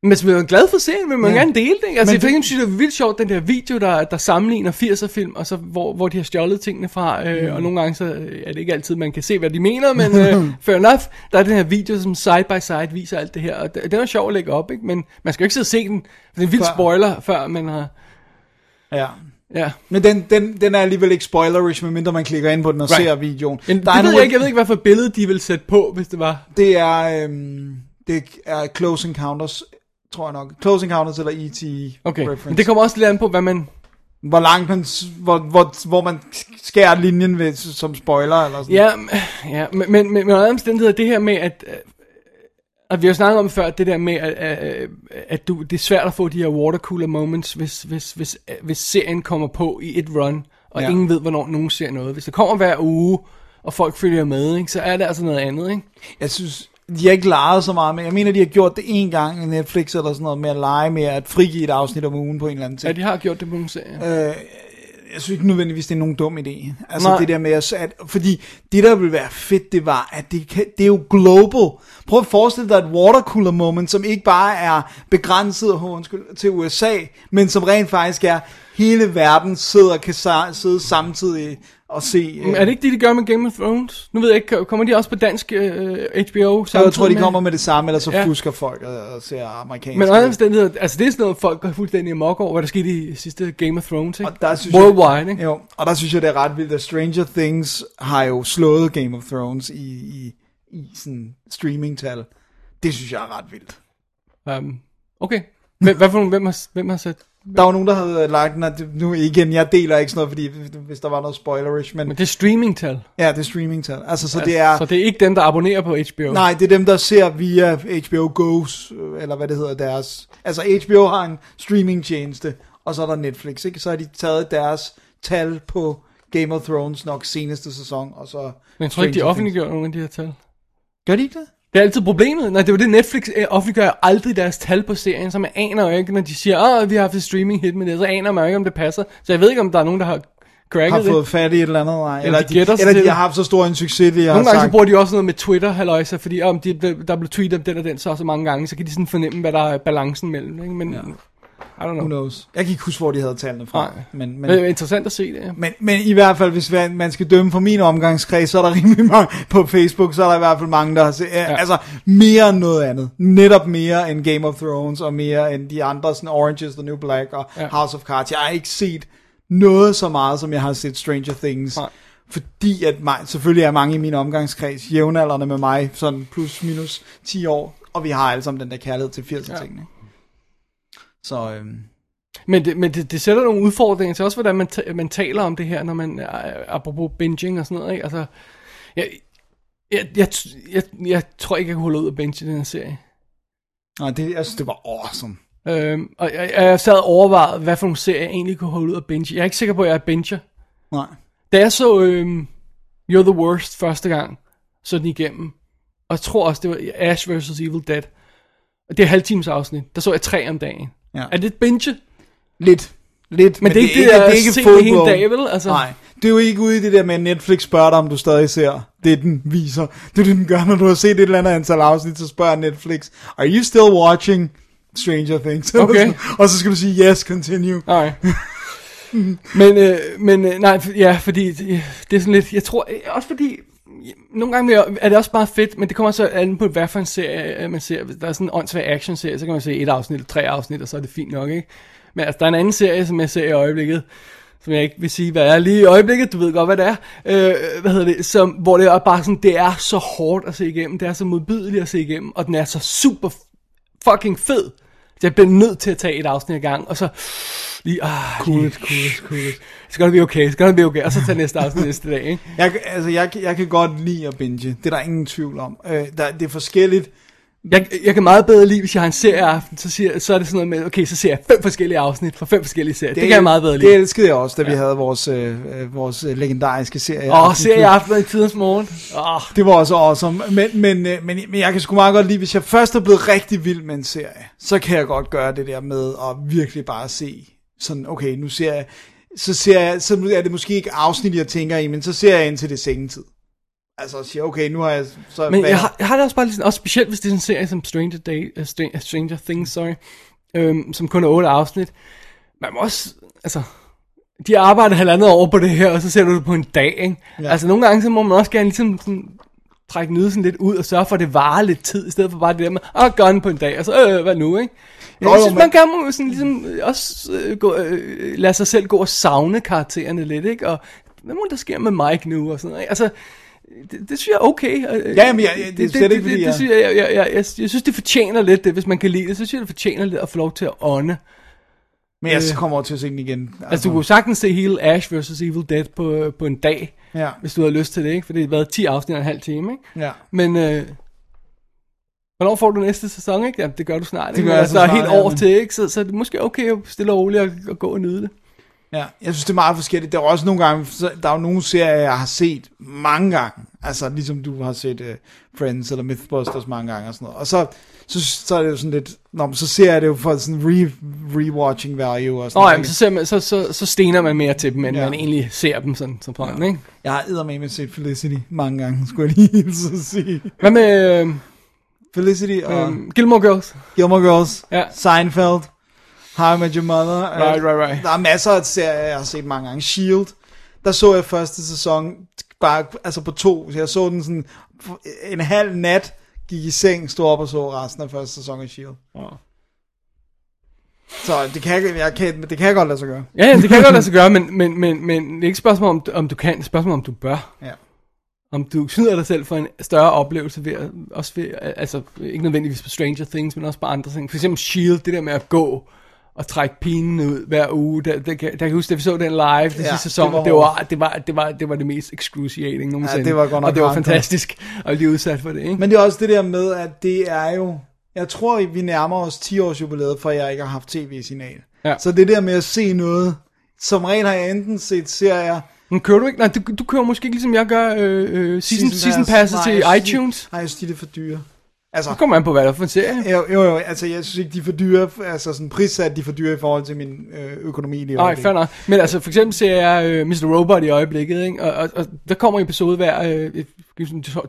Men hvis man er glad for serien, vil man Ja. gerne dele det. ikke? Altså, Men jeg det- synes, det er vildt sjovt, den der video, der, der sammenligner 80'er film, og så, hvor, hvor de har stjålet tingene fra, øh, Mm. og nogle gange så øh, er det ikke altid, man kan se, hvad de mener, men øh, fair enough, der er den her video, som side by side viser alt det her, og det- den er sjov at lægge op, ikke? men man skal jo ikke sidde og se den, for det er en vild Før. spoiler, før man har, Ja. ja. Men den, den, den er alligevel ikke spoilerish, medmindre man klikker ind på den og Right. ser videoen. Men Der det er ved jeg ikke, jeg ved ikke, hvad for billede de vil sætte på, hvis det var. Det er, øhm, det er Close Encounters, tror jeg nok. Close Encounters eller E.T. Okay, reference. men det kommer også lidt an på, hvad man... Hvor langt man, hvor, hvor, hvor man skærer linjen ved, som spoiler eller sådan. Ja, ja men, men, men andre omstændigheder, det her med, at, øh, at vi har jo snakket om før, det der med, at, at, at du, det er svært at få de her watercooler moments, hvis, hvis, hvis, hvis serien kommer på i et run, og ja. ingen ved, hvornår nogen ser noget. Hvis det kommer hver uge, og folk følger med, ikke, så er det altså noget andet, ikke? Jeg synes, de har ikke leget så meget med. Jeg mener, de har gjort det en gang i Netflix eller sådan noget med at lege med at frigive et afsnit om ugen på en eller anden ting. Ja, de har gjort det på nogle serier. Øh, jeg synes ikke nødvendigvis, det er nogen dum idé. Altså Nej. det der med at, at, fordi det der ville være fedt, det var, at det, kan, det er jo global. Prøv at forestille dig et watercooler moment, som ikke bare er begrænset oh, undskyld, til USA, men som rent faktisk er, hele verden sidder og kan sidde samtidig og se. Men er det ikke det, de gør med Game of Thrones? Nu ved jeg ikke, kommer de også på dansk øh, HBO? så jeg tror, de med? kommer med det samme, eller så Ja. fusker folk og, og ser amerikansk. Men under omstændigheder, altså det er sådan noget, folk går fuldstændig amok over, hvad der skete i sidste Game of Thrones, ikke? Og der synes Worldwide, ikke? Jo, og der synes jeg, det er ret vildt, at Stranger Things har jo slået Game of Thrones i, i, i sådan streamingtal. Det synes jeg er ret vildt. Um, okay. Hvem, hvad for nogle, hvem har, hvem har sat? Der var nogen, der havde lagt den, nu igen, jeg deler ikke sådan noget, fordi hvis der var noget spoilerish, men Men det er streamingtal. ja, det er streamingtal. Altså, så det er, Så det er ikke dem, der abonnerer på HBO. nej, det er dem, der ser via HBO Go's, eller hvad det hedder deres, altså HBO har en streamingtjeneste, og så er der Netflix, ikke? Så har de taget deres tal på Game of Thrones nok seneste sæson, og så... Men jeg tror ikke, de offentliggør nogle af de her tal. Gør de ikke det? Det er altid problemet. Nej, det var det, Netflix øh, offentliggør aldrig deres tal på serien, så man aner jo ikke, når de siger, åh, vi har haft et streaming hit med det, så aner man jo ikke, om det passer. Så jeg ved ikke, om der er nogen, der har cracket har det. fået fat i et eller andet, nej. Eller, de de, sig eller de det. har haft så stor en succes, de har Nogle gange så sagt. bruger de også noget med Twitter, halløjsa, fordi om de, der blev tweetet om den og den så så mange gange, så kan de sådan fornemme, hvad der er balancen mellem. Ikke? Men, ja. I don't Who know. knows? Jeg kan ikke huske, hvor de havde tallene fra. Nej. Men, Men men, det er interessant at se det. Ja. men, men i hvert fald, hvis man skal dømme for min omgangskreds, så er der rimelig mange på Facebook, så er der i hvert fald mange, der har set, ja. altså mere end noget andet. Netop mere end Game of Thrones, og mere end de andre, sådan Orange is the New Black og Ja. ja. House of Cards. Jeg har ikke set noget så meget, som jeg har set Stranger Things. Nej. Fordi at mig, selvfølgelig er mange i min omgangskreds jævnaldrende med mig, sådan plus minus 10 år, og vi har alle sammen den der kærlighed til 80'er tingene. Så øhm, Men, det, men det, det sætter nogle udfordringer til også, hvordan man, ta- man taler om det her, når man, øh, apropos binging og sådan noget, ikke? Altså, jeg, jeg, jeg, jeg, jeg tror ikke, jeg kunne holde ud at binge den her serie. nej, det, jeg synes, det var awesome. Øhm, og jeg, jeg sad og overvejede, hvad for nogle serier jeg egentlig kunne holde ud at binge. Jeg er ikke sikker på, at jeg er binger. Nej. Da jeg så øhm, You're the Worst første gang, så den igennem, og jeg tror også, det var Ash vs. Evil Dead, og det er halvtimes afsnit, der så jeg tre om dagen. Ja. Er det et binge? Lidt. Lidt. Men, det er ikke det, der se det hele dag, vel? Altså, Nej, det er jo ikke ude i det der med, at Netflix spørger dig, om du stadig ser det, den viser. Det er det, den gør, når du har set et eller andet antal afsnit, så spørger Netflix, are you still watching Stranger Things? Okay. og så skal du sige, yes, continue. Nej. men, øh, men øh, nej, ja, fordi det, det er sådan lidt, jeg tror, også fordi, nogle gange er det også meget fedt, men det kommer så an på, hvad for en serie øh, man ser. Hvis der er sådan en åndssvag action-serie, så kan man se et afsnit, eller tre afsnit, og så er det fint nok, ikke? Men altså, der er en anden serie, som jeg ser i øjeblikket, som jeg ikke vil sige, hvad er lige i øjeblikket, du ved godt, hvad det er, øh, hvad hedder det, som, hvor det er bare sådan, det er så hårdt at se igennem, det er så modbydeligt at se igennem, og den er så super fucking fed, jeg bliver nødt til at tage et afsnit i gang, og så lige, ah, cool it, cool cool. It's gonna be okay, it's gonna be okay, og så tage næste afsnit næste dag, ikke? Jeg, altså, jeg, jeg kan godt lide at binge. Det er der ingen tvivl om. Øh, der, det er forskelligt. Jeg, jeg kan meget bedre lide, hvis jeg har en serieaften, så, siger, så er det sådan noget med, okay, så ser jeg fem forskellige afsnit fra fem forskellige serier. Det, det kan jeg meget bedre lide. Det elskede jeg også, da vi havde vores, øh, øh, vores legendariske serie. Åh, oh, Aftenklub. serieaftener i tidens morgen. Oh. Det var også awesome. Men, men, øh, men, men jeg kan sgu meget godt lide, hvis jeg først er blevet rigtig vild med en serie, så kan jeg godt gøre det der med at virkelig bare se, sådan, okay, nu ser jeg, så ser jeg, så er det måske ikke afsnit, jeg tænker i, men så ser jeg ind til det sengetid. Altså, siger, okay, nu har jeg... Så Men jeg har, jeg har det også bare lidt også specielt hvis det er sådan en serie som Stranger, Day, uh, Stranger, Stranger Things, sorry, øhm, som kun er otte afsnit. Man må også, altså, de har arbejdet halvandet år på det her, og så ser du det på en dag, ikke? Ja. Altså nogle gange, så må man også gerne ligesom sådan, trække nydelsen lidt ud og sørge for, at det varer lidt tid, i stedet for bare det der med, åh, gøre den på en dag, og så, øh, hvad nu, ikke? Jeg jo, synes, man kan må sådan ligesom øh, også øh, gå, øh, lade sig selv gå og savne karaktererne lidt, ikke? Og hvad må der sker med Mike nu, og sådan noget, ikke? Altså, det, det synes jeg er okay. og, øh, Ja, men jeg- jeg- det er slet ikke, fordi det, jeg- det, synes jeg, jeg, jeg, jeg, jeg, jeg synes, det fortjener lidt det, hvis man kan lide det. Så synes jeg, det fortjener lidt at få lov til at ånde. Men jeg øh, kommer over til at se den igen. Altså, du kunne sagtens se hele Ash vs. Evil Dead på, på en dag, Ja, hvis du havde lyst til det, ikke? For det har været 10 afsnit og en halv time, ikke? ja. Men, øh, hvornår får du næste sæson, ikke? Jamen, det gør du snart, ikke? gør Men jeg altså, er snart, helt ja, år men- til, ikke? Så, så det er måske okay at stille og roligt at, at gå og nyde det. Ja, jeg synes, det er meget forskelligt. Der er også nogle gange, så- der er jo nogle serier, jeg har set mange gange. Altså, ligesom du har set uh, Friends eller Mythbusters mange gange og sådan noget. Og så, så, så er det jo sådan lidt, nå, men så ser jeg det jo for sådan re, rewatching value og sådan Nå, noget. så, ser man, så, så, så stener man mere til dem, end Ja. ja. man egentlig ser dem sådan, som sådan, ikke? Jeg har eddermame set Felicity mange gange, skulle jeg lige at sige. Hvad med øh, Felicity og øh, Gilmore Girls? Gilmore Girls, Ja. Seinfeld, How I Met Your Mother. Right, right, right. Der er masser af serier, jeg har set mange gange. S.H.I.E.L.D., der så jeg første sæson, bare altså på to, så jeg så den sådan en halv nat, gik i seng, stod op og så resten af første sæson af S.H.I.E.L.D. Så det kan, jeg, jeg kan, det kan jeg godt lade sig gøre. Ja, ja, det kan godt lade sig gøre, men, men, men, men det er ikke spørgsmål, om, om du kan, det er spørgsmål, om du bør. Ja. Om du snyder dig selv for en større oplevelse ved, at- også ved, altså ikke nødvendigvis på Stranger Things, men også på andre ting. For eksempel S.H.I.E.L.D., det der med at gå og trække pinen ud hver uge. Der, der, der, der kan jeg huske, da vi så den live den Ja, sidste sæson, det var det var, det, var, det, var, det var det mest excruciating nogensinde. det var godt nok Og det var fantastisk at blive udsat for det, ikke? Men det er også det der med, at det er jo, jeg tror, vi nærmer os 10 års jubilæet, for jeg ikke har haft tv-signal. Ja. Så det der med at se noget, som regel har jeg enten set serier, Men kører du ikke? Nej, du, du kører måske ikke ligesom jeg gør øh, øh, season, season, pass. passes til iTunes. Nej, jeg synes, de er for dyre. Altså, Det kommer an på, hvad der er for en serie. Jo, jo, jo, altså jeg synes ikke, de er for dyre, altså sådan prissat, de er for dyre i forhold til min øh, økonomi lige Nej, fair nok. Men altså, for eksempel ser jeg øh, Mr. Robot i øjeblikket, ikke? Og, og, og der kommer en episode hver øh,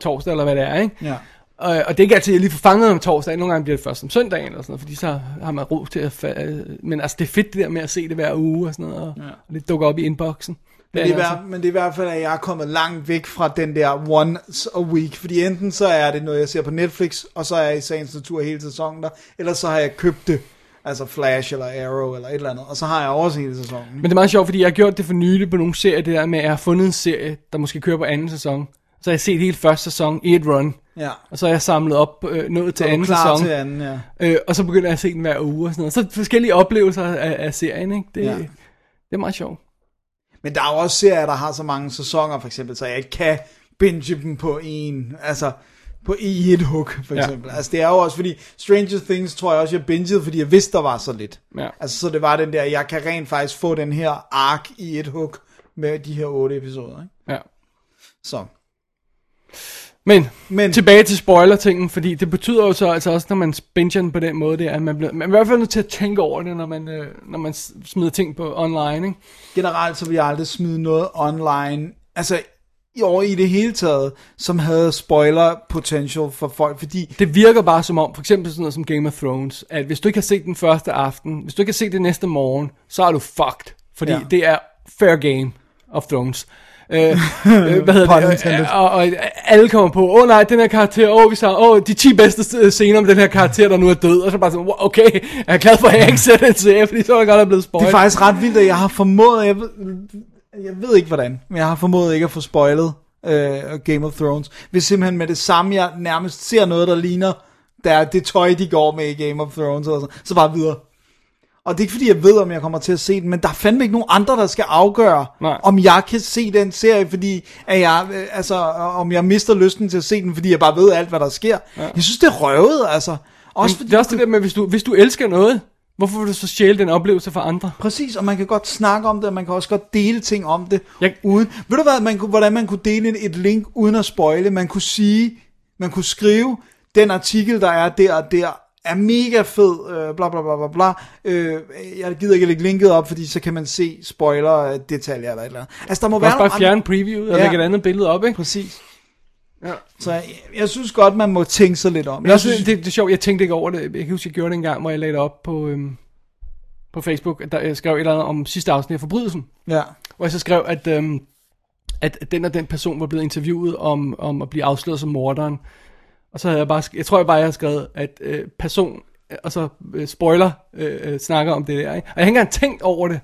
torsdag, eller hvad det er, ikke? Ja. Og, og det er ikke altid, jeg lige får fanget om torsdagen. Nogle gange bliver det først om søndagen, eller sådan noget, fordi så har man ro til at... Fa- øh, men altså, det er fedt det der med at se det hver uge, og sådan noget, og, ja. og det dukker op i inboxen. Men det, er, altså- men det er i hvert fald, at jeg er kommet langt væk fra den der once a week, fordi enten så er det noget, jeg ser på Netflix, og så er jeg i sagens natur hele sæsonen der, eller så har jeg købt det. Altså Flash eller Arrow eller et eller andet. Og så har jeg overset hele sæsonen. Men det er meget sjovt, fordi jeg har gjort det for nylig på nogle serier, det der med, at jeg har fundet en serie, der måske kører på anden sæson. Så har jeg set hele første sæson i et run. Ja. Og så har jeg samlet op øh, noget til anden klar sæson. til anden, ja. Øh, og så begynder jeg at se den hver uge og sådan noget. Så forskellige oplevelser af, af serien, ikke? Det, ja. det er meget sjovt. Men der er jo også serier, der har så mange sæsoner, for eksempel, så jeg ikke kan binge dem på en, altså på i et hook, for Ja. eksempel. Altså det er jo også, fordi Stranger Things tror jeg også, jeg bingede, fordi jeg vidste, der var så lidt. Ja. Altså så det var den der, jeg kan rent faktisk få den her ark i et hook med de her otte episoder, ikke? Ja. Så. Men, Men- tilbage til spoiler-tingen, fordi det betyder jo så altså også, når man binger den på den måde, det er, at man bliver man er i hvert fald nødt til at tænke over det, når man, øh, når man smider ting på online, ikke? Generelt så vil jeg aldrig smide noget online, altså i over i det hele taget, som havde spoiler potential for folk, fordi Det virker bare som om, for eksempel sådan noget som Game of Thrones, at hvis du ikke har set den første aften, hvis du ikke har set det næste morgen, så er du fucked. Fordi ja. det er fair game of Thrones. Øh, øh, hvad hedder det? Øh, Og, og alle kommer på, åh oh, nej, den her karakter, åh, oh, vi sagde, åh, oh, de 10 bedste scener med den her karakter, der nu er død. Og så bare sådan, okay, jeg er glad for, at jeg ikke ser den serie, fordi så er jeg godt er blevet Det spoilet. er faktisk ret vildt, at jeg har formået, jeg ved, jeg ved ikke hvordan, men jeg har formået ikke at få spoilet øh, Game of Thrones. Hvis simpelthen med det samme, jeg nærmest ser noget, der ligner, der er det tøj, de går med i Game of Thrones, eller så, så bare videre. Og det er ikke fordi, jeg ved, om jeg kommer til at se den, men der er fandme ikke nogen andre, der skal afgøre, Nej. om jeg kan se den serie, fordi at jeg, øh, altså, om jeg mister lysten til at se den, fordi jeg bare ved alt, hvad der sker. Ja. Jeg synes, det er røvet, altså. Også Men det er også det der med, hvis du, hvis du elsker noget, hvorfor vil du så stjæle den oplevelse fra andre? Præcis, og man kan godt snakke om det, og man kan også godt dele ting om det, Jeg- uden, ved du hvad, man kunne, hvordan man kunne dele et, et link uden at spoile, man kunne sige, man kunne skrive, den artikel, der er der og der, er mega fed, øh, bla bla bla bla bla, øh, jeg gider ikke lægge linket op, fordi så kan man se spoiler, øh, detaljer eller et eller andet. Altså, der må være bare fjerne andre... previewet og Ja. lægge et andet billede op, ikke? Præcis. Ja. Så jeg, jeg synes godt, man må tænke sig lidt om. Men også, det, det er sjovt, jeg tænkte ikke over det. Jeg kan huske, jeg gjorde det en gang, hvor jeg lagde det op på, øhm, på Facebook. Der, jeg skrev et eller andet om sidste afsnit af Forbrydelsen. Ja. Hvor jeg så skrev, at, øhm, at den og den person var blevet interviewet om, om at blive afsløret som morderen. Og så havde jeg bare, jeg tror jeg bare, jeg havde skrevet, at øh, person, øh, og så øh, spoiler, øh, øh, snakker om det der. Ikke? Og jeg har ikke engang tænkt over det.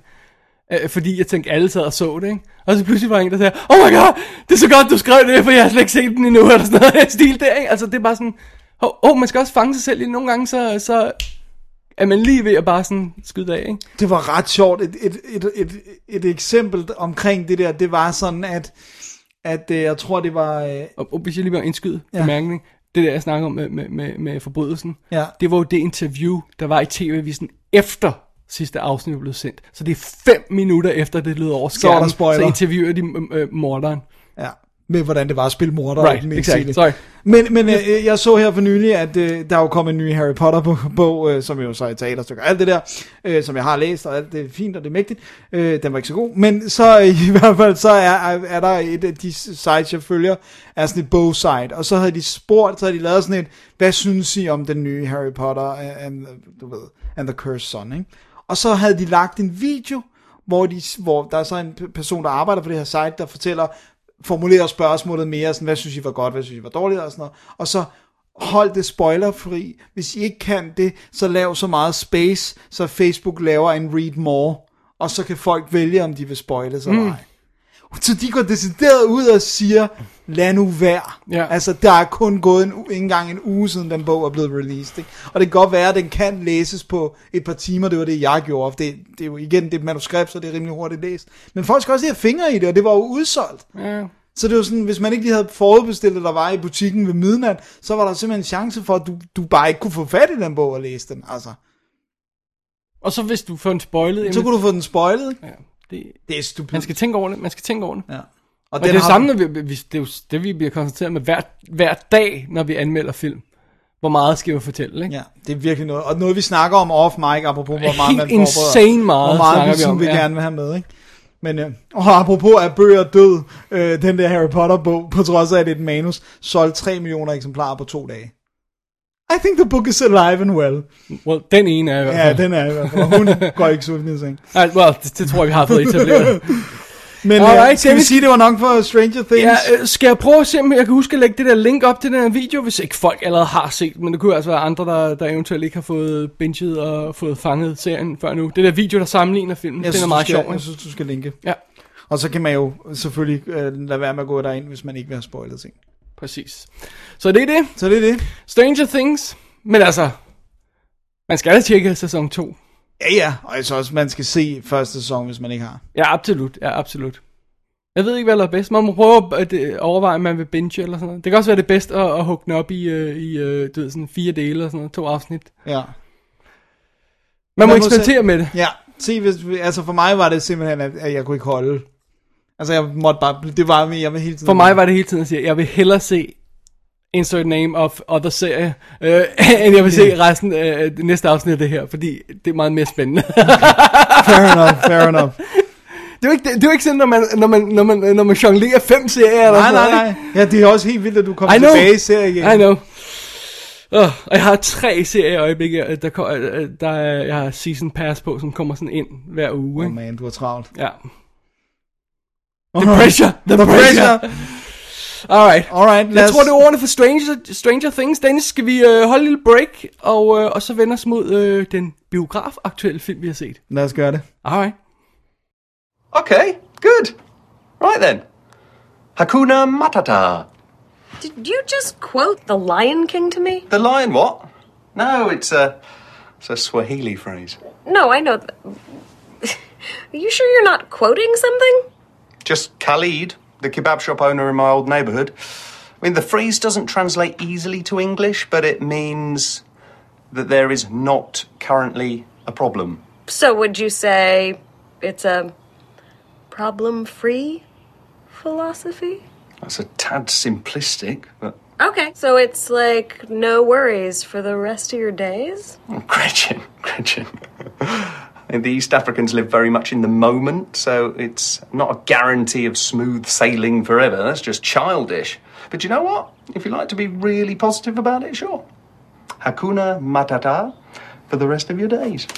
Øh, fordi jeg tænkte, alle sad og så det, ikke? Og så pludselig var der en, der sagde, oh my god, det er så godt, du skrev det, for jeg har slet ikke set den endnu, eller sådan noget stil der, ikke? Altså, det er bare sådan, åh, oh, oh, man skal også fange sig selv i, nogle gange, så, så er man lige ved at bare sådan skyde af, ikke? Det var ret sjovt. Et, et, et, et, et eksempel omkring det der, det var sådan, at, at øh, jeg tror, det var... Øh, Og, og hvis jeg lige vil indskyde ja. bemærkning, det der, jeg snakker om med, med, med, med forbrydelsen, Ja. det var jo det interview, der var i tv-avisen efter sidste afsnit blev sendt. Så det er fem minutter efter, det lød over Så er skærmen, spoiler. så interviewer de øh, morderen. Ja, med hvordan det var at spille morder. Right, det. sorry. Men, men øh, jeg så her for nylig, at øh, der er jo kommet en ny Harry Potter-bog, øh, som jo så er et teaterstykke, og alt det der, øh, som jeg har læst, og alt det er fint, og det er mægtigt. Øh, den var ikke så god, men så øh, i hvert fald, så er, er, er der et af de sites, jeg følger, er sådan et bogsite, og så havde de spurgt, så havde de lavet sådan et, hvad synes I om den nye Harry Potter and, du ved, and the Cursed Son, ikke? Og så havde de lagt en video, hvor, de, hvor der er så en person, der arbejder på det her site, der fortæller, formulerer spørgsmålet mere, sådan, hvad synes I var godt, hvad synes I var dårligt, og sådan noget. Og så hold det spoilerfri. Hvis I ikke kan det, så lav så meget space, så Facebook laver en read more, og så kan folk vælge, om de vil spoile sig eller ej. Så de går decideret ud og siger, lad nu være. Ja. Altså, der er kun gået en, ikke engang en uge siden den bog er blevet released. Ikke? Og det kan godt være, at den kan læses på et par timer. Det var det, jeg gjorde. Det, det er jo igen det et manuskript, så det er rimelig hurtigt læst. Men folk skal også have fingre i det, og det var jo udsolgt. Ja. Så det var sådan, hvis man ikke lige havde forudbestilt, der var i butikken ved midnat, så var der simpelthen en chance for, at du, du bare ikke kunne få fat i den bog og læse den. Altså, Og så hvis du får en spoilet, så jamen, kunne du få den spoilet. Ja, det, Det er stupidt. man skal tænke over det, man skal tænke over det. Ja. Og det er det samme, når vi, vi, det er jo det, vi bliver koncentreret med hver, hver dag, når vi anmelder film. Hvor meget skal vi fortælle, ikke? Ja, det er virkelig noget. Og noget, vi snakker om off mic, apropos hvor meget man insane meget Hvor meget vi, vi om, ja. gerne vil have med, ikke? Men, øh, og apropos er bøger død, øh, den der Harry Potter bog, på trods af at det er et manus, solgte 3 millioner eksemplarer på to dage. I think the book is alive and well. Well, den ene er i hvert Ja, fald. den er i hvert fald. Og hun går ikke sulten i seng. Nej, well, det, det, tror jeg, vi har fået etableret. Men Alright, uh, skal vi sige, det var nok for Stranger Things? Ja, øh, skal jeg prøve at se, om jeg kan huske at lægge det der link op til den her video, hvis ikke folk allerede har set, men det kunne altså være andre, der, der eventuelt ikke har fået binget og fået fanget serien før nu. Det der video, der sammenligner filmen, jeg den er synes, meget du skal, sjov. Jeg synes, du skal linke. Ja, Og så kan man jo selvfølgelig øh, lade være med at gå derind, hvis man ikke vil have spoilet ting. Præcis. Så det er det. Så det er det. Stranger Things. Men altså, man skal da tjekke sæson 2. Ja, ja. Og synes også, man skal se første sæson, hvis man ikke har. Ja, absolut. Ja, absolut. Jeg ved ikke, hvad der er bedst. Man må prøve at øh, overveje, om man vil binge eller sådan noget. Det kan også være det bedste at, at hugge den op i, øh, i øh, du ved, sådan fire dele eller sådan noget. To afsnit. Ja. Man må Man må eksperimentere se- med det. Ja, se, hvis, altså for mig var det simpelthen, at jeg kunne ikke holde. Altså jeg måtte bare, det var, jeg vil hele tiden... For mig var det hele tiden at sige, jeg vil hellere se Insert Name of Other serie, øh, end jeg vil se resten af det næste afsnit af det her, fordi det er meget mere spændende. Fair enough, fair enough. det er jo ikke, det er jo ikke sådan, når man, når man, når man, når man jonglerer fem serier eller Nej, sådan nej, noget, nej. Ja, det er også helt vildt, at du kommer tilbage i serien igen. I know. Oh, og jeg har tre serier i øjeblikket, der, ko- øh, der er, jeg har season pass på, som kommer sådan ind hver uge. Oh Ikke? man, du har travlt. Ja. The pressure, the, The pressure. pressure. Alright. Alright, lad Jeg os... tror, det er ordene for Stranger, Stranger Things. Dennis, skal vi øh, holde en lille break, og, øh, og så vende os mod øh, den biograf-aktuelle film, vi har set. Lad os gøre det. Alright. Okay, good. Right then. Hakuna Matata. Did you just quote The Lion King to me? The lion what? No, it's a, it's a Swahili phrase. No, I know. Th- Are you sure you're not quoting something? Just Khalid, the kebab shop owner in my old neighborhood. I mean, the phrase doesn't translate easily to English, but it means that there is not currently a problem. So, would you say it's a problem free philosophy? That's a tad simplistic, but Okay. So, it's like no worries for the rest of your days? Gretchen, Gretchen. And the East Africans live very much in the moment, so it's not a guarantee of smooth sailing forever. That's just childish. But you know what? If you like to be really positive about it, sure. Hakuna Matata for the rest of your days.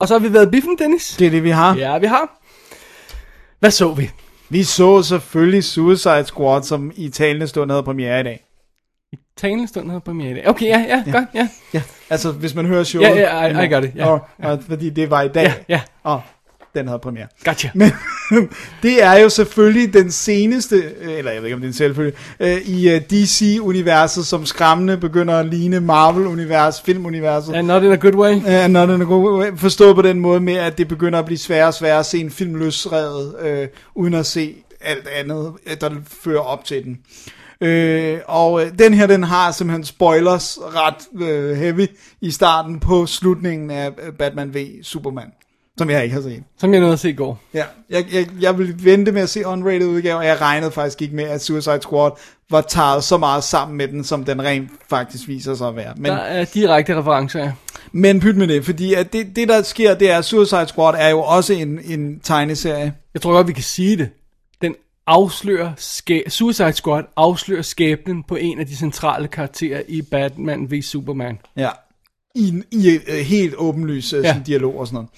Og så har vi været biffen, Dennis. Det er det, vi har. Ja, vi har. Hvad så vi? Vi så selvfølgelig Suicide Squad, som i talende stund havde premiere i dag. Talende stund havde premiere i dag. Okay, ja, ja, ja. godt, ja. Ja, altså hvis man hører showet. Ja, ja, I- I got it, ja. Og, og, fordi det var i dag. Ja, ja. Og den havde premiere. Gotcha. Men det er jo selvfølgelig den seneste, øh, eller jeg ved ikke om det er en selvfølge, øh, i øh, DC-universet, som skræmmende begynder at ligne Marvel-univers, filmuniverset. And not in a good way. Uh, not in a good way. Forstået på den måde med, at det begynder at blive sværere og sværere at se en film løsredet, øh, uden at se alt andet, der fører op til den. Øh, og øh, den her, den har simpelthen spoilers ret øh, heavy i starten på slutningen af øh, Batman v Superman, som jeg ikke har set. Som jeg nåede at se i går. Ja, jeg, jeg, jeg vil vente med at se unrated udgave, og jeg regnede faktisk ikke med, at Suicide Squad var taget så meget sammen med den, som den rent faktisk viser sig at være. Men, Der er direkte referencer, ja. men pyt med det, fordi at det, det, der sker, det er, at Suicide Squad er jo også en, en tegneserie. Jeg tror godt, vi kan sige det. Afslører, skæ- Suicide Squad afslører skæbnen på en af de centrale karakterer i Batman v Superman. Ja. I, i uh, helt åbenlys uh, Ja. ja. dialog og sådan noget.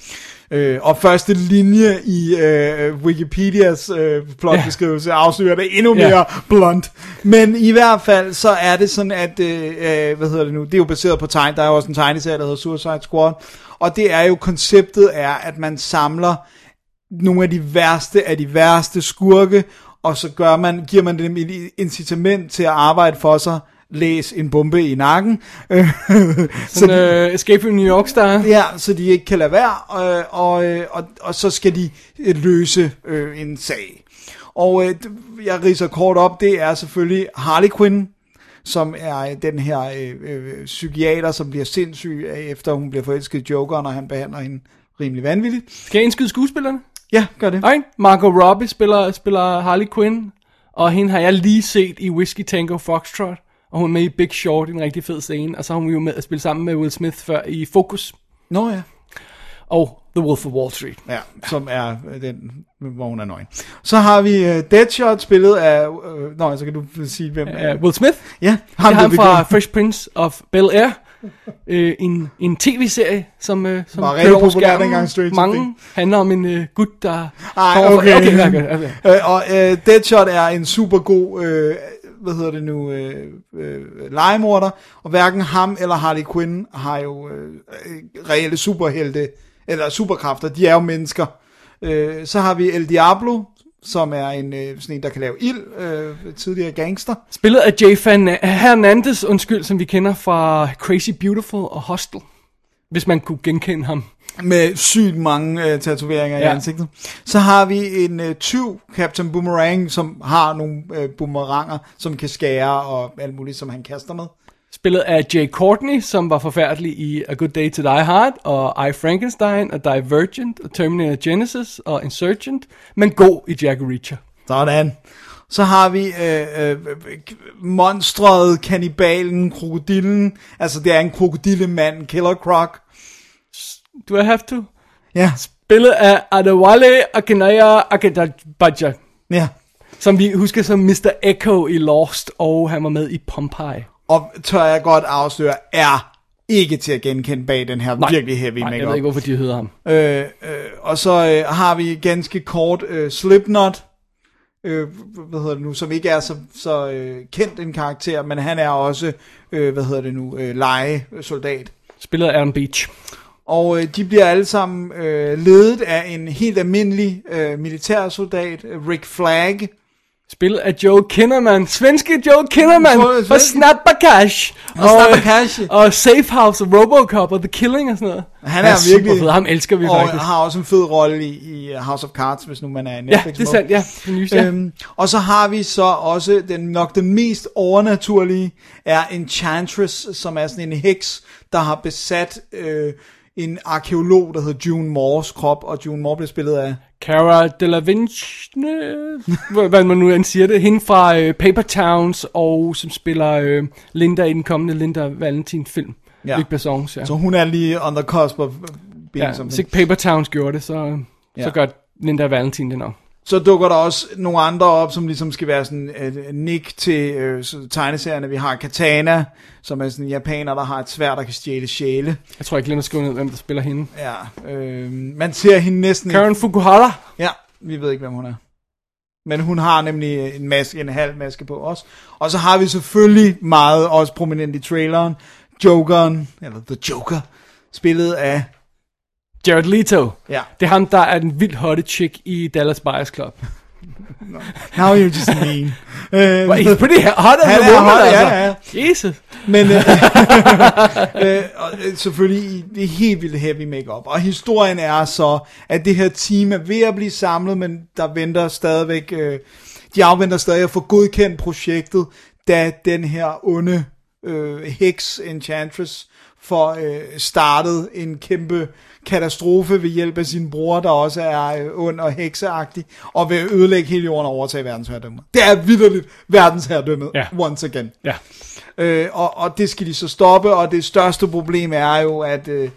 Øh, og første linje i øh, Wikipedias øh, plotbeskrivelse ja. afslører det endnu Ja. mere blunt. Men i hvert fald, så er det sådan, at, øh, hvad hedder det nu, det er jo baseret på tegn, der er jo også en tegneserie, der hedder Suicide Squad, og det er jo, konceptet er, at man samler nogle af de værste af de værste skurke, og så gør man, giver man dem et incitament til at arbejde for sig, læs en bombe i nakken, så Sådan, uh, Escape from New York Star. Ja, så de ikke kan lade være, øh, og, øh, og, og så skal de løse øh, en sag. Og øh, jeg riser kort op, det er selvfølgelig Harley Quinn, som er den her øh, øh, psykiater, som bliver sindssyg, efter hun bliver forelsket i Jokeren, og han behandler hende rimelig vanvittigt. Skal jeg indskyde skuespillerne? Ja, gør det. Okay. Margot Robbie spiller, spiller Harley Quinn, og hende har jeg lige set i Whiskey Tango Foxtrot, og hun er med i Big Short, en rigtig fed scene, og så har hun jo med at spille sammen med Will Smith før i Focus, Nå ja. og The Wolf of Wall Street. Ja, som er øh, den, hvor hun er nøgen. Så har vi uh, Deadshot, spillet af... Øh, nå, så kan du sige, hvem Uh, Will Smith, Ja, ham, det er ham fra. Fresh Prince of Bel-Air, øh, en, en tv-serie, som, øh, som Var rigtig populær dengang, Stranger Mange Things. handler om en øh, gut, der... Ej, okay. okay, okay, okay. Øh, og øh, Deadshot er en super god, øh, hvad hedder det nu, øh, øh, legemorder, og hverken ham eller Harley Quinn har jo øh, reelle superhelte, eller superkræfter, de er jo mennesker. Øh, så har vi El Diablo, som er en, øh, sådan en, der kan lave ild, øh, tidligere gangster. Spillet af Jay Fan Hernandez, undskyld, som vi kender fra Crazy Beautiful og Hostel. Hvis man kunne genkende ham. med sygt mange øh, tatoveringer ja. i ansigtet. Så har vi en øh, tyv, Captain Boomerang, som har nogle øh, boomeranger, som kan skære og alt muligt, som han kaster med. Spillet af Jay Courtney, som var forfærdelig i A Good Day to Die Hard, og I, Frankenstein, og Divergent, og Terminator Genesis, og Insurgent, men god i Jack Reacher. Sådan. Så har vi øh, øh, monstret, kannibalen, krokodillen. Altså, det er en krokodillemand, Killer Croc. Do I have to? Ja, Spillet af Adewale Akinaya Akintabaja, ja. som vi husker som Mr. Echo i Lost, og han var med i Pompeii. Og tør jeg godt afsløre, er ikke til at genkende bag den her Nej. virkelig heavy Nej, jeg makeup. ved ikke, hvorfor de hedder ham. Øh, øh, og så øh, har vi ganske kort øh, Slipknot, øh, hvad hedder det nu, som ikke er så, så øh, kendt en karakter, men han er også, øh, hvad hedder det nu, øh, legesoldat. Spillet af Adam Beach. Og øh, de bliver alle sammen øh, ledet af en helt almindelig øh, militærsoldat, Rick Flag. Spillet af Joe Kinnaman. Svenske Joe Kinnaman fra Snappercash. Og Snappercash. øh, Og Safe House og Robocop og The Killing og sådan noget. Han er super virkelig- fed. Ham elsker vi og faktisk. har også en fed rolle i, i House of Cards, hvis nu man er en Ja, Netflix det er sandt, ja. Det nyeste, ja. Øhm, og så har vi så også den nok den mest overnaturlige er Enchantress, som er sådan en heks, der har besat øh, en arkeolog, der hedder June Moores krop, og June Moore blev spillet af... Cara Delevingne, hvad hvad man nu end siger det, hende fra øh, Paper Towns, og som spiller øh, Linda i den kommende Linda Valentin film. Ja. Luc Besson's, ja. Så hun er lige on the cusp of being ja something. hvis ikke Paper Towns gjorde det, så. Ja. så gør Linda Valentin det nok. Så dukker der også nogle andre op, som ligesom skal være sådan et nick til øh, tegneserierne. Vi har Katana, som er sådan en japaner, der har et svær, der kan stjæle sjæle. Jeg tror ikke, glemmer at skrive ned, hvem der spiller hende. Ja, øh, man ser hende næsten... ikke- Karen Fukuhara. Ja, vi ved ikke, hvem hun er. Men hun har nemlig en maske, en halv maske på os. Og så har vi selvfølgelig meget også prominent i traileren, Jokeren, eller The Joker, spillet af, Jared Leto. ja, Det er ham, der er den vildt hotte chick i Dallas Buyers Club. now you're just mean. øh, Well, he's pretty hot Han the er moment, hot, altså. ja, ja. Jesus. Men og, øh, selvfølgelig det helt vildt heavy makeup. Og historien er så, at det her team er ved at blive samlet, men der venter stadigvæk, øh, de afventer stadig at få godkendt projektet, da den her onde øh, heks Enchantress får øh, startet en kæmpe katastrofe ved hjælp af sin bror, der også er øh, ond og hekseagtig, og vil ødelægge hele jorden og overtage verdensherredømmet. Det er vidderligt verdensherredømmet, Ja. once again. Ja. Øh, og, og det skal de så stoppe, og det største problem er jo, at øh,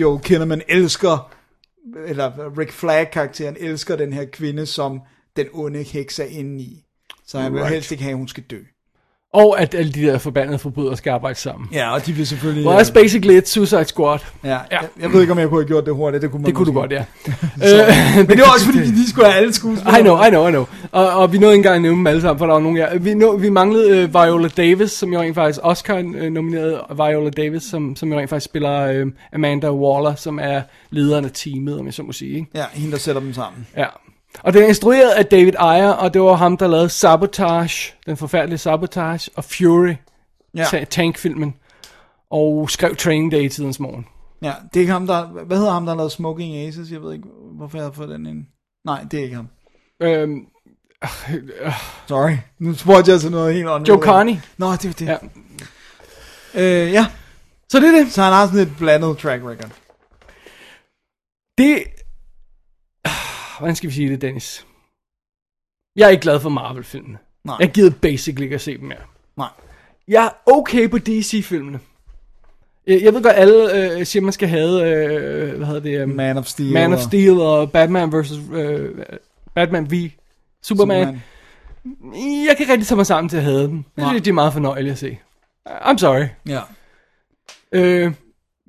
Joe Kinnaman elsker, eller Rick Flag-karakteren elsker den her kvinde, som den onde heks er inde i. Så han vil Right. helst ikke have, at hun skal dø. Og at alle de der forbandede forbrydere skal arbejde sammen. Ja, og de vil selvfølgelig... Well, that's basically et Suicide Squad. ja, ja. Jeg, jeg ved ikke, om jeg kunne have gjort det hurtigt. Det kunne, man Det kunne du måske. godt, ja. Men det var også, fordi de skulle have alle skuespillere. I know, I know, I know. Og, og vi nåede ikke engang at nævne dem alle sammen, for der var nogle af vi, nå, vi manglede uh, Viola Davis, som jo rent faktisk Oscar-nomineret Viola Davis, som, som jo rent faktisk spiller uh, Amanda Waller, som er lederen af teamet, om jeg så må sige. Ikke? Ja, hende, der sætter dem sammen. Ja. Og den er instrueret af David Ayer, og det var ham, der lavede Sabotage, den forfærdelige Sabotage, og Fury, Ja, ta- tankfilmen, og skrev Training Day i tidens morgen. ja, det er ikke ham, der... Hvad hedder ham, der lavet Smoking Aces? Jeg ved ikke, hvorfor jeg har fået den ind. Nej, det er ikke ham. Øhm, Sorry. Nu spurgte jeg til noget helt andet. Joe Carney. Nå, det er det. Ja. Øh, ja, Så det er det. så han har sådan et blandet track record. Det... Hvordan skal vi sige det, Dennis? Jeg er ikke glad for Marvel-filmene. Nej. Jeg gider basically ikke at se dem mere. Nej. Jeg er okay på DC-filmene. Jeg, jeg ved godt, alle øh, siger, man skal have, øh, hvad hedder det? Um, Man of Steel. Man of og Steel og Batman vs. Øh, Batman v. Superman. Superman. Jeg kan ikke rigtig tage mig sammen til at have dem. Jeg Nej. synes, de er meget fornøjelige at se. I'm sorry. Ja. Øh,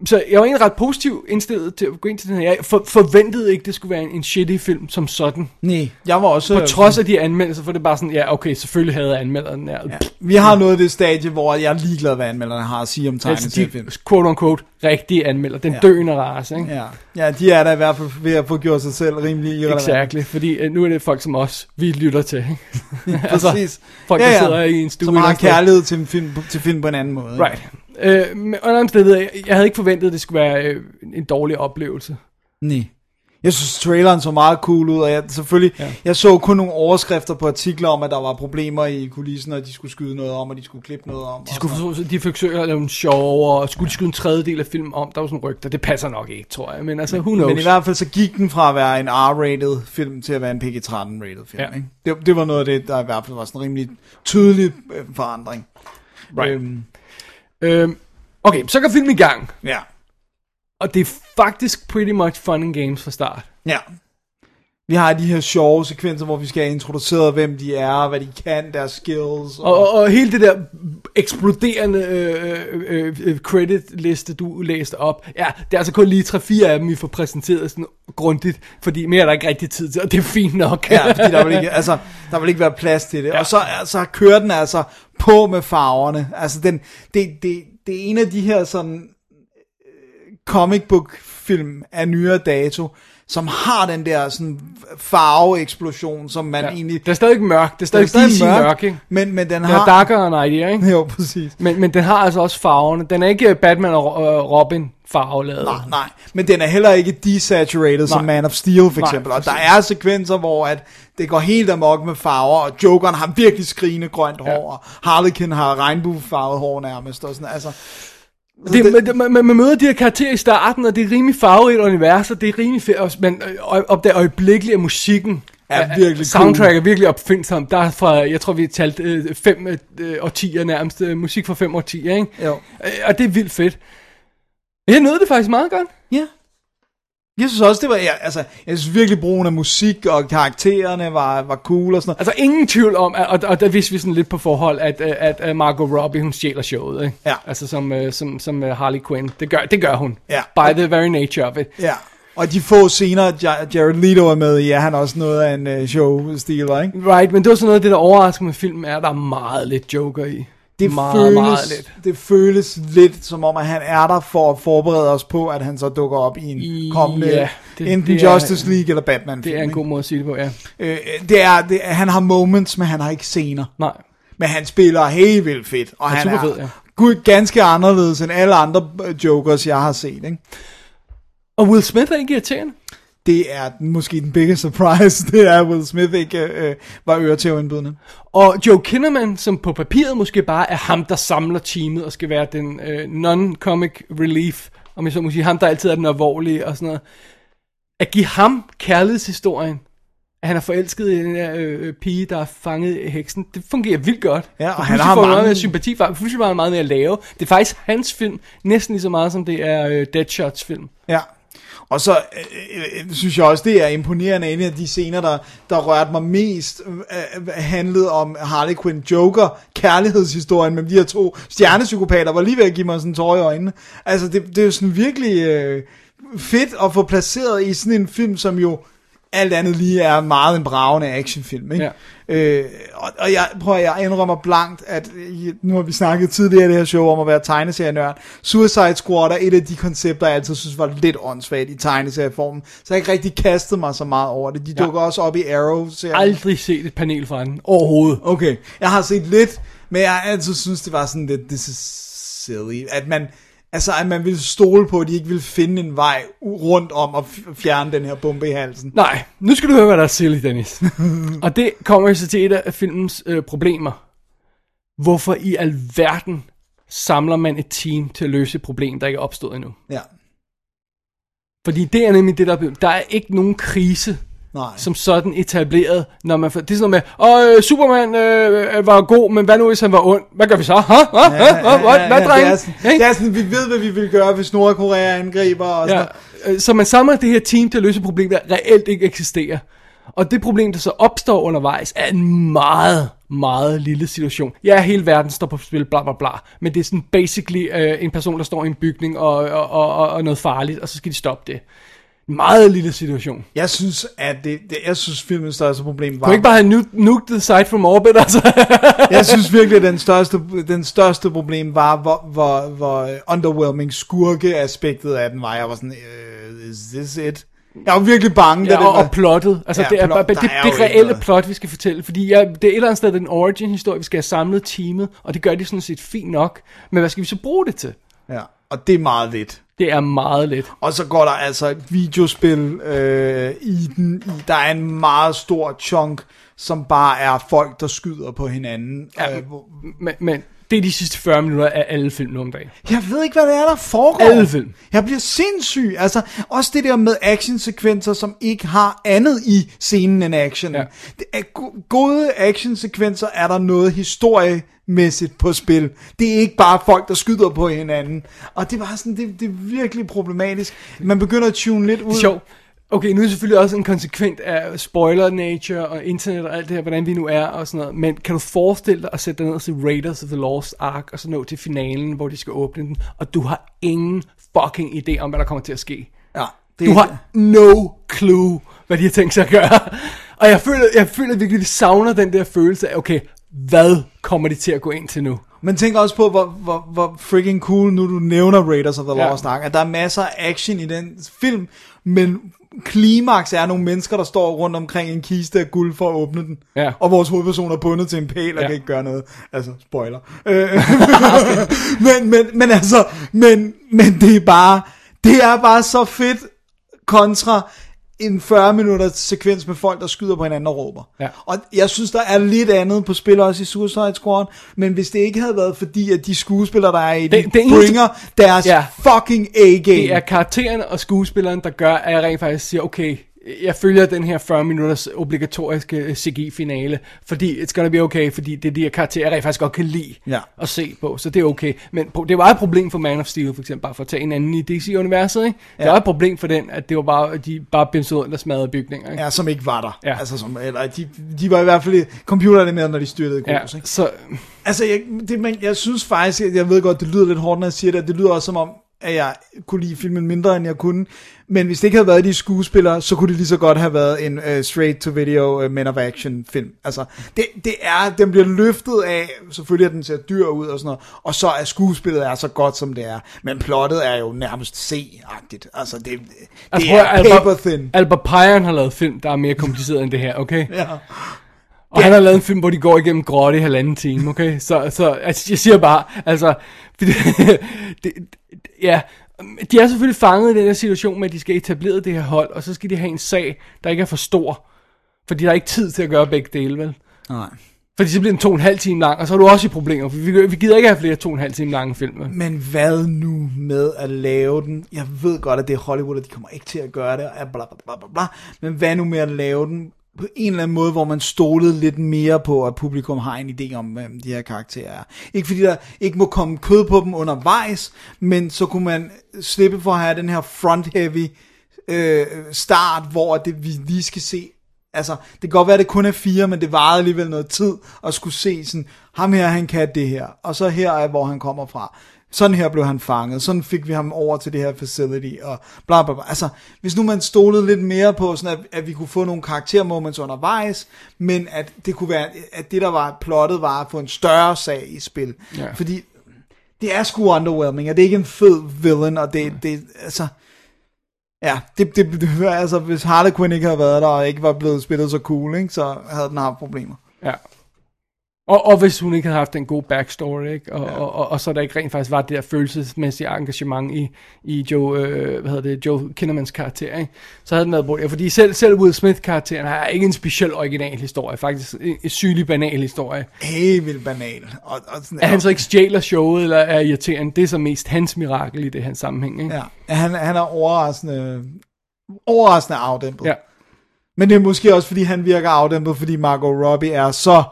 så jeg var egentlig ret positiv indstillet til at gå ind til den her. Jeg for, forventede ikke, det skulle være en, en shitty film som sådan. Nej, jeg var også... På trods af de anmeldelser, for det er bare sådan, ja, okay, selvfølgelig havde anmelderen den her. Ja. Vi har nået det stadie, hvor jeg er ligeglad, hvad anmelderne har at sige om Altså de, tegneseriefilm. quote on quote, rigtige anmelder. Den Ja. ja. døende race, ikke? Ja. ja, de er da i hvert fald ved at få gjort sig selv rimelig irrelevant. Exactly, fordi uh, nu er det folk som os, vi lytter til. ikke? Altså, Præcis. folk, der sidder i en stue Som har kærlighed til en film, til film på en anden måde. ikke? Øh, men under omstændigheder, jeg, jeg havde ikke forventet, at det skulle være øh, en dårlig oplevelse. Nej. Jeg synes, traileren så meget cool ud, og jeg, selvfølgelig, ja. Jeg så kun nogle overskrifter på artikler om, at der var problemer i kulissen, og de skulle skyde noget om, og de skulle klippe noget om. De, skulle, forsøge- de forsøger at lave en show, og skulle de skyde en tredjedel af film om, der var sådan rygter. Det passer nok ikke, tror jeg. Men altså, who knows? Men i hvert fald så gik den fra at være en R-rated film til at være en PG-13-rated film. Ja. Ja. Ikke? Det, det var noget af det, der i hvert fald var sådan en rimelig tydelig øh, forandring. Right. Øhm, Øhm, okay, så går filmen i gang. ja. Og det er faktisk pretty much fun and games fra start. Ja. Vi har de her sjove sekvenser, hvor vi skal have introduceret, hvem de er, hvad de kan, deres skills. Og, og, og hele det der eksploderende øh, øh, øh, credit-liste, du læste op, ja, det er altså kun lige 3-4 af dem, vi får præsenteret sådan grundigt, fordi mere er der ikke rigtig tid til, og det er fint nok. Ja, fordi der vil ikke, altså, der vil ikke være plads til det. Ja. Og så altså, kører den altså på med farverne. Altså, den, det, det, det er en af de her sådan øh, comic book film af nyere dato, som har den der sådan farveeksplosion, som man Ja. egentlig... Det er stadig mørkt, det er stadig, Den er DC mørk, ikke? men, men den Den er har... darker end idea, ikke? Jo, præcis. Men, men den har altså også farverne. Den er ikke Batman og øh, Robin farveladet. Nej, nej. Men den er heller ikke desaturated som Nej. Man of Steel for Nej, eksempel. og der er sekvenser, hvor at det går helt amok med farver, og Jokeren har virkelig skrigende grønt hår, og Harlequin har regnbuefarvet hår nærmest. Og sådan, altså, Det, man, man, man, man møder de her karakterer i starten, og det er rimelig farverigt univers, og det er rimelig fedt, og man opdager øjeblikkeligt, at musikken Er virkelig soundtrack er virkelig opfindsom. Der er fra, jeg tror vi har talt øh, fem øh, årtier nærmest, øh, musik fra fem årtier, ikke? Jo. Øh, og det er vildt fedt. Jeg nåede det faktisk meget godt. Ja. Jeg synes også, det var, ja, altså, jeg synes virkelig brugen af musik og karaktererne var, var cool og sådan noget. Altså ingen tvivl om, at, og, og der vidste vi sådan lidt på forhold, at, øh, at, at Margot Robbie, hun stjæler showet, ikke? Ja. Altså som, øh, som, som øh, Harley Quinn. Det gør, det gør hun. Ja. By the very nature of it. Ja. Og de få scener, Ja- Jared Leto er med i, er han også noget af en show-stil, ikke? Right, men det var sådan noget af det, der overrasker med filmen, er, at der er meget lidt Joker i. Det meget, føles, meget lidt. det føles lidt som om, at han er der for at forberede os på, at han så dukker op i en I- kommende, ja, det- enten det er- Justice League eller Batman Det er en god måde at sige det på, ja. Øh, det er, det, han har moments, men han har ikke scener. Nej. Men han spiller helt vildt fedt, og Han er han er fed, ja. gud, ganske anderledes end alle andre øh, Jokers, jeg har set. Ikke? Og Will Smith er ikke irriterende. Det er måske den biggest surprise, det er, Will Smith ikke øh, var øretævindbydende. Og Joe Kinnaman, som på papiret måske bare er ham, der samler teamet og skal være den øh, non-comic relief, om jeg så må sige, ham, der altid er den alvorlige og sådan noget. At give ham kærlighedshistorien, at han er forelsket i den der øh, pige, der er fanget i heksen, det fungerer vildt godt. Ja, og han har meget mere sympati for. Pludselig var han meget mere at lave. Det er faktisk hans film, næsten lige så meget som det er øh, Deadshots film. Ja. Og så øh, øh, øh, synes jeg også, det er imponerende, en af de scener, der, der rørte mig mest, øh, øh handlede om Harley Quinn Joker, kærlighedshistorien mellem de her to stjernepsykopater, var lige ved at give mig sådan en tår i øjnene. Altså, det, det er jo sådan virkelig øh, fedt at få placeret i sådan en film, som jo alt andet lige er meget en bravende actionfilm, ikke? Ja. Øh, og, og jeg prøver, jeg indrømmer blankt, at øh, nu har vi snakket tidligere i det her show om at være tegneserienørd. Suicide Squad er et af de koncepter, jeg altid synes var lidt åndssvagt i tegneserieformen. Så jeg ikke rigtig kastet mig så meget over det. De Ja. dukker også op i Arrow. serien. Aldrig set et panel fra den. Overhovedet. Okay, jeg har set lidt, men jeg altid synes, det var sådan lidt, this is silly. At man, altså, at man ville stole på, at de ikke ville finde en vej rundt om at fjerne den her bombe i halsen. Nej, nu skal du høre, hvad der er silly, Dennis. og det kommer så til et af filmens øh, problemer. Hvorfor i alverden samler man et team til at løse et problem, der ikke er opstået endnu? Ja, Fordi det er nemlig det, der er Der er ikke nogen krise, nej. som sådan etableret, når man... Det er sådan noget med, åh, øh, Superman øh, var god, men hvad nu, hvis han var ond? Hvad gør vi så? Ha? Ha? Hvad, hvad, det, drenge? er sådan, det er sådan, vi ved, hvad vi vil gøre, hvis Nordkorea angriber og sådan Ja, øh, så man samler det her team til at løse et problem, der reelt ikke eksisterer. Og det problem, der så opstår undervejs, er en meget meget lille situation. Ja, hele verden står på spil, bla bla bla. Men det er sådan basically øh, en person, der står i en bygning og, og, og, og noget farligt, og så skal de stoppe det. Meget lille situation. Jeg synes, at det, det jeg synes, filmens største problem var... Kunne ikke bare have nu- nuked site from orbit, altså? jeg synes virkelig, at den største, den største problem var, hvor, hvor, hvor underwhelming skurke-aspektet af den var. Jeg var sådan, uh, is this it? Jeg var virkelig bange, da Ja, det og, var... og plottet. Altså, Ja, det er plot- det, det ikke reelle noget. plot, vi skal fortælle. Fordi ja, det er et eller andet sted den origin-historie, vi skal have samlet teamet, og det gør de sådan set fint nok. Men hvad skal vi så bruge det til? Ja, og det er meget lidt. Det er meget lidt. Og så går der altså et videospil øh, i den. I, der er en meget stor chunk, som bare er folk, der skyder på hinanden. Ja, øh, Men, men det er de sidste 40 minutter af alle film nu om dagen. Jeg ved ikke, hvad det er, der foregår. Alle film. Jeg bliver sindssyg. Altså, også det der med actionsekvenser, som ikke har andet i scenen end action. Ja. Det er go- gode actionsekvenser er der noget historiemæssigt på spil. Det er ikke bare folk, der skyder på hinanden. Og det var sådan, det, det er virkelig problematisk. Man begynder at tune lidt ud. Det er sjovt. Okay, nu er det selvfølgelig også en konsekvent af spoiler nature og internet og alt det her, hvordan vi nu er og sådan noget. Men kan du forestille dig at sætte dig ned og se Raiders of the Lost Ark, og så nå til finalen, hvor de skal åbne den, og du har ingen fucking idé om, hvad der kommer til at ske. Ja, det Du har no clue, hvad de har tænkt sig at gøre. Og jeg føler, jeg føler virkelig, at vi savner den der følelse af, okay, hvad kommer de til at gå ind til nu? Men tænk også på, hvor, hvor, hvor freaking cool, nu du nævner Raiders of the Ja. Lost Ark, at der er masser af action i den film, men klimaks er nogle mennesker, der står rundt omkring en kiste af guld for at åbne den. Ja. Og vores hovedperson er bundet til en pæl og Ja. kan ikke gøre noget. Altså, spoiler. Øh, men, men, men altså, men, men det er bare, det er bare så fedt kontra en 40 minutters sekvens med folk, der skyder på hinanden og råber. Ja. Og jeg synes, der er lidt andet på spil også i Suicide Squad, men hvis det ikke havde været fordi, at de skuespillere, der er i det, Det- det, det eneste- bringer deres Ja. fucking A-game. Det er karaktererne og skuespilleren, der gør, at jeg rent faktisk siger, okay, jeg følger den her 40 minutters obligatoriske CGI-finale, fordi it's gonna be okay, fordi det er de her karakterer, jeg faktisk godt kan lide Ja. at se på, så det er okay. Men det var et problem for Man of Steel, for eksempel, bare for at tage en anden i DC-universet, ikke? Det Ja. var et problem for den, at det var bare, at de bare bimsede rundt og smadrede bygninger, ikke? Ja, som ikke var der. Ja. Altså, som, eller, de, de var i hvert fald computerne med, når de styrtede Ja, grus. ikke? så Altså, jeg, det, men jeg synes faktisk, jeg, jeg ved godt, det lyder lidt hårdt, når jeg siger det, det lyder også som om, at jeg kunne lide filmen mindre, end jeg kunne. Men hvis det ikke havde været de skuespillere, så kunne det lige så godt have været en uh, straight-to-video uh, Men of Action film. Altså, det, det er, den bliver løftet af, selvfølgelig at den ser dyr ud og sådan noget, og så er skuespillet er så godt, som det er. Men plottet er jo nærmest C-agtigt. Altså, det, det altså, er prøv at- paper thin. Albert Pyron har lavet film, der er mere kompliceret end det her, okay? Ja. Og han har lavet en film, hvor de går igennem grotte i halvanden time, okay? Så, så altså, jeg siger bare, altså, fordi, det, ja, de er selvfølgelig fanget i den her situation med, at de skal etablere det her hold, og så skal de have en sag, der ikke er for stor. Fordi der er ikke tid til at gøre begge dele, vel? Nej. Fordi så bliver den to og en halv time lang, og så er du også i problemer, for vi, vi gider ikke have flere to og en halv time lange film. vel? Men hvad nu med at lave den? Jeg ved godt, at det er Hollywood, og de kommer ikke til at gøre det, og bla bla bla bla bla. Men hvad nu med at lave den på en eller anden måde, hvor man stolede lidt mere på, at publikum har en idé om, hvem de her karakterer er. Ikke fordi der ikke må komme kød på dem undervejs, men så kunne man slippe for at have den her front-heavy øh, start, hvor det, vi lige skal se Altså, det kan godt være, at det kun er fire, men det varede alligevel noget tid at skulle se sådan, ham her, han kan det her, og så her er, hvor han kommer fra. Sådan her blev han fanget, sådan fik vi ham over til det her facility, og bla bla bla. Altså, hvis nu man stolede lidt mere på, sådan at, at vi kunne få nogle karaktermoments undervejs, men at det kunne være, at det der var plottet var at få en større sag i spil. Ja. Fordi det er sgu underwhelming, og det er ikke en fed villain, og det, det altså... Ja, det, det, det, altså hvis Harley Quinn ikke havde været der, og ikke var blevet spillet så cool, ikke, så havde den haft problemer. Ja. Og, og hvis hun ikke havde haft den gode backstory, ikke? Og, ja. og, og, og, så der ikke rent faktisk var det der følelsesmæssige engagement i, i Joe, øh, hvad hedder det, Joe Kinnemans karakter, ikke? så havde den været brugt. Fordi selv, selv Will Smith-karakteren har ikke en speciel original historie, faktisk en, en sygelig banal historie. Helt vildt banal. Og, og sådan, At han så ikke stjæler showet, eller er irriterende, det er så mest hans mirakel i det her sammenhæng, ikke? Ja, han, han er overraskende, overraskende afdæmpet. Ja. Men det er måske også, fordi han virker afdæmpet, fordi Margot Robbie er så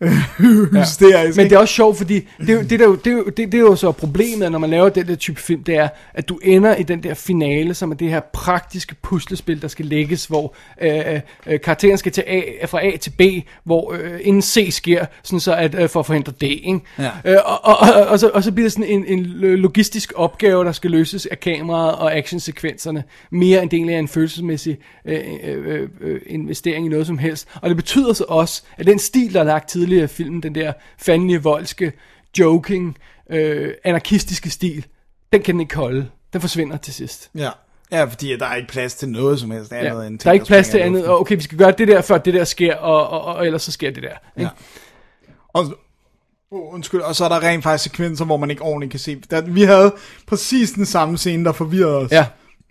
hysterisk. Men ikke? det er også sjovt, fordi det, er jo- det, er jo, det, det, det er jo så problemet, når man laver den der type film, det er, at du ender i den der finale, som er det her praktiske puslespil, der skal lægges, hvor øh, øh, karakteren skal til A, fra A til B, hvor øh, inden C sker, sådan så at, øh, for at forhindre D. Ikke? Ja. Øh, og, og, og, og, så, og så bliver det sådan en, en logistisk opgave, der skal løses af kameraet og actionsekvenserne, mere end det egentlig er en følelsesmæssig øh, øh, øh, investering i noget som helst. Og det betyder så også, at den stil, der er lagt tidligere i filmen, den der fandlige, voldske, joking, øh, anarkistiske stil, den kan den ikke holde. Den forsvinder til sidst. Ja. ja, fordi der er ikke plads til noget som helst andet Ja. end ting, Der er ikke plads til andet, og okay, vi skal gøre det der, før det der sker, og, og, og ellers så sker det der. Ja. Ikke? Og, oh, undskyld, og så er der rent faktisk sekvenser, hvor man ikke ordentligt kan se. Der, vi havde præcis den samme scene, der forvirrede os. Ja.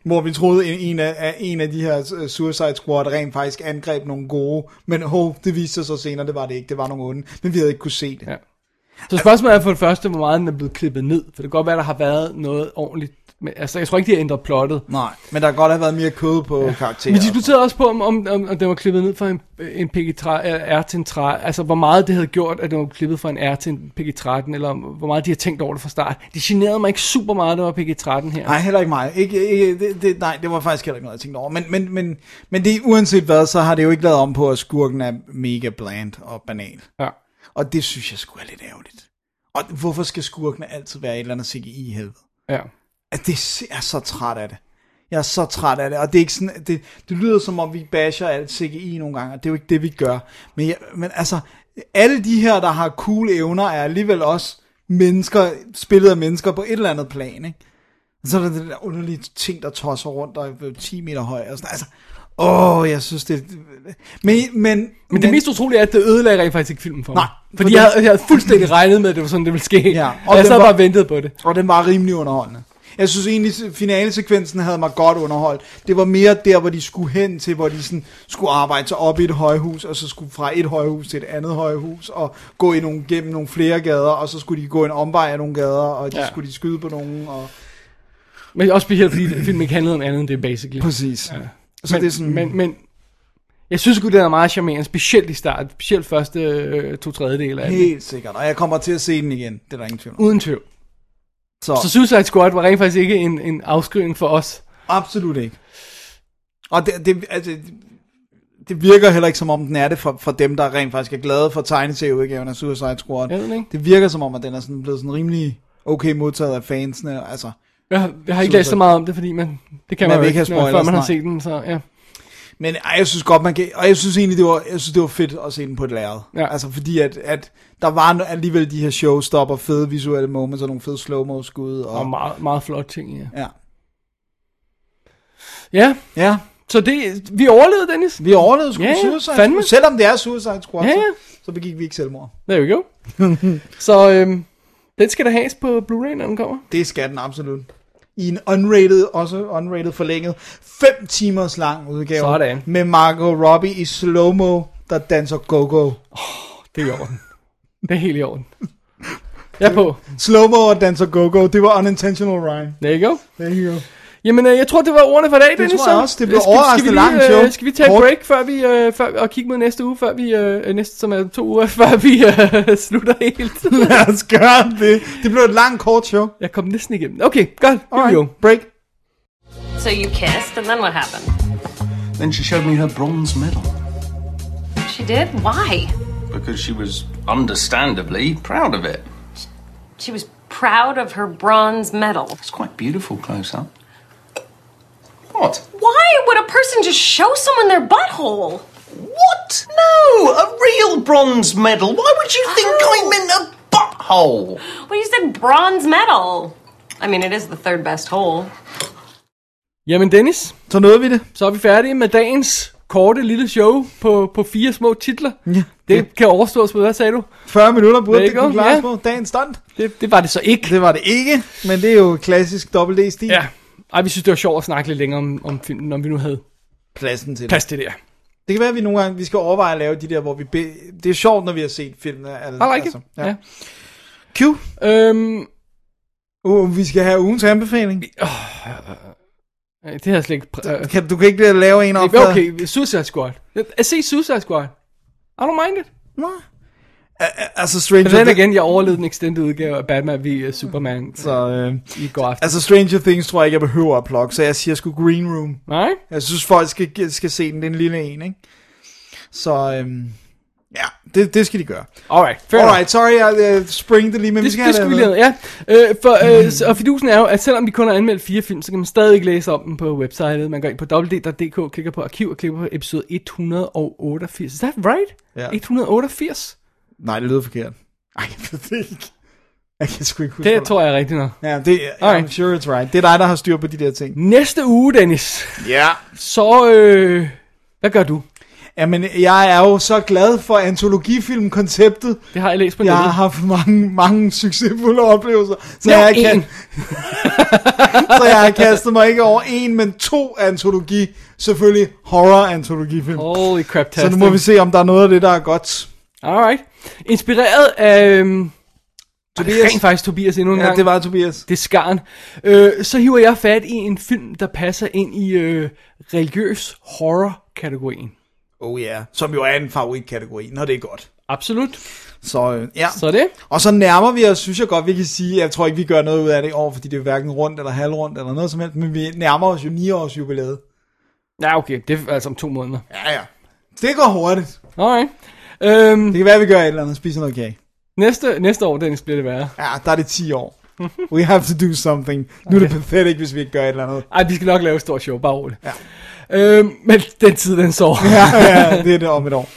Hvor vi troede, en, en, af, en af de her øh, Suicide Squad rent faktisk angreb nogle gode. Men hov, det viste sig så senere, det var det ikke. Det var nogle onde. Men vi havde ikke kunne se det. Ja. Så spørgsmålet er for det første, hvor meget den er blevet klippet ned. For det kan godt være, der har været noget ordentligt. Men, altså, jeg tror ikke, de har ændret plottet. Nej, men der kan godt have været mere kød på ja. karakterer. Vi diskuterede også på, om, om, om, om den var klippet ned fra en, en PG-13, R til en 13. Altså, hvor meget det havde gjort, at den var klippet fra en R til en PG-13, eller hvor meget de har tænkt over det fra start. Det generede mig ikke super meget, at det var PG-13 her. Nej, heller ikke mig. Ikke, ikke, det, det, nej, det var faktisk heller ikke noget, jeg tænkte over. Men, men, men, men det, uanset hvad, så har det jo ikke lavet om på, at skurken er mega bland og banal. Ja. Og det synes jeg skulle er lidt ærgerligt. Og hvorfor skal skurkene altid være et eller andet CGI i helvede? ja. At det jeg er så træt af det. Jeg er så træt af det, og det er ikke sådan, det, det lyder som om vi basher alt CGI nogle gange, og det er jo ikke det, vi gør. Men, jeg, men altså, alle de her, der har cool evner, er alligevel også mennesker, spillet af mennesker på et eller andet plan, ikke? Og så er der det der underlige ting, der tosser rundt, der er 10 meter høj, og sådan, altså, åh, jeg synes det, men, men, Men det mest utrolige er, at det ødelagde rent faktisk ikke filmen for mig. Nej, Fordi for jeg, den- havde, jeg havde fuldstændig regnet med, at det var sådan, det ville ske. Ja, og, og og jeg den sad var- bare og ventede på det. Og den var rimelig underholdende. Jeg synes egentlig, finalesekvensen havde mig godt underholdt. Det var mere der, hvor de skulle hen til, hvor de sådan skulle arbejde sig op i et højhus, og så skulle fra et højhus til et andet højhus, og gå i nogle, gennem nogle flere gader, og så skulle de gå en omvej af nogle gader, og de Ja. skulle de skyde på nogen. Og... Men også specielt, fordi filmen ikke handlede om andet end det, basically. Præcis. Ja. Så men, det er sådan, men, men jeg synes sgu, det er meget charmerende, specielt i starten, specielt første øh, to tredjedel af det. helt sikkert. Og jeg kommer til at se den igen, det er der ingen tvivl om. Uden tvivl. Så, Så Suicide Squad var rent faktisk ikke en, en afskrivning for os. absolut ikke. Og det, det, altså, det virker heller ikke som om den er det for, for dem, der rent faktisk er glade for tegneserieudgaven af Suicide Squad. Ved det. Det virker som om, at den er sådan blevet sådan rimelig okay modtaget af fansene. Altså, Jeg, har- jeg har ikke læst så meget om det, fordi man, det kan Man man, jo ikke ikke, når- før man har set den. Så, ja. Men ej, jeg synes godt, man kan... Og jeg synes egentlig, det var, jeg synes, det var fedt at se den på et lærred. Ja. Altså, fordi at, at der var alligevel de her showstopper, fede visuelle moments og nogle fede slow-mo skud. Og, Og meget, meget flot ting, ja. ja. Ja, ja, så det, vi overlevede, Dennis. vi overlevede sgu Ja, Suicide fandme. Squad. Selvom det er Suicide Squad, Ja, ja. Så, så begik vi ikke selvmord. There we go. så øhm, den skal der has på Blu-ray, når den kommer. Det skal den absolut. I en unrated, også unrated forlænget, 5 timers lang udgave. Sådan. Med Margot Robbie i slow-mo, der danser go-go. Det er i orden. Det er helt i orden. Jeg er på. Slow-mo og danser go-go, det var unintentional rhyme. There you go. There you go. Jamen, øh, jeg tror, det var ordene for dag, Dennis. tror jeg så. også. Det blev overraskende langt show. øh, Skal vi tage Kort. break før vi, øh, før, og kigge mod næste uge, før vi, øh, næste, som er to uger, før vi øh, slutter helt? Lad os gøre det. Det blev et langt, kort show. jeg kom næsten igennem. Okay, godt. Here we go. Break. So you kissed, and then what happened? Then she showed me her bronze medal She did? Why? because she was understandably proud of it. She was proud of her bronze medal. It's quite beautiful close up. What? Why would a person just show someone their butthole? What? No, a real bronze medal. Why would you think I meant a butthole? Well, you said bronze medal. I mean, it is the third best hole. Jamen, Dennis, Så nåede vi det. så er vi færdige med dagens korte lille show på, på fire små titler. Ja. Det kan overstås på, hvad sagde du? 40 minutter burde det kunne go, klares ja. på. Dagens stunt. Det, det var det så ikke. Det var det ikke, men det er jo klassisk Double D-stil. Ja. Ej, vi synes, det var sjovt at snakke lidt længere om, om filmen, når vi nu havde Pladsen til det. plads til det der. Det kan være, at vi nogle gange vi skal overveje at lave de der, hvor vi... Be... Det er sjovt, når vi har set filmene. Altså, I like it. ja. Ja. Q. Øhm, Uh, vi skal have ugens anbefaling. øh, det har jeg slet ikke... Pr- Kan, du kan ikke lave en op okay, Suicide Squad. At se Suicide Squad. I don't mind it. Nå. Altså Stranger Men den igen, jeg overlevede den extended udgave af Batman v Superman Så, øh, i går aften. altså Stranger Things tror jeg ikke, jeg behøver at plukke, så jeg siger sgu Green Room. Nej? Jeg synes, folk skal, skal se den. Det er en lille en, ikke? Så, øhm, ja, det, det skal de gøre. Alright, fair enough. Alright, sorry, jeg uh, springede lige, men vi Det, skal det have skal vi det. lige ja. Øh, for, øh, så- og fidusen er jo, at selvom vi kun har anmeldt fire film, så kan man stadig læse om dem på websitet. Man går ind på www.dk, klikker på arkiv og klikker på episode 188. Is that right? Ja. 188? Nej, det lyder forkert. Ej, jeg ved det ikke. Jeg kan sgu ikke huske Det tror jeg er rigtigt nok. Ja, det, Alright. I'm sure it's right. Det er dig, der har styr på de der ting. Næste uge, Dennis, Ja. så... Øh, hvad gør du? Jamen, jeg er jo så glad for antologifilm-konceptet. Det har jeg læst på Jeg har haft mange, mange succesfulde oplevelser. Så, Nå, jeg, kan, en. så jeg har kastet mig ikke over en, men to antologi. Selvfølgelig horror-antologifilm. Holy crap, så nu må vi se, om der er noget af det, der er godt. Alright. Inspireret af... Øhm, Tobias. Rent faktisk Tobias endnu en Ja, gang. det var Tobias. Det er skarn. Øh, så hiver jeg fat i en film, der passer ind i øh, religiøs horror-kategorien. Oh ja, yeah. som jo er en favoritkategori, når det er godt. Absolut. Så øh, ja. Så det. Og så nærmer vi os, synes jeg godt, vi kan sige, jeg tror ikke, vi gør noget ud af det i år, fordi det er hverken rundt eller halvrundt eller noget som helst, men vi nærmer os jo 9 års jubilæet. Ja, okay. Det er altså om to måneder. Ja, ja. Det går hurtigt. Alright. Øhm, Det kan være, vi gør et eller andet, spiser noget kage. næste, næste år, Dennis, bliver det værre. Ja, der er det 10 år. We have to do something. Nu er det pathetic, hvis vi ikke gør et eller andet. Ej, vi skal nok lave et stort show, bare roligt. Ja. Øhm, men den tid, den så. Ja, ja, det er det om et år.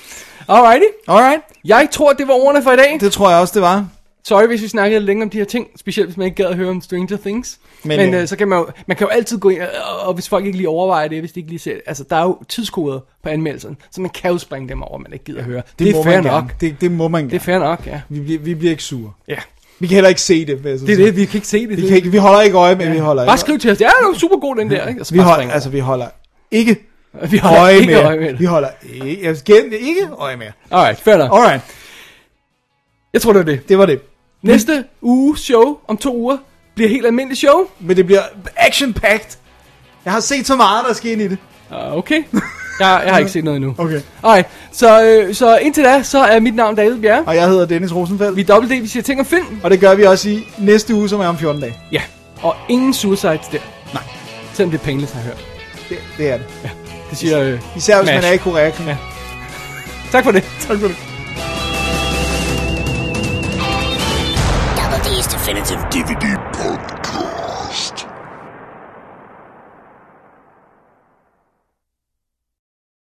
Alrighty. Alright, Jeg tror, det var ordene for i dag. det tror jeg også, det var. Sorry, hvis vi snakkede længere om de her ting, specielt hvis man ikke gad at høre om Stranger Things. Men, Men, øh, øh, så kan man jo, man kan jo altid gå ind, og, og hvis folk ikke lige overvejer det, hvis de ikke lige ser det, altså der er jo tidskoder på anmeldelsen, så man kan jo springe dem over, man ikke gider at høre. Det, det er fair nok. gerne. Det, det må man Det er gerne. fair nok, ja. Vi, bliver, vi bliver ikke sure. ja. Vi kan heller ikke se det, vil jeg Det er det, vi kan ikke se det. Vi, det kan ikke, vi holder ikke øje, men ja. vi holder Bare ikke. skriv til os, ja, det var super god den der, ikke? Vi bare holder, altså, vi holder ikke vi holder øje ikke med. øje med Vi holder ikke, jeg ikke øje med. Alright, fair nok. Alright, Jeg tror, det var det. det var det. Næste uge show om to uger bliver helt almindeligt show. Men det bliver action-packed. Jeg har set så meget, der sker ind i det. Uh, okay. Jeg, jeg har ikke set noget endnu. Okay. Alright, så, øh, så indtil da, så er mit navn David Bjerre. Og jeg hedder Dennis Rosenfeldt. Vi er dobbelt D, vi siger ting om film. Og det gør vi også i næste uge, som er om 14 dage. Ja, og ingen suicides der. Nej. Selvom det er Painless har hørt. Det, det er det. Det siger øh, Især hvis man er i Korea. Ja. Tak for det. Tak for det. Definitive DVD